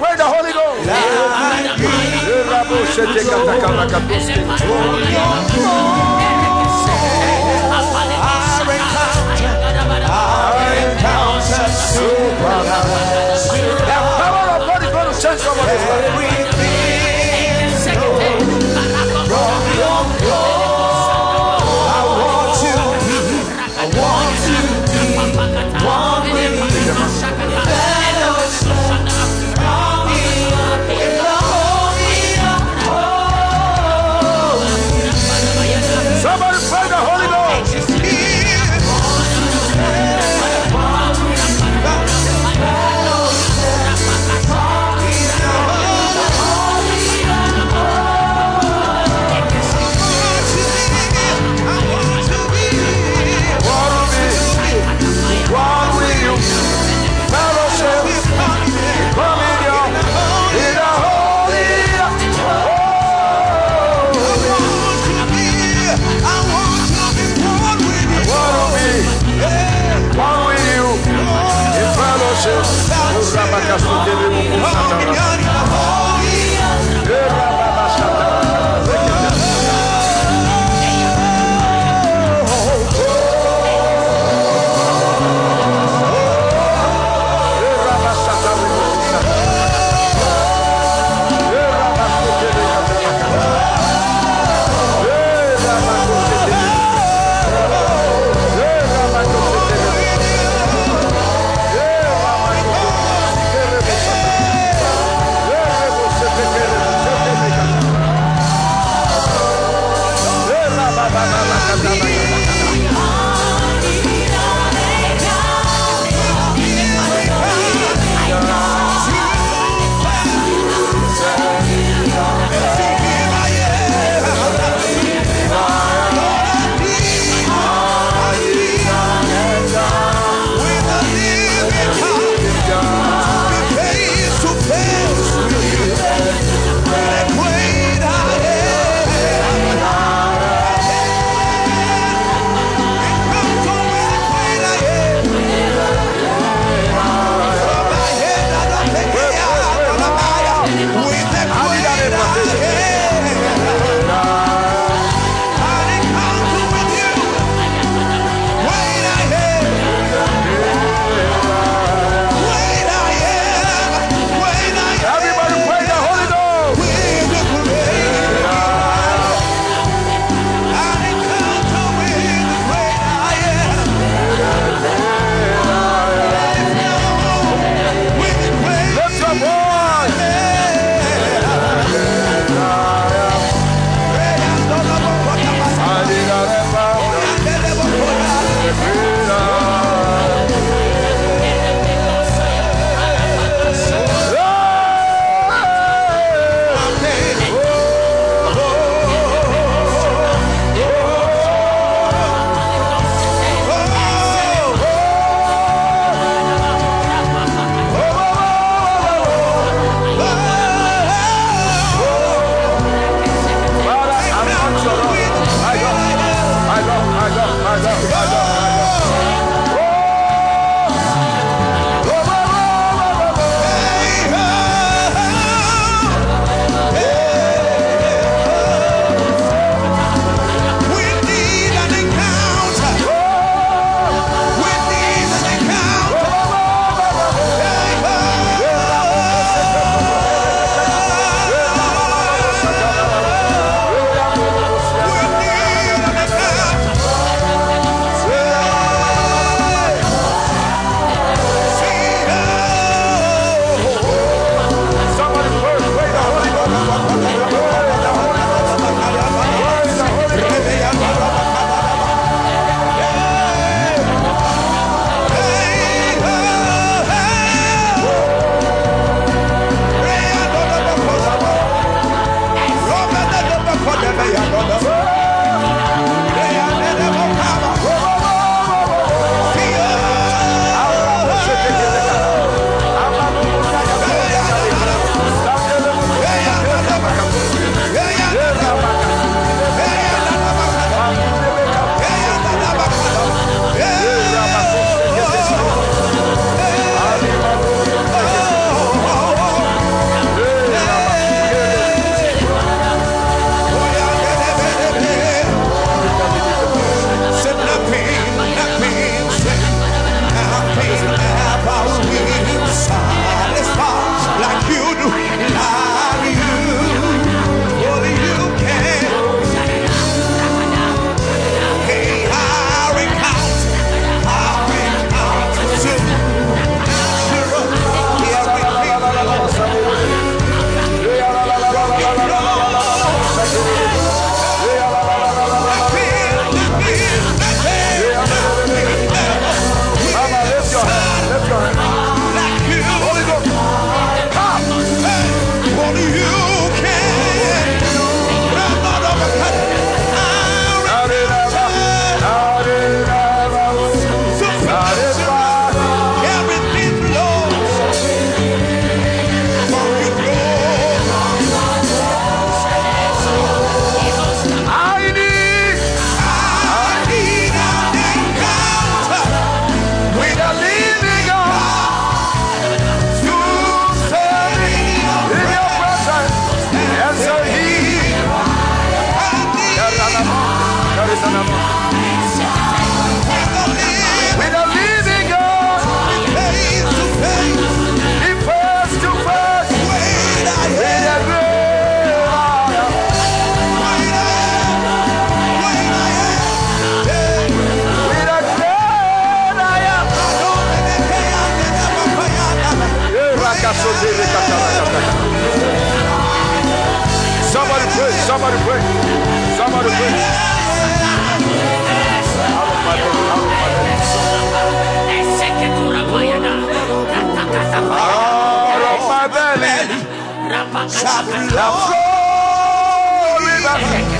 pray the Holy Ghost. Shete katakala katoske. The power of God is going to change somebody's life. Shall flow [laughs]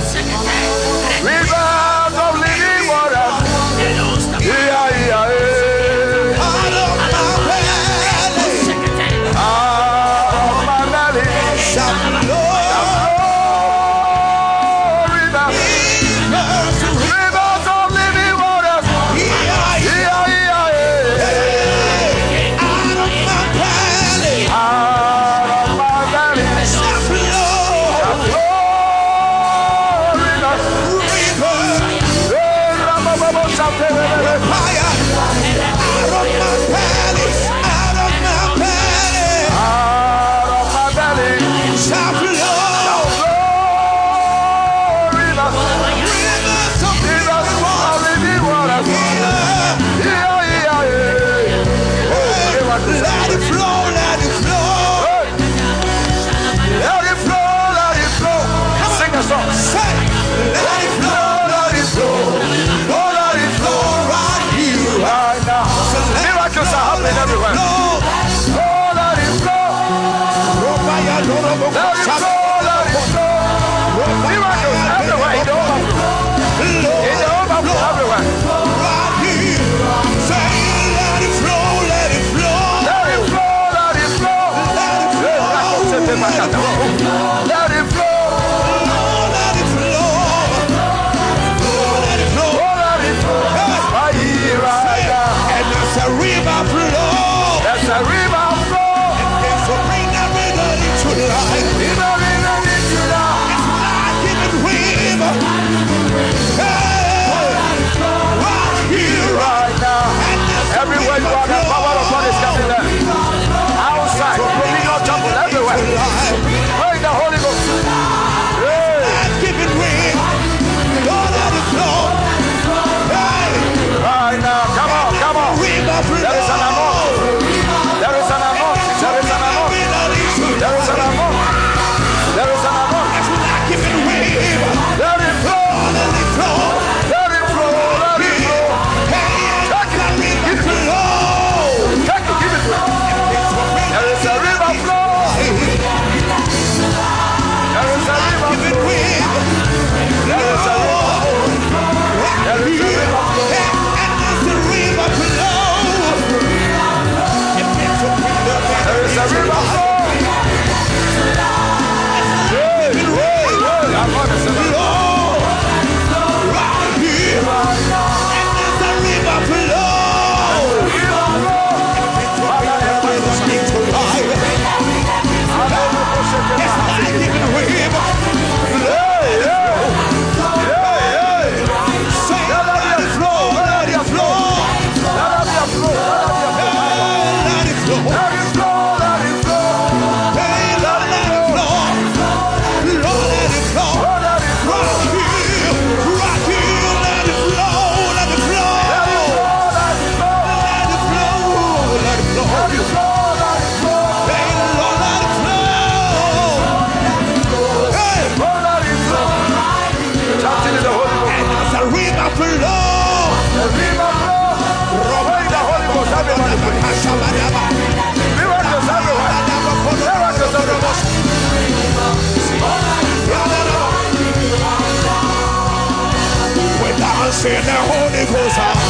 Holy Ghost.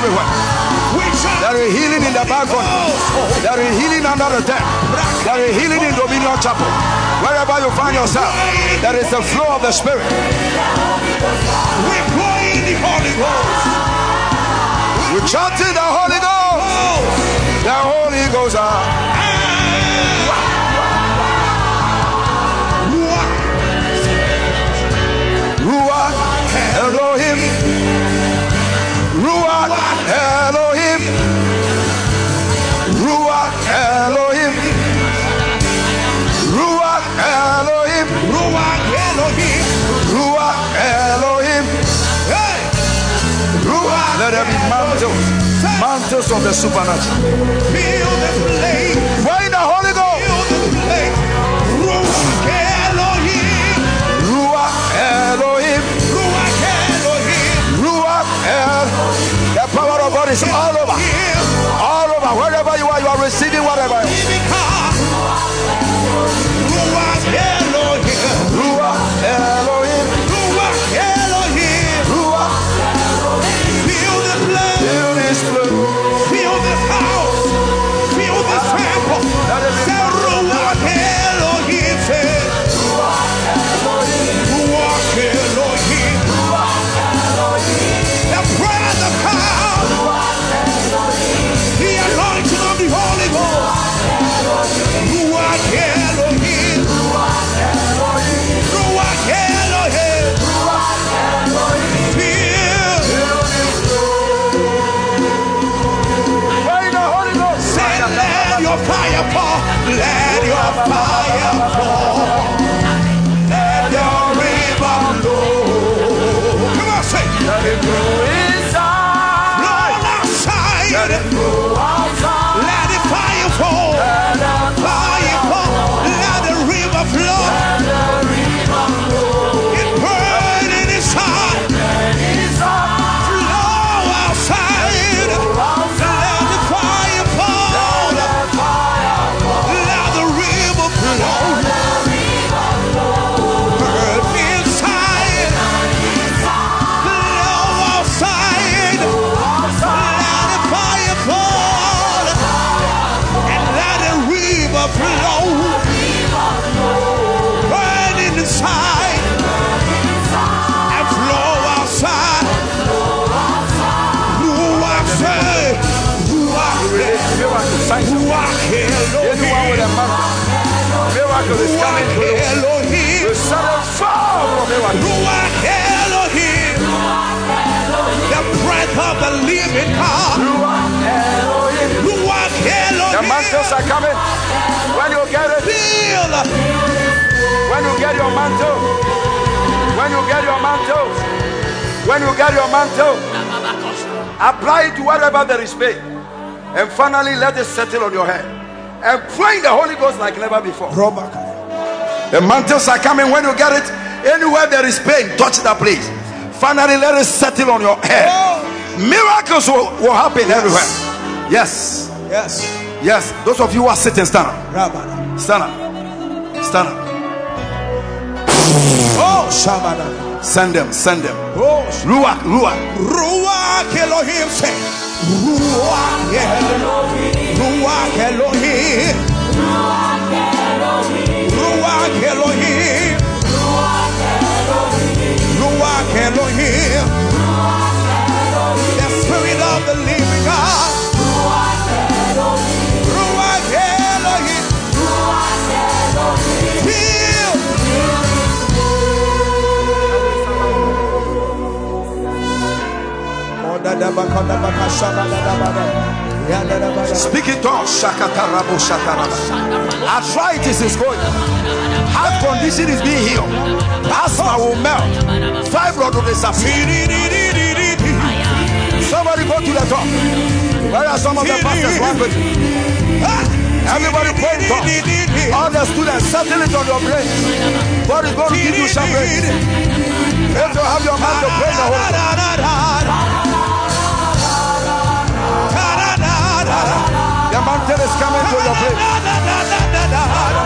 Everywhere. There is healing in the balcony. There is healing under the tent. There is healing in Dominion Chapel. Wherever you find yourself, there is the flow of the Spirit. We pray in the Holy Ghost. We chanting the Holy Ghost. The Holy Ghost. ah. Mantles of the supernatural. Feel the place. Are coming. When you get it, Feel. when you get your mantle, when you get your mantle, when you get your mantle, apply it to wherever there is pain. And finally, let it settle on your head. And pray in the Holy Ghost like never before. The mantles are coming when you get it. Anywhere there is pain, touch that place. Finally, let it settle on your head. Oh. Miracles will, will happen everywhere. Yes. Yes. Yes. Those of you who are sitting, stand up. Stand up. Stand up. Oh, oh. Shabada. Send them. Send them. Oh, Ruach, Ruach. Ruach Elohim say. Ruach Elohim. Ruach Elohim. Ruach Elohim. Ruach Elohim. The spirit of the living God. Speak in tongues. Shakatarabo shataraba. Arthritis is going. Heart condition is being healed. Asthma will melt. Fibroid will disappear. Somebody go to the top. Where are some of the pastors? Everybody pray in tongues. All the students, settle it on your brain. God is going to give you brains. If you have your mind to pray the Holy. The mantle is coming to your place.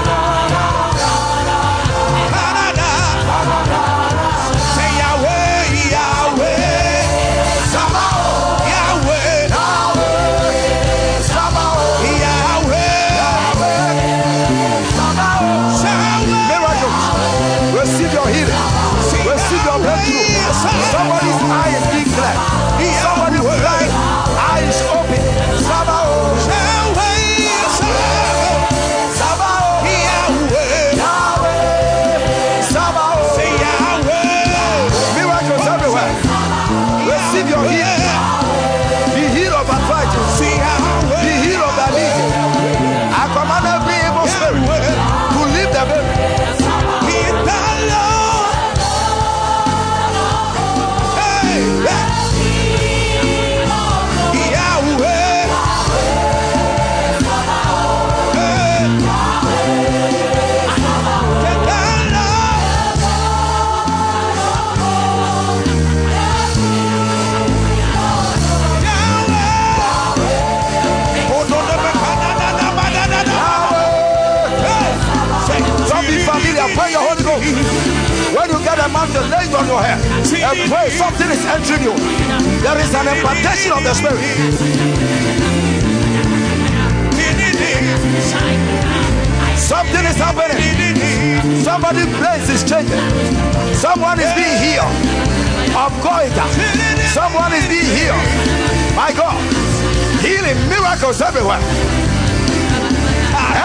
Miracles everywhere.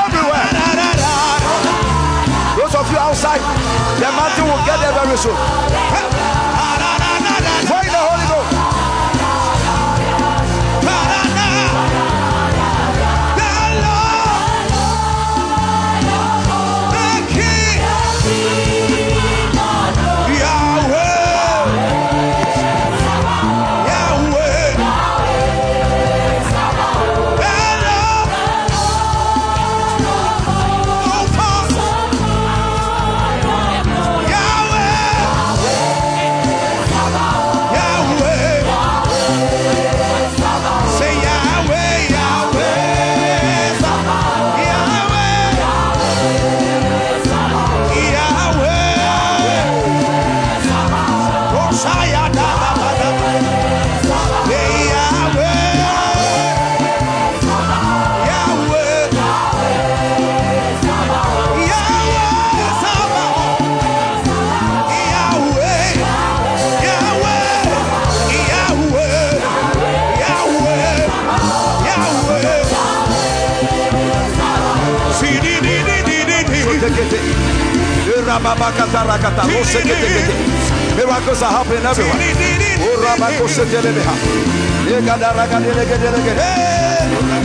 Everywhere. Those of you outside, the mantle will get there very soon. Miracles are happening everywhere. Oh.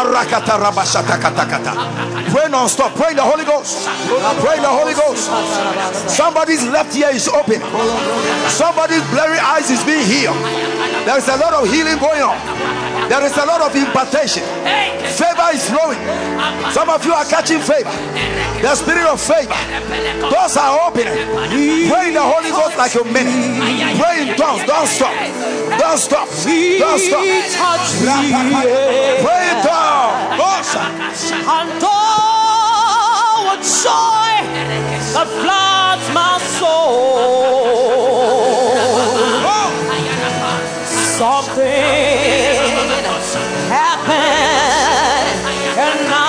Arakata rabashata kata kata. Pray non-stop. Pray in the Holy Ghost. Pray the Holy Ghost. Somebody's left ear is open. Somebody's blurry eyes is being healed. There is a lot of healing going on. There is a lot of impartation. Favor is flowing. Some of you are catching favor. The spirit of favor. Doors are opening. Pray in the Holy Ghost like a minute. Pray in tongues. Don't stop. Don't stop. Don't stop. Pray in tongues. And oh, what joy that floods my soul. Something happened, and now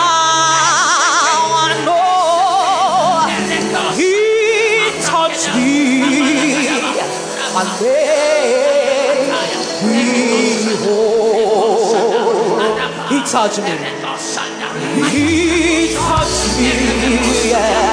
I know He touched me and whole. He touched me. Yeah.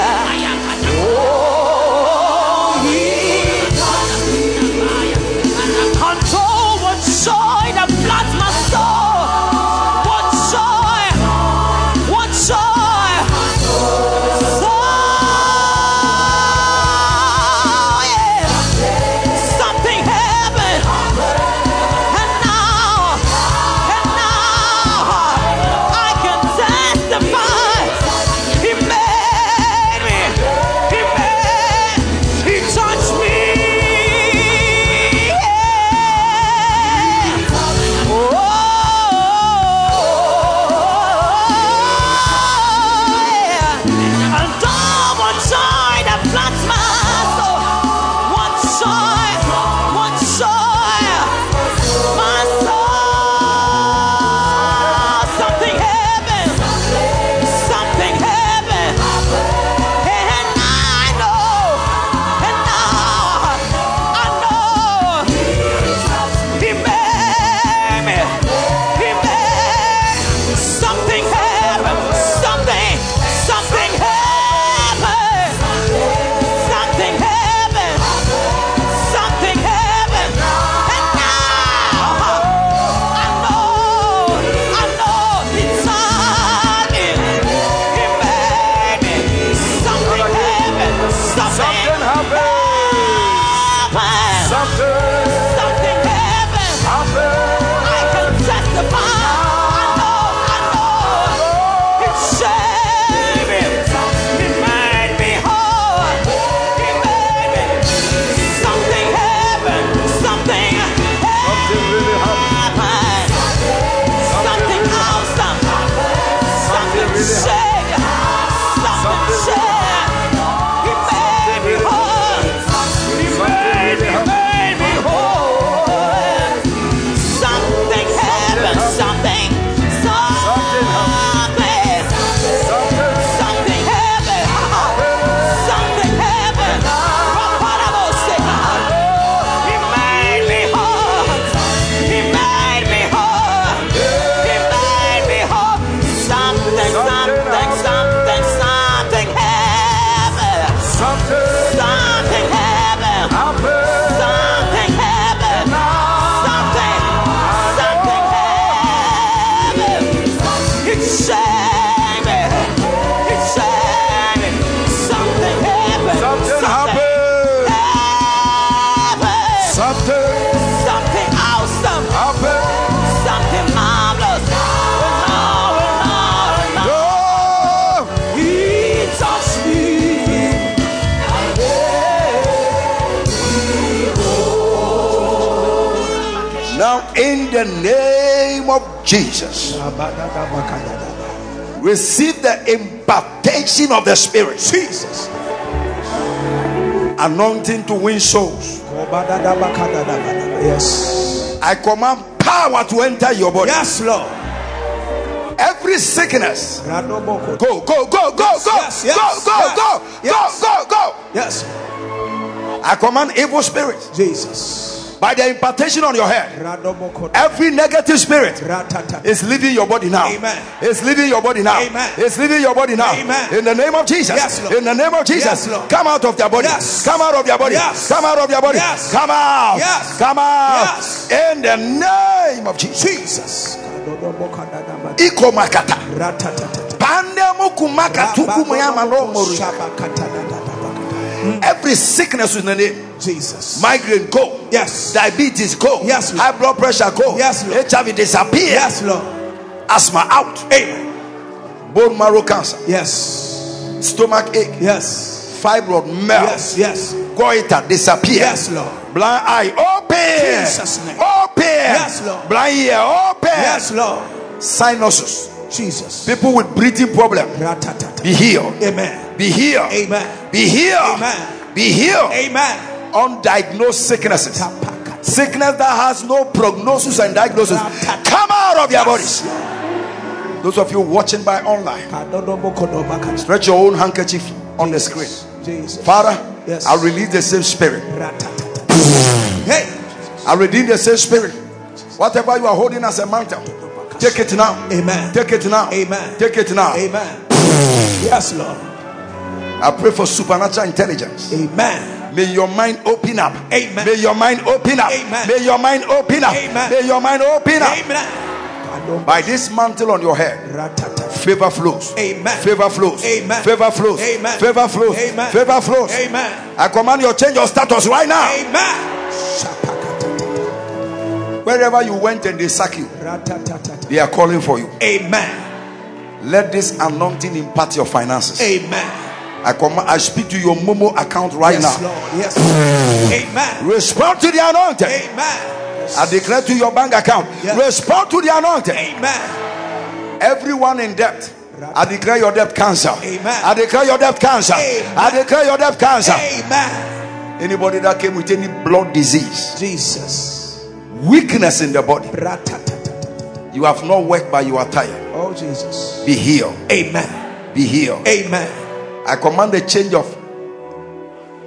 Jesus. Receive the impartation of the Spirit. Jesus. Anointing to win souls. Yes. I command power to enter your body. Yes, Lord. Every sickness. Go, go, go, go, go, Yes, yes, go, go, go, go, go, go. Yes. I command evil spirits Jesus. By the impartation on your head. Every negative spirit is leaving your body now. Amen. It's leaving your body now. Amen. It's leaving your body now. Amen. In the name of Jesus. Yes, Lord. In the name of Jesus. Yes, Lord. Come out of their body. Yes. Come out of their body. Yes. Come out of their body. Yes. Come out. Yes. Come out. Yes. In the name of Jesus. Iko makata. Ya Every sickness in the name. Jesus. Migraine go. Yes. Diabetes go. Yes, Lord. High blood pressure go. Yes, Lord. HIV disappear. Yes, Lord. Asthma out. Amen. Bone marrow cancer. Yes. Stomach ache. Yes. Fibroid melt. Yes. Yes. Goiter disappear. Yes, Lord. Blind eye open. Jesus' name. Open. Yes, Lord. Blind ear open. Yes, Lord. Sinuses. Jesus. People with breathing problem. Be healed. Amen. Be healed. Amen. Be healed. Amen. Be healed. Amen. Undiagnosed sicknesses. Sickness that has no prognosis and diagnosis. Come out of your bodies. Those of you watching by online, stretch your own handkerchief on the screen. Father, Yes. I release the same spirit. Hey. I redeem the same spirit. Whatever you are holding as a mantle, take it now. Amen. Take it now. Amen. Take it now. Amen. Yes, Lord. I pray for supernatural intelligence. Amen. May your mind open up. Amen. May your mind open up. Amen. May your mind open up. Amen. May your mind open up. Amen. By this mantle on your head, favor flows. Amen. Favor flows. Amen. Favor flows. Amen. Favor flows. Amen. Favor flows. Amen. I command you to change your status right now. Amen. Wherever you went and they sack you, they are calling for you. Amen. Let this anointing impart your finances. Amen. I command, I speak to your Momo account right yes, now. Lord. Yes. Amen. Respond to the anointing. Amen. I declare to your bank account. Respond to the anointing. Amen. Everyone in debt. I declare your debt cancer. Amen. I declare your debt cancer. Amen. I declare your debt cancer. Amen. Anybody that came with any blood disease, Jesus. weakness in the body, you have not worked, but you are tired. Oh, Jesus. Be healed. Amen. Be healed. Amen. I command the change of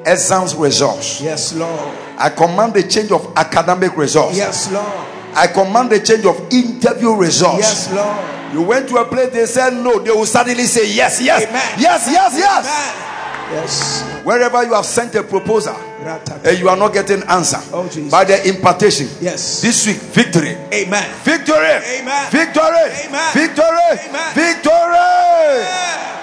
exams results. Yes, Lord. I command the change of academic results. Yes, Lord. I command the change of interview results. Yes, Lord. You went to a place, they said no, they will suddenly say yes, yes, Amen. yes, yes, yes. Amen. Yes. Wherever you have sent a proposal and eh, you are not getting answer Oh, Jesus. by the impartation. Yes. This week, victory. Amen. Victory. Amen. Victory. Amen. Victory. Amen. Victory.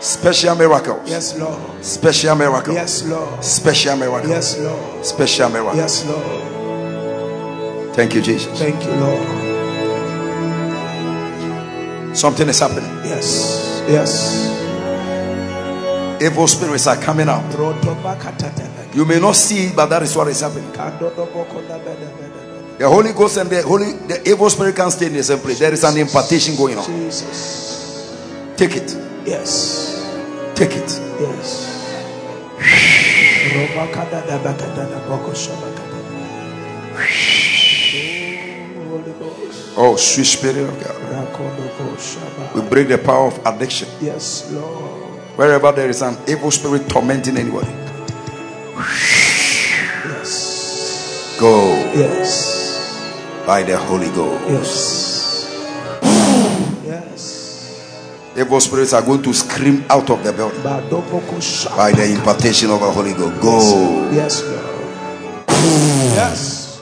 Special miracles. Yes, Lord. Special miracles. Yes, Lord. Special miracles. Yes, Lord. Special miracles. Yes, Lord. Thank you, Jesus. Thank you, Lord. Something is happening. Yes. Yes. Evil spirits are coming out. You may not see it, but that is what is happening. The Holy Ghost and the Holy the evil spirit can't stay in the same place. There is an impartation going on. Jesus. Take it. Yes. Take it. Yes. Oh. Oh, sweet spirit of God. We break the power of addiction. Yes, Lord. Wherever there is an evil spirit tormenting anybody, Yes. go Yes. by the Holy Ghost. Yes. Yes. Evil spirits are going to scream out of the building by the impartation of the Holy Ghost. Go. Yes, Lord. Yes.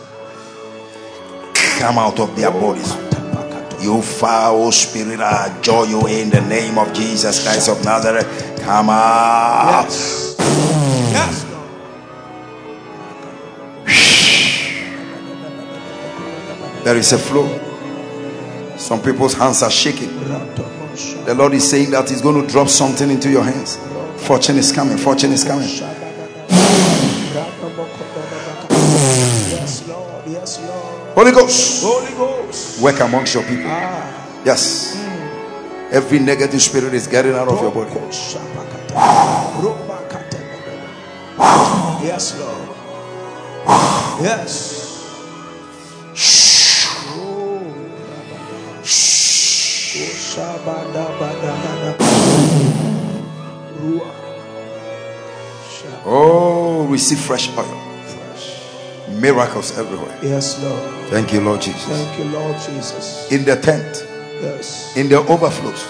Come out of their bodies. You foul spirit, I adjure you in the name of Jesus Christ of Nazareth. Come out. Yes. Yes, There is a flow. Some people's hands are shaking. The Lord is saying that He's going to drop something into your hands. Fortune is coming. Fortune is coming. Yes, Lord. Yes, Lord. Holy Ghost, Holy Ghost. work amongst your people. Yes. Every negative spirit is getting out of your body. Yes, Lord. Yes. Oh. Oh, receive fresh oil. Miracles everywhere. Yes, Lord. Thank you, Lord Jesus. Thank you, Lord Jesus. In the tent, Yes. in the overflows,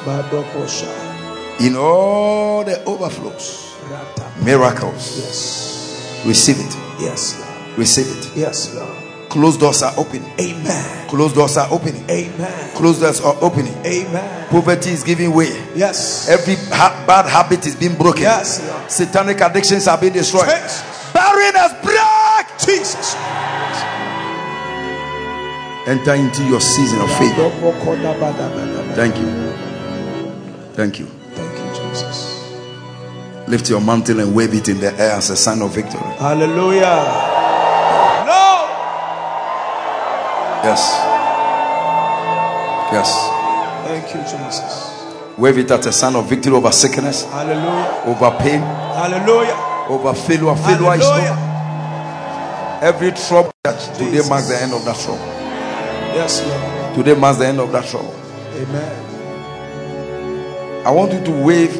in all the overflows, miracles. Yes. Receive it. Yes, Lord. Receive it. Yes, Lord. Closed doors are opening. Amen. Closed doors are opening. Amen. Closed doors are opening. Amen. Poverty is giving way. Yes. Every ha- bad habit is being broken. Yes, Lord. Satanic addictions are being destroyed. Yes. Barrenness break. Jesus. Enter into your season of faith. Thank you. Thank you. Thank you. you, Jesus. Lift your mantle and wave it in the air as a sign of victory. Hallelujah. Yes. Yes. Thank you, Jesus. Wave it as a sign of victory over sickness, Hallelujah. over pain, Hallelujah. over failure. Failure is over. Every trouble that today marks the end of that trouble. Yes, Lord. Today marks the end of that trouble. Amen. I want you to wave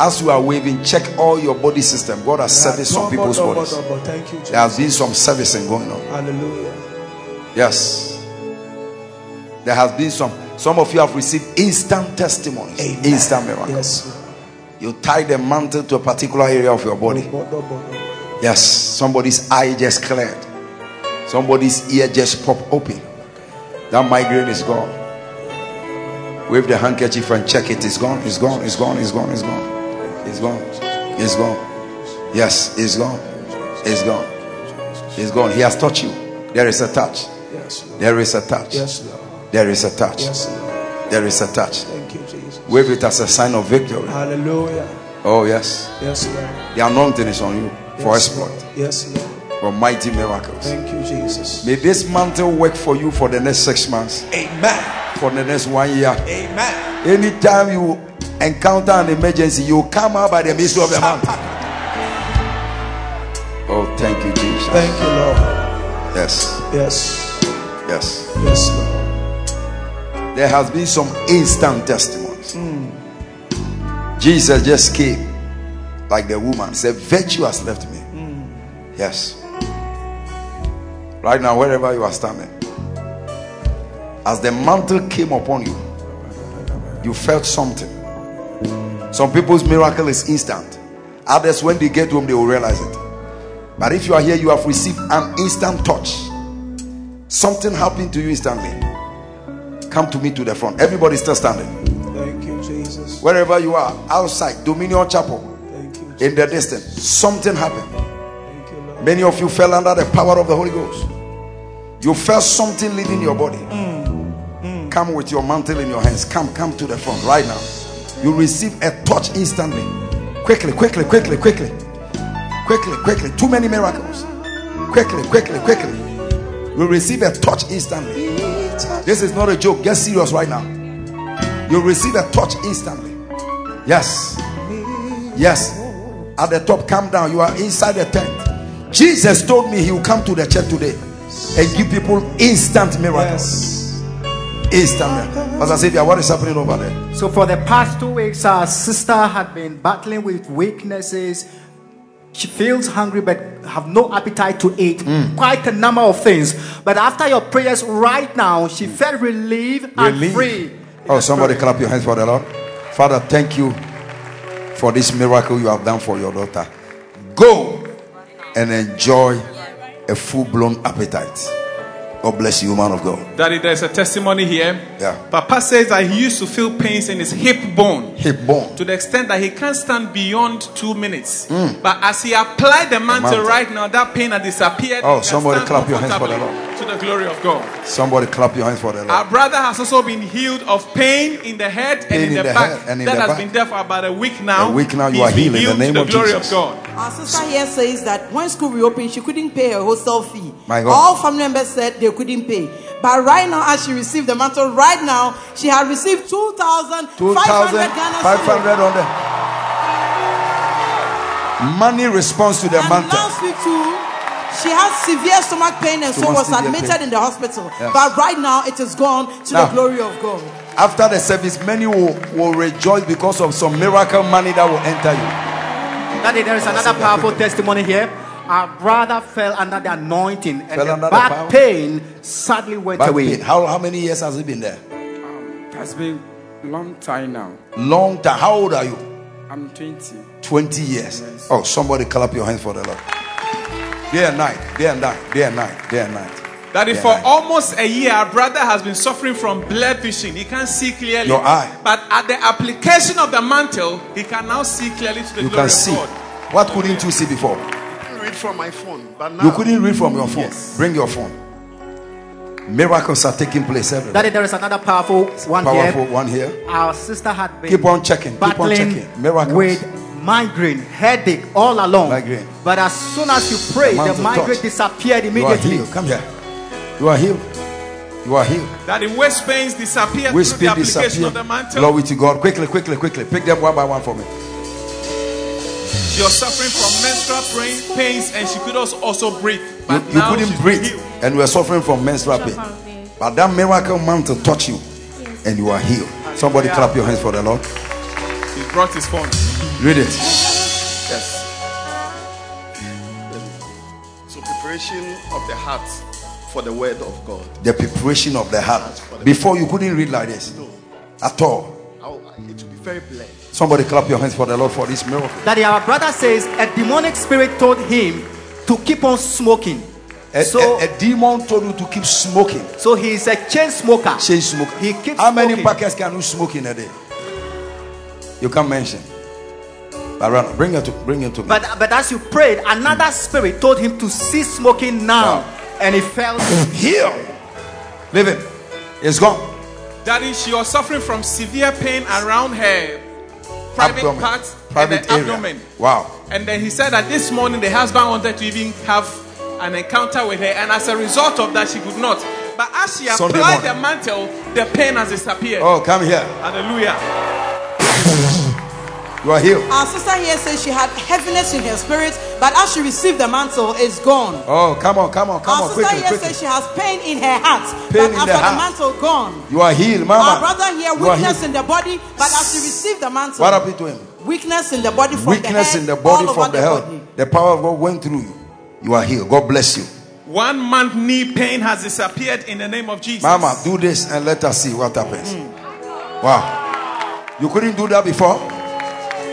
as you are waving. Check all your body system. God has serviced some people's bodies. Thank you, There has been some servicing going on. Hallelujah. Yes. There has been some. Some of you have received instant testimonies, Amen. instant miracles. Yes. You tie the mantle to a particular area of your body. Yes. Somebody's eye just cleared. Somebody's ear just popped open. That migraine is gone. Wave the handkerchief and check it. It's gone. It's gone. It's gone. It's gone. It's gone. It's gone. It's gone. Yes, it's gone. It's gone. It's gone. He has touched you. There is a touch. Yes, Lord. There is a touch. Yes, Lord. There is a touch. Yes, Lord. There is a touch. Thank you, Jesus. Wave it as a sign of victory. Hallelujah. Oh, yes. Yes, Lord. The anointing is on you for Yes, exploit, Lord. Yes, Lord. for mighty miracles. Thank you, Jesus. May this mantle work for you for the next six months, Amen. for the next one year. Amen. Anytime you encounter an emergency, you come out by the mystery of the mantle. Oh, thank you, Jesus. Thank you, Lord. Yes, Yes. Yes. Yes, Lord. There has been some instant testimonies. Hmm. Jesus just came like the woman said, Virtue has left me. Hmm. Yes. Right now, wherever you are standing, as the mantle came upon you, you felt something. Some people's miracle is instant, others, when they get home, they will realize it. But if you are here, you have received an instant touch. Something happened to you instantly. Come to me to the front. Everybody still standing. Thank you, Jesus. Wherever you are, outside, Dominion Chapel, Thank you. in the distance, something happened. Thank you, Lord. Many of you fell under the power of the Holy Ghost. You felt something leaving your body. Mm, mm. Come with your mantle in your hands. Come, come to the front right now. You receive a touch instantly. Quickly, quickly, quickly, quickly. Quickly, quickly. Too many miracles. Quickly, quickly, quickly. You receive a touch instantly. This is not a joke. Get serious right now. You'll receive a touch instantly. Yes. Yes. At the top, come down. You are inside the tent. Jesus told me he will come to the church today and give people instant miracles. Instant miracles. Pastor Xavier, what is happening over there? So for the past two weeks, our sister had been battling with weaknesses. She feels hungry but have no appetite to eat. Mm. Quite a number of things. But after your prayers right now, she mm. felt relieved and Relief. free. Oh, somebody spirit. clap your hands for the Lord. Father, thank you for this miracle you have done for your daughter. Go and enjoy a full blown appetite. God bless you, man of God. Daddy, there's a testimony here. Yeah. Papa says that he used to feel pains in his hip bone Hip bone. to the extent that he can't stand beyond two minutes. Mm. But as he applied the mantle, mantle. right now, that pain has disappeared. Oh, somebody clap your hands for the Lord. To the glory of God. Somebody clap your hands for the Lord. Our brother has also been healed of pain in the head Pain and in, in the, the back. and in that the has back. been there for about a week now. A week now, you He's are been healed in the name to of glory Jesus. of God. Our sister here says that when school reopened, she couldn't pay her hostel fee. My God. All family members said they couldn't pay. But right now, as she received the mantle, right now, she has received 2,500 Ghana cedis. 2,500 on the money response to the And mantle. last week too, she had severe stomach pain and so was admitted pain. in the hospital. Yes. But right now, it is gone to Now- the glory of God. After the service, many will, will rejoice because of some miracle money that will enter you. Daddy, there is another powerful testimony here. Our brother fell under the anointing and Fell the under the back power? pain sadly went Back away. pain. How, how many years has he been there? Um, it has been long time now. Long time. How old are you? I'm 20. 20 years. Oh, somebody clap your hands for the Lord. Day and night, day and night, day and night, day and night. Daddy, Yeah, for right. almost a year, our brother has been suffering from blurred vision. He can't see clearly. Your eye. But at the application of the mantle, he can now see clearly to the You glory can of see. God. What couldn't you see before? Read from my phone, but now You couldn't read from your phone. Bring your phone. Miracles are taking place everywhere. Daddy, there is another powerful one Powerful here. one here. Our sister had been Keep on checking. Keep on checking. Miracles. with migraine, headache all along. Migraine. But as soon as you pray, The the, migraine touch. disappeared You are immediately. healed. Come here. You are healed. You are healed. That in waist pains disappear Waist through the application disappear. of the mantle. Glory to God. Quickly, quickly, quickly. Pick them one by one for me. You're suffering from menstrual pain, pains, and she could also, also breathe. You, But you now couldn't she's breathe healed. and you are suffering from menstrual pain. But that miracle mantle touch you and you are healed. Somebody clap your hands for the Lord. He brought his phone. Read it. Yes. so preparation of the heart for the word of God. The preparation of the heart. Before you couldn't read like this at all. How it will be very blurred. Somebody clap your hands for the Lord for this miracle. Daddy, our brother says a demonic spirit told him to keep on smoking. A, So- a, a demon told you to keep smoking. So he is a chain smoker. Chain smoke. He keeps How many smoking. packets can you smoke in a day? You can't mention. Barana, bring it to bring it to me. But but as you prayed, another hmm. spirit told him to cease smoking now, Wow. and he felt [clears throat] Heal. Leave it. It's gone. Daddy, she was suffering from severe pain around her private Abdomen. parts Private and the abdomen. Wow. And then he said that this morning the husband wanted to even have an encounter with her, and as a result of that, she could not. But as she applied the mantle, the pain has disappeared. Oh, come here. Hallelujah. [laughs] You are healed. Our sister here says she had heaviness in her spirit, but as she received the mantle, it's gone. Oh, come on, come on, come Our on, sister quickly, here quickly. says she has pain in her heart, Pain but in after the the, mantle gone. You are healed, mama. Our brother here, weakness in the body, but as she received the mantle, What happened to him? weakness in the body from Weakness the head, in the body all over from the health. body. The power of God went through you. You are healed. God bless you. One month knee pain has disappeared in the name of Jesus. Mama, do this and let us see what happens. Mm. Wow. You couldn't do that before?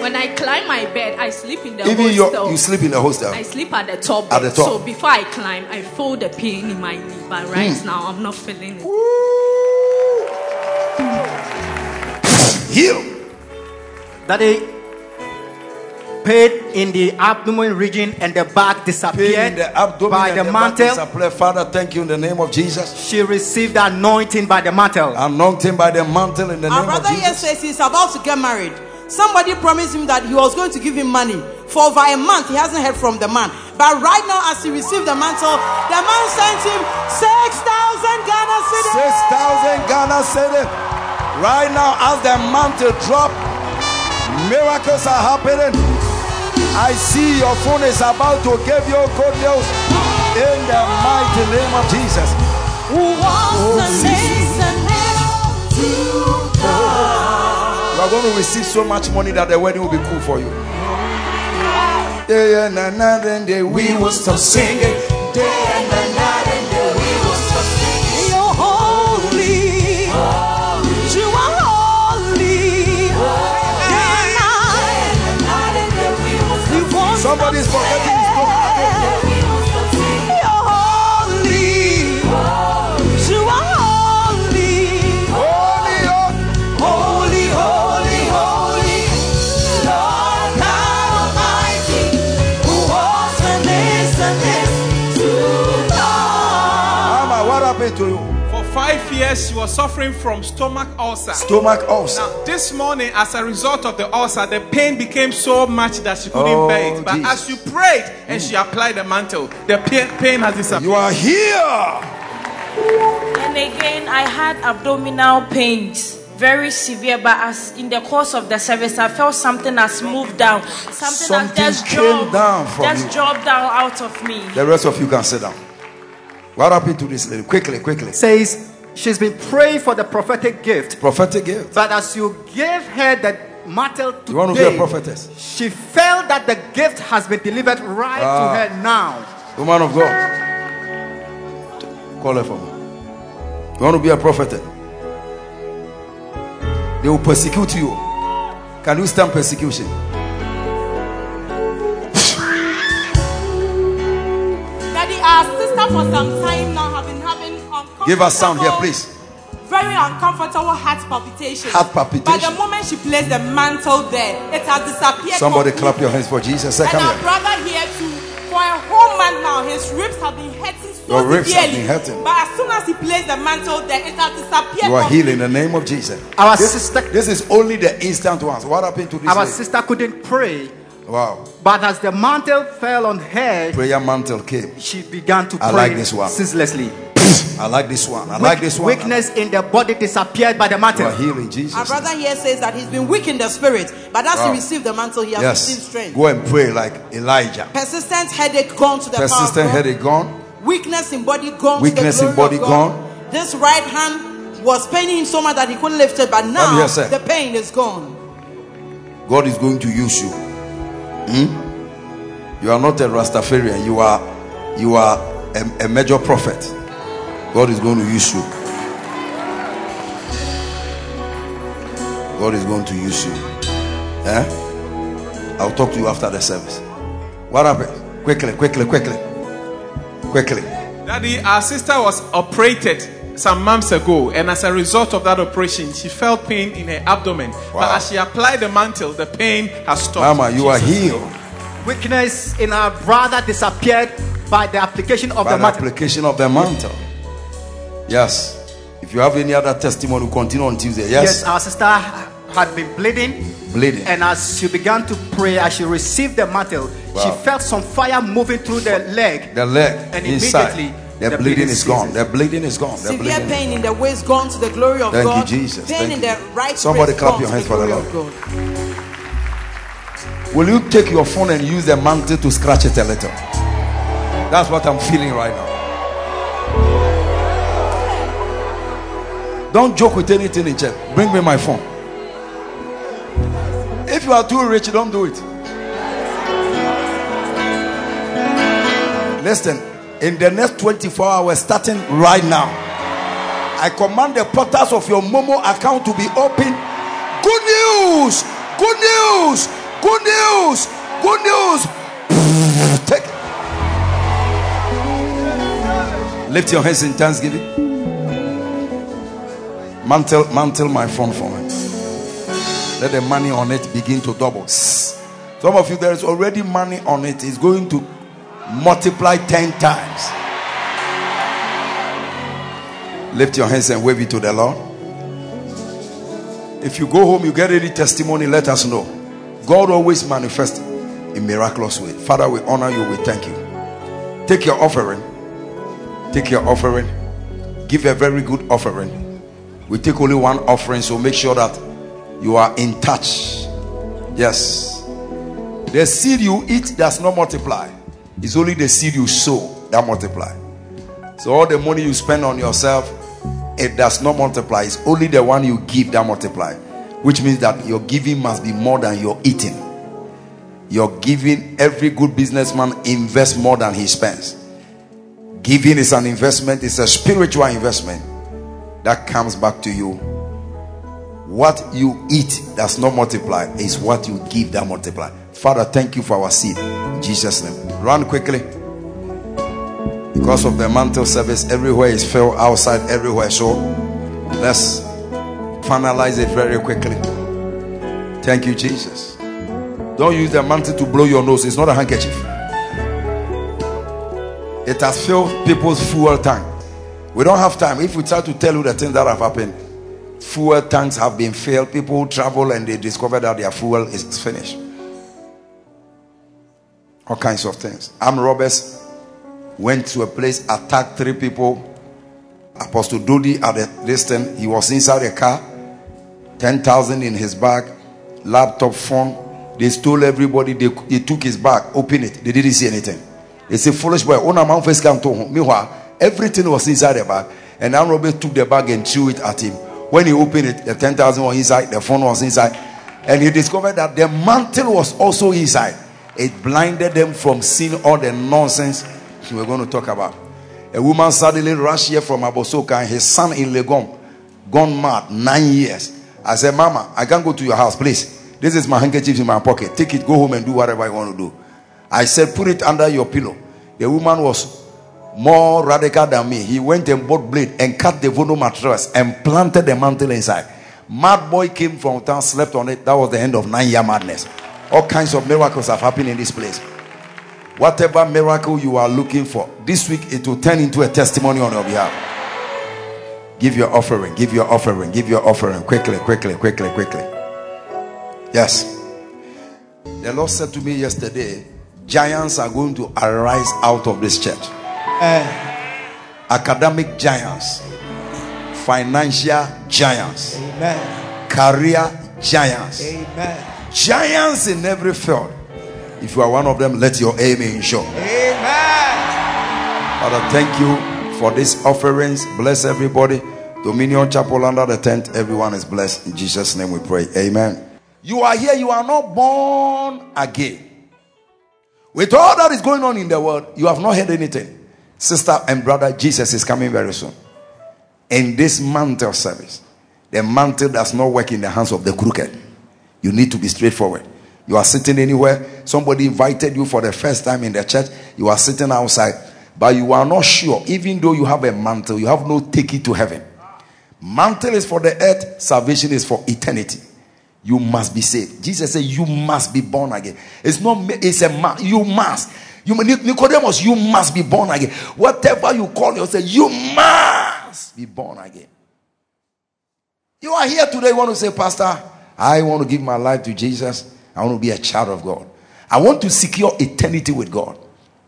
When I climb my bed, I sleep in the Even your, hostel. you sleep in the hostel. I sleep at the top. At the top. So before I climb, I feel the pain in my knee. But right Hmm. now, I'm not feeling it. Heal. Daddy pain in the abdomen region and the back disappeared in the by the the mantle. Father, thank you in the name of Jesus. She received the anointing by the mantle. Anointing by the mantle in the Our name of brother here Jesus. says he's about to get married. Somebody promised him that he was going to give him money. For over a month, he hasn't heard from the man. But right now, as he received the mantle, the man sent him 6,000 Ghana cedis. 6,000 Ghana cedi. Right now, as the mantle drop, miracles are happening. I see your phone is about to give you good news in the mighty name of Jesus. You are going to receive so much money that the wedding will be cool for you. Day and and day we will stop singing. Five years, she was suffering from stomach ulcer. Stomach ulcer. Now, this morning, as a result of the ulcer, the pain became so much that she couldn't Oh, bear it. But Jesus. as you prayed and she applied the mantle, the pain, pain has disappeared. You are here. And again, I had abdominal pains, very severe. But as in the course of the service, I felt something has moved down, something, Something has just dropped, down from just you. dropped down out of me. The rest of you can sit down. What happened to this lady? Quickly, quickly. Says she's been praying for the prophetic gift. Prophetic gift. But as you gave her the mantle today, You want to be a prophetess? she felt that the gift has been delivered right Ah. to her now. Woman of God. Call her for me. You want to be a prophet? They will persecute you. Can you stand persecution? Daddy, our sister for some time now having uncomfortable, Give us sound here, please. very uncomfortable heart palpitations. Heart palpitation. But the moment she placed the mantle there, it has disappeared. Somebody completely. clap your hands for Jesus. Say, And our here. brother here too, for a whole month now, his ribs have been hurting so Your ribs have severely. been hurting. But as soon as he placed the mantle there, it has disappeared. You are completely. healed in the name of Jesus. Our this, sister, this is only the instant ones. What happened to this our lady? sister couldn't pray, Wow. but as the mantle fell on her, Prayer mantle came. she began to I pray like this one. ceaselessly. I like this one. I like this one. Weakness in the body disappeared by the You mantle. are healing Jesus. Our brother here says that he's been weak in the spirit, but as Wow. he received the mantle, he has received strength. Go and pray like Elijah. Persistent headache gone to the power of Persistent God. headache gone. Weakness in body gone. Weakness to the in body gone. This right hand was paining him so much that he couldn't lift it, but now hear, sir. the pain is gone. God is going to use you. Hmm? You are not a Rastafarian. You are you are a, a major prophet. God is going to use you. God is going to use you. Eh? I'll talk to you after the service. What happened? Quickly, quickly, quickly. Quickly. Daddy, our sister was operated some months ago, and as a result of that operation, she felt pain in her abdomen. But as she applied the mantle, the pain has stopped. Mama, you are Jesus' name. healed Weakness in our brother disappeared by the application of by the the mantle. application of the mantle. Yes. If you have any other testimony, continue on Tuesday. Yes, Yes. our sister had been bleeding. Bleeding. And as she began to pray, as she received the mantle, Wow. she felt some fire moving through the leg. The leg And inside. immediately, The, the bleeding bleeding is gone. ceases. The bleeding is gone. The Severe bleeding. pain in the waist gone to the glory of Thank you, God. Jesus. Pain Thank in you. the right Somebody clap your hands the for the glory Lord. God. Will you take your phone and use the mantle to scratch it a little? That's what I'm feeling right now. Don't joke with anything in church. Bring me my phone. If you are too rich, don't do it. Listen, in the next 24 hours, starting right now, I command the portals of your Momo account to be open. Good news! Good news! Good news! Good news! Take it. Lift your hands in thanksgiving. Mantle, mantle my phone for me. Let the money on it begin to double. Some of you, there is already money on it. It's going to multiply 10 times. Lift your hands and wave it to the Lord. If you go home, you get any testimony, let us know. God always manifests in miraculous way. Father, we honor you. We thank you. Take your offering. Take your offering. Give a very good offering. We take only one offering, so make sure that you are in touch. Yes. The seed you eat does not multiply. It's only the seed you sow that multiply. So all the money you spend on yourself, it does not multiply. It's only the one you give that multiply. Which means that your giving must be more than your eating. Your giving, every good businessman invests more than he spends. Giving is an investment, it's a spiritual investment that comes back to you. What you eat does not multiply, is what you give that multiply. Father, thank you for our seed. In Jesus' name. Run quickly. Because of the mantle service, everywhere is filled outside, everywhere. So let's finalize it very quickly. Thank you, Jesus. Don't use the mantle to blow your nose, it's not a handkerchief. It has filled people's fuel tank. We don't have time. If we try to tell you the things that have happened, fuel tanks have been filled. People travel and they discover that their fuel is finished. All kinds of things. Armed robbers went to a place, attacked three people, Apostle Dodi at the distance, he was inside a car, 10,000 in his bag, laptop, phone. They stole everybody. They, they took his bag, opened it. They didn't see anything. They said, foolish boy, Ona man first come to him. Meanwhile, everything was inside the bag. And Aaron Robert took the bag and threw it at him. When he opened it, the 10,000 was inside, the phone was inside. And he discovered that the mantle was also inside. It blinded them from seeing all the nonsense we're going to talk about. A woman suddenly rushed here from Abosoka and his son in Legom, gone mad, nine years. I said, Mama, I can't go to your house, please. This is my handkerchief in my pocket. Take it, go home and do whatever you want to do. I said, Put it under your pillow. The woman was more radical than me. He went and bought blade and cut the voodoo mattress and planted the mantle inside. Mad boy came from town, slept on it. That was the end of nine year madness. All kinds of miracles have happened in this place. Whatever miracle you are looking for, this week it will turn into a testimony on your behalf. Give your offering, give your offering, give your offering quickly, quickly, quickly, quickly. Yes. The Lord said to me yesterday, giants are going to arise out of this church. Eh, academic giants, financial giants, Amen. career giants, Amen. giants in every field. If you are one of them, let your amen show. Amen. Father, thank you for these offerings. Bless everybody. Dominion Chapel under the tent. Everyone is blessed. In Jesus' name we pray. Amen. You are here, you are not born again. With all that is going on in the world, you have not heard anything. Sister and brother, Jesus is coming very soon. In this mantle service, the mantle does not work in the hands of the crooked. You need to be straightforward. You are sitting anywhere, somebody invited you for the first time in the church, you are sitting outside, but you are not sure, even though you have a mantle, you have no ticket to heaven. Mantle is for the earth, salvation is for eternity. You must be saved. Jesus said, You must be born again. It's not, it's a you must. You Nicodemus, you must be born again. Whatever you call yourself, you must be born again. You are here today, you want to say, Pastor, I want to give my life to Jesus. I want to be a child of God. I want to secure eternity with God.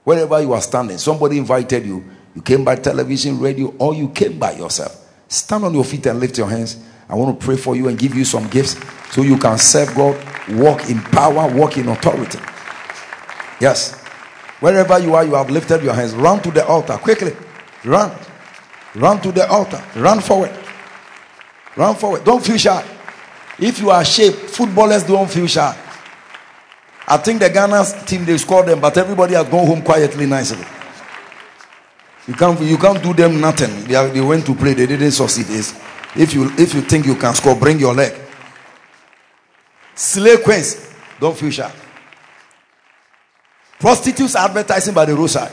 Wherever you are standing, somebody invited you. You came by television, radio, or you came by yourself. Stand on your feet and lift your hands. I want to pray for you and give you some gifts so you can serve God, walk in power, walk in authority. Yes. Wherever you are, you have lifted your hands. Run to the altar quickly. Run. Run to the altar. Run forward. Run forward. Don't feel shy. If you are ashamed, footballers don't feel shy. I think the Ghana team they scored them, but everybody has gone home quietly, nicely. You can't you can't do them nothing. They, are, they went to play, they didn't succeed. It's, if you if you think you can score, bring your leg. Slay queens, don't feel shy. Prostitutes are advertising by the roadside.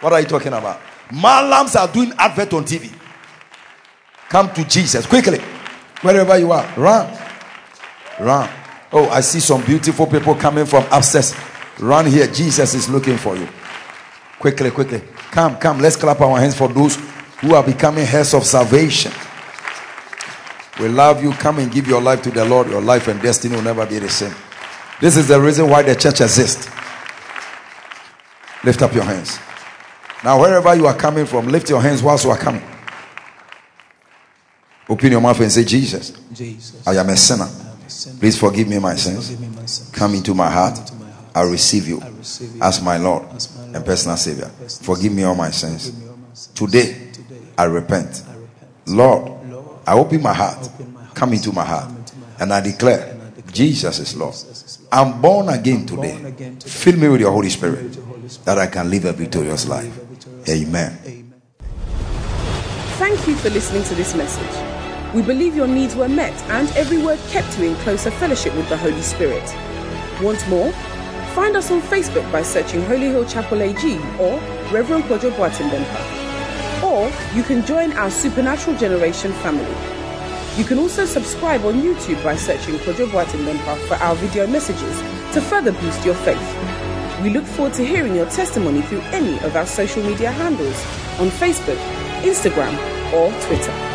What are you talking about? Malams are doing advert on TV. Come to Jesus quickly. Wherever you are, run. Run. Oh, I see some beautiful people coming from upstairs. Run here. Jesus is looking for you. Quickly, quickly. Come, come. Let's clap our hands for those who are becoming heirs of salvation. We love you. Come and give your life to the Lord. Your life and destiny will never be the same. This is the reason why the church exists. Lift up your hands. Now, wherever you are coming from, lift your hands whilst you are coming. Open your mouth and say, Jesus, Jesus. I am a sinner. Please forgive me my sins. Come into my heart. I receive you as my Lord and personal Savior. Forgive me all my sins. Today, I repent. Lord, I open my heart. Come into my heart. And I declare, Jesus is Lord. I'm born again today. Fill me with your Holy Spirit that I can live a victorious life. Amen. Thank you for listening to this message. We believe your needs were met and every word kept you in closer fellowship with the Holy Spirit. Want more? Find us on Facebook by searching Holy Hill Chapel AG or Reverend Kojo Boateng Or you can join our Supernatural Generation family. You can also subscribe on YouTube by searching Kojo Boateng for our video messages to further boost your faith. We look forward to hearing your testimony through any of our social media handles on Facebook, Instagram, or Twitter.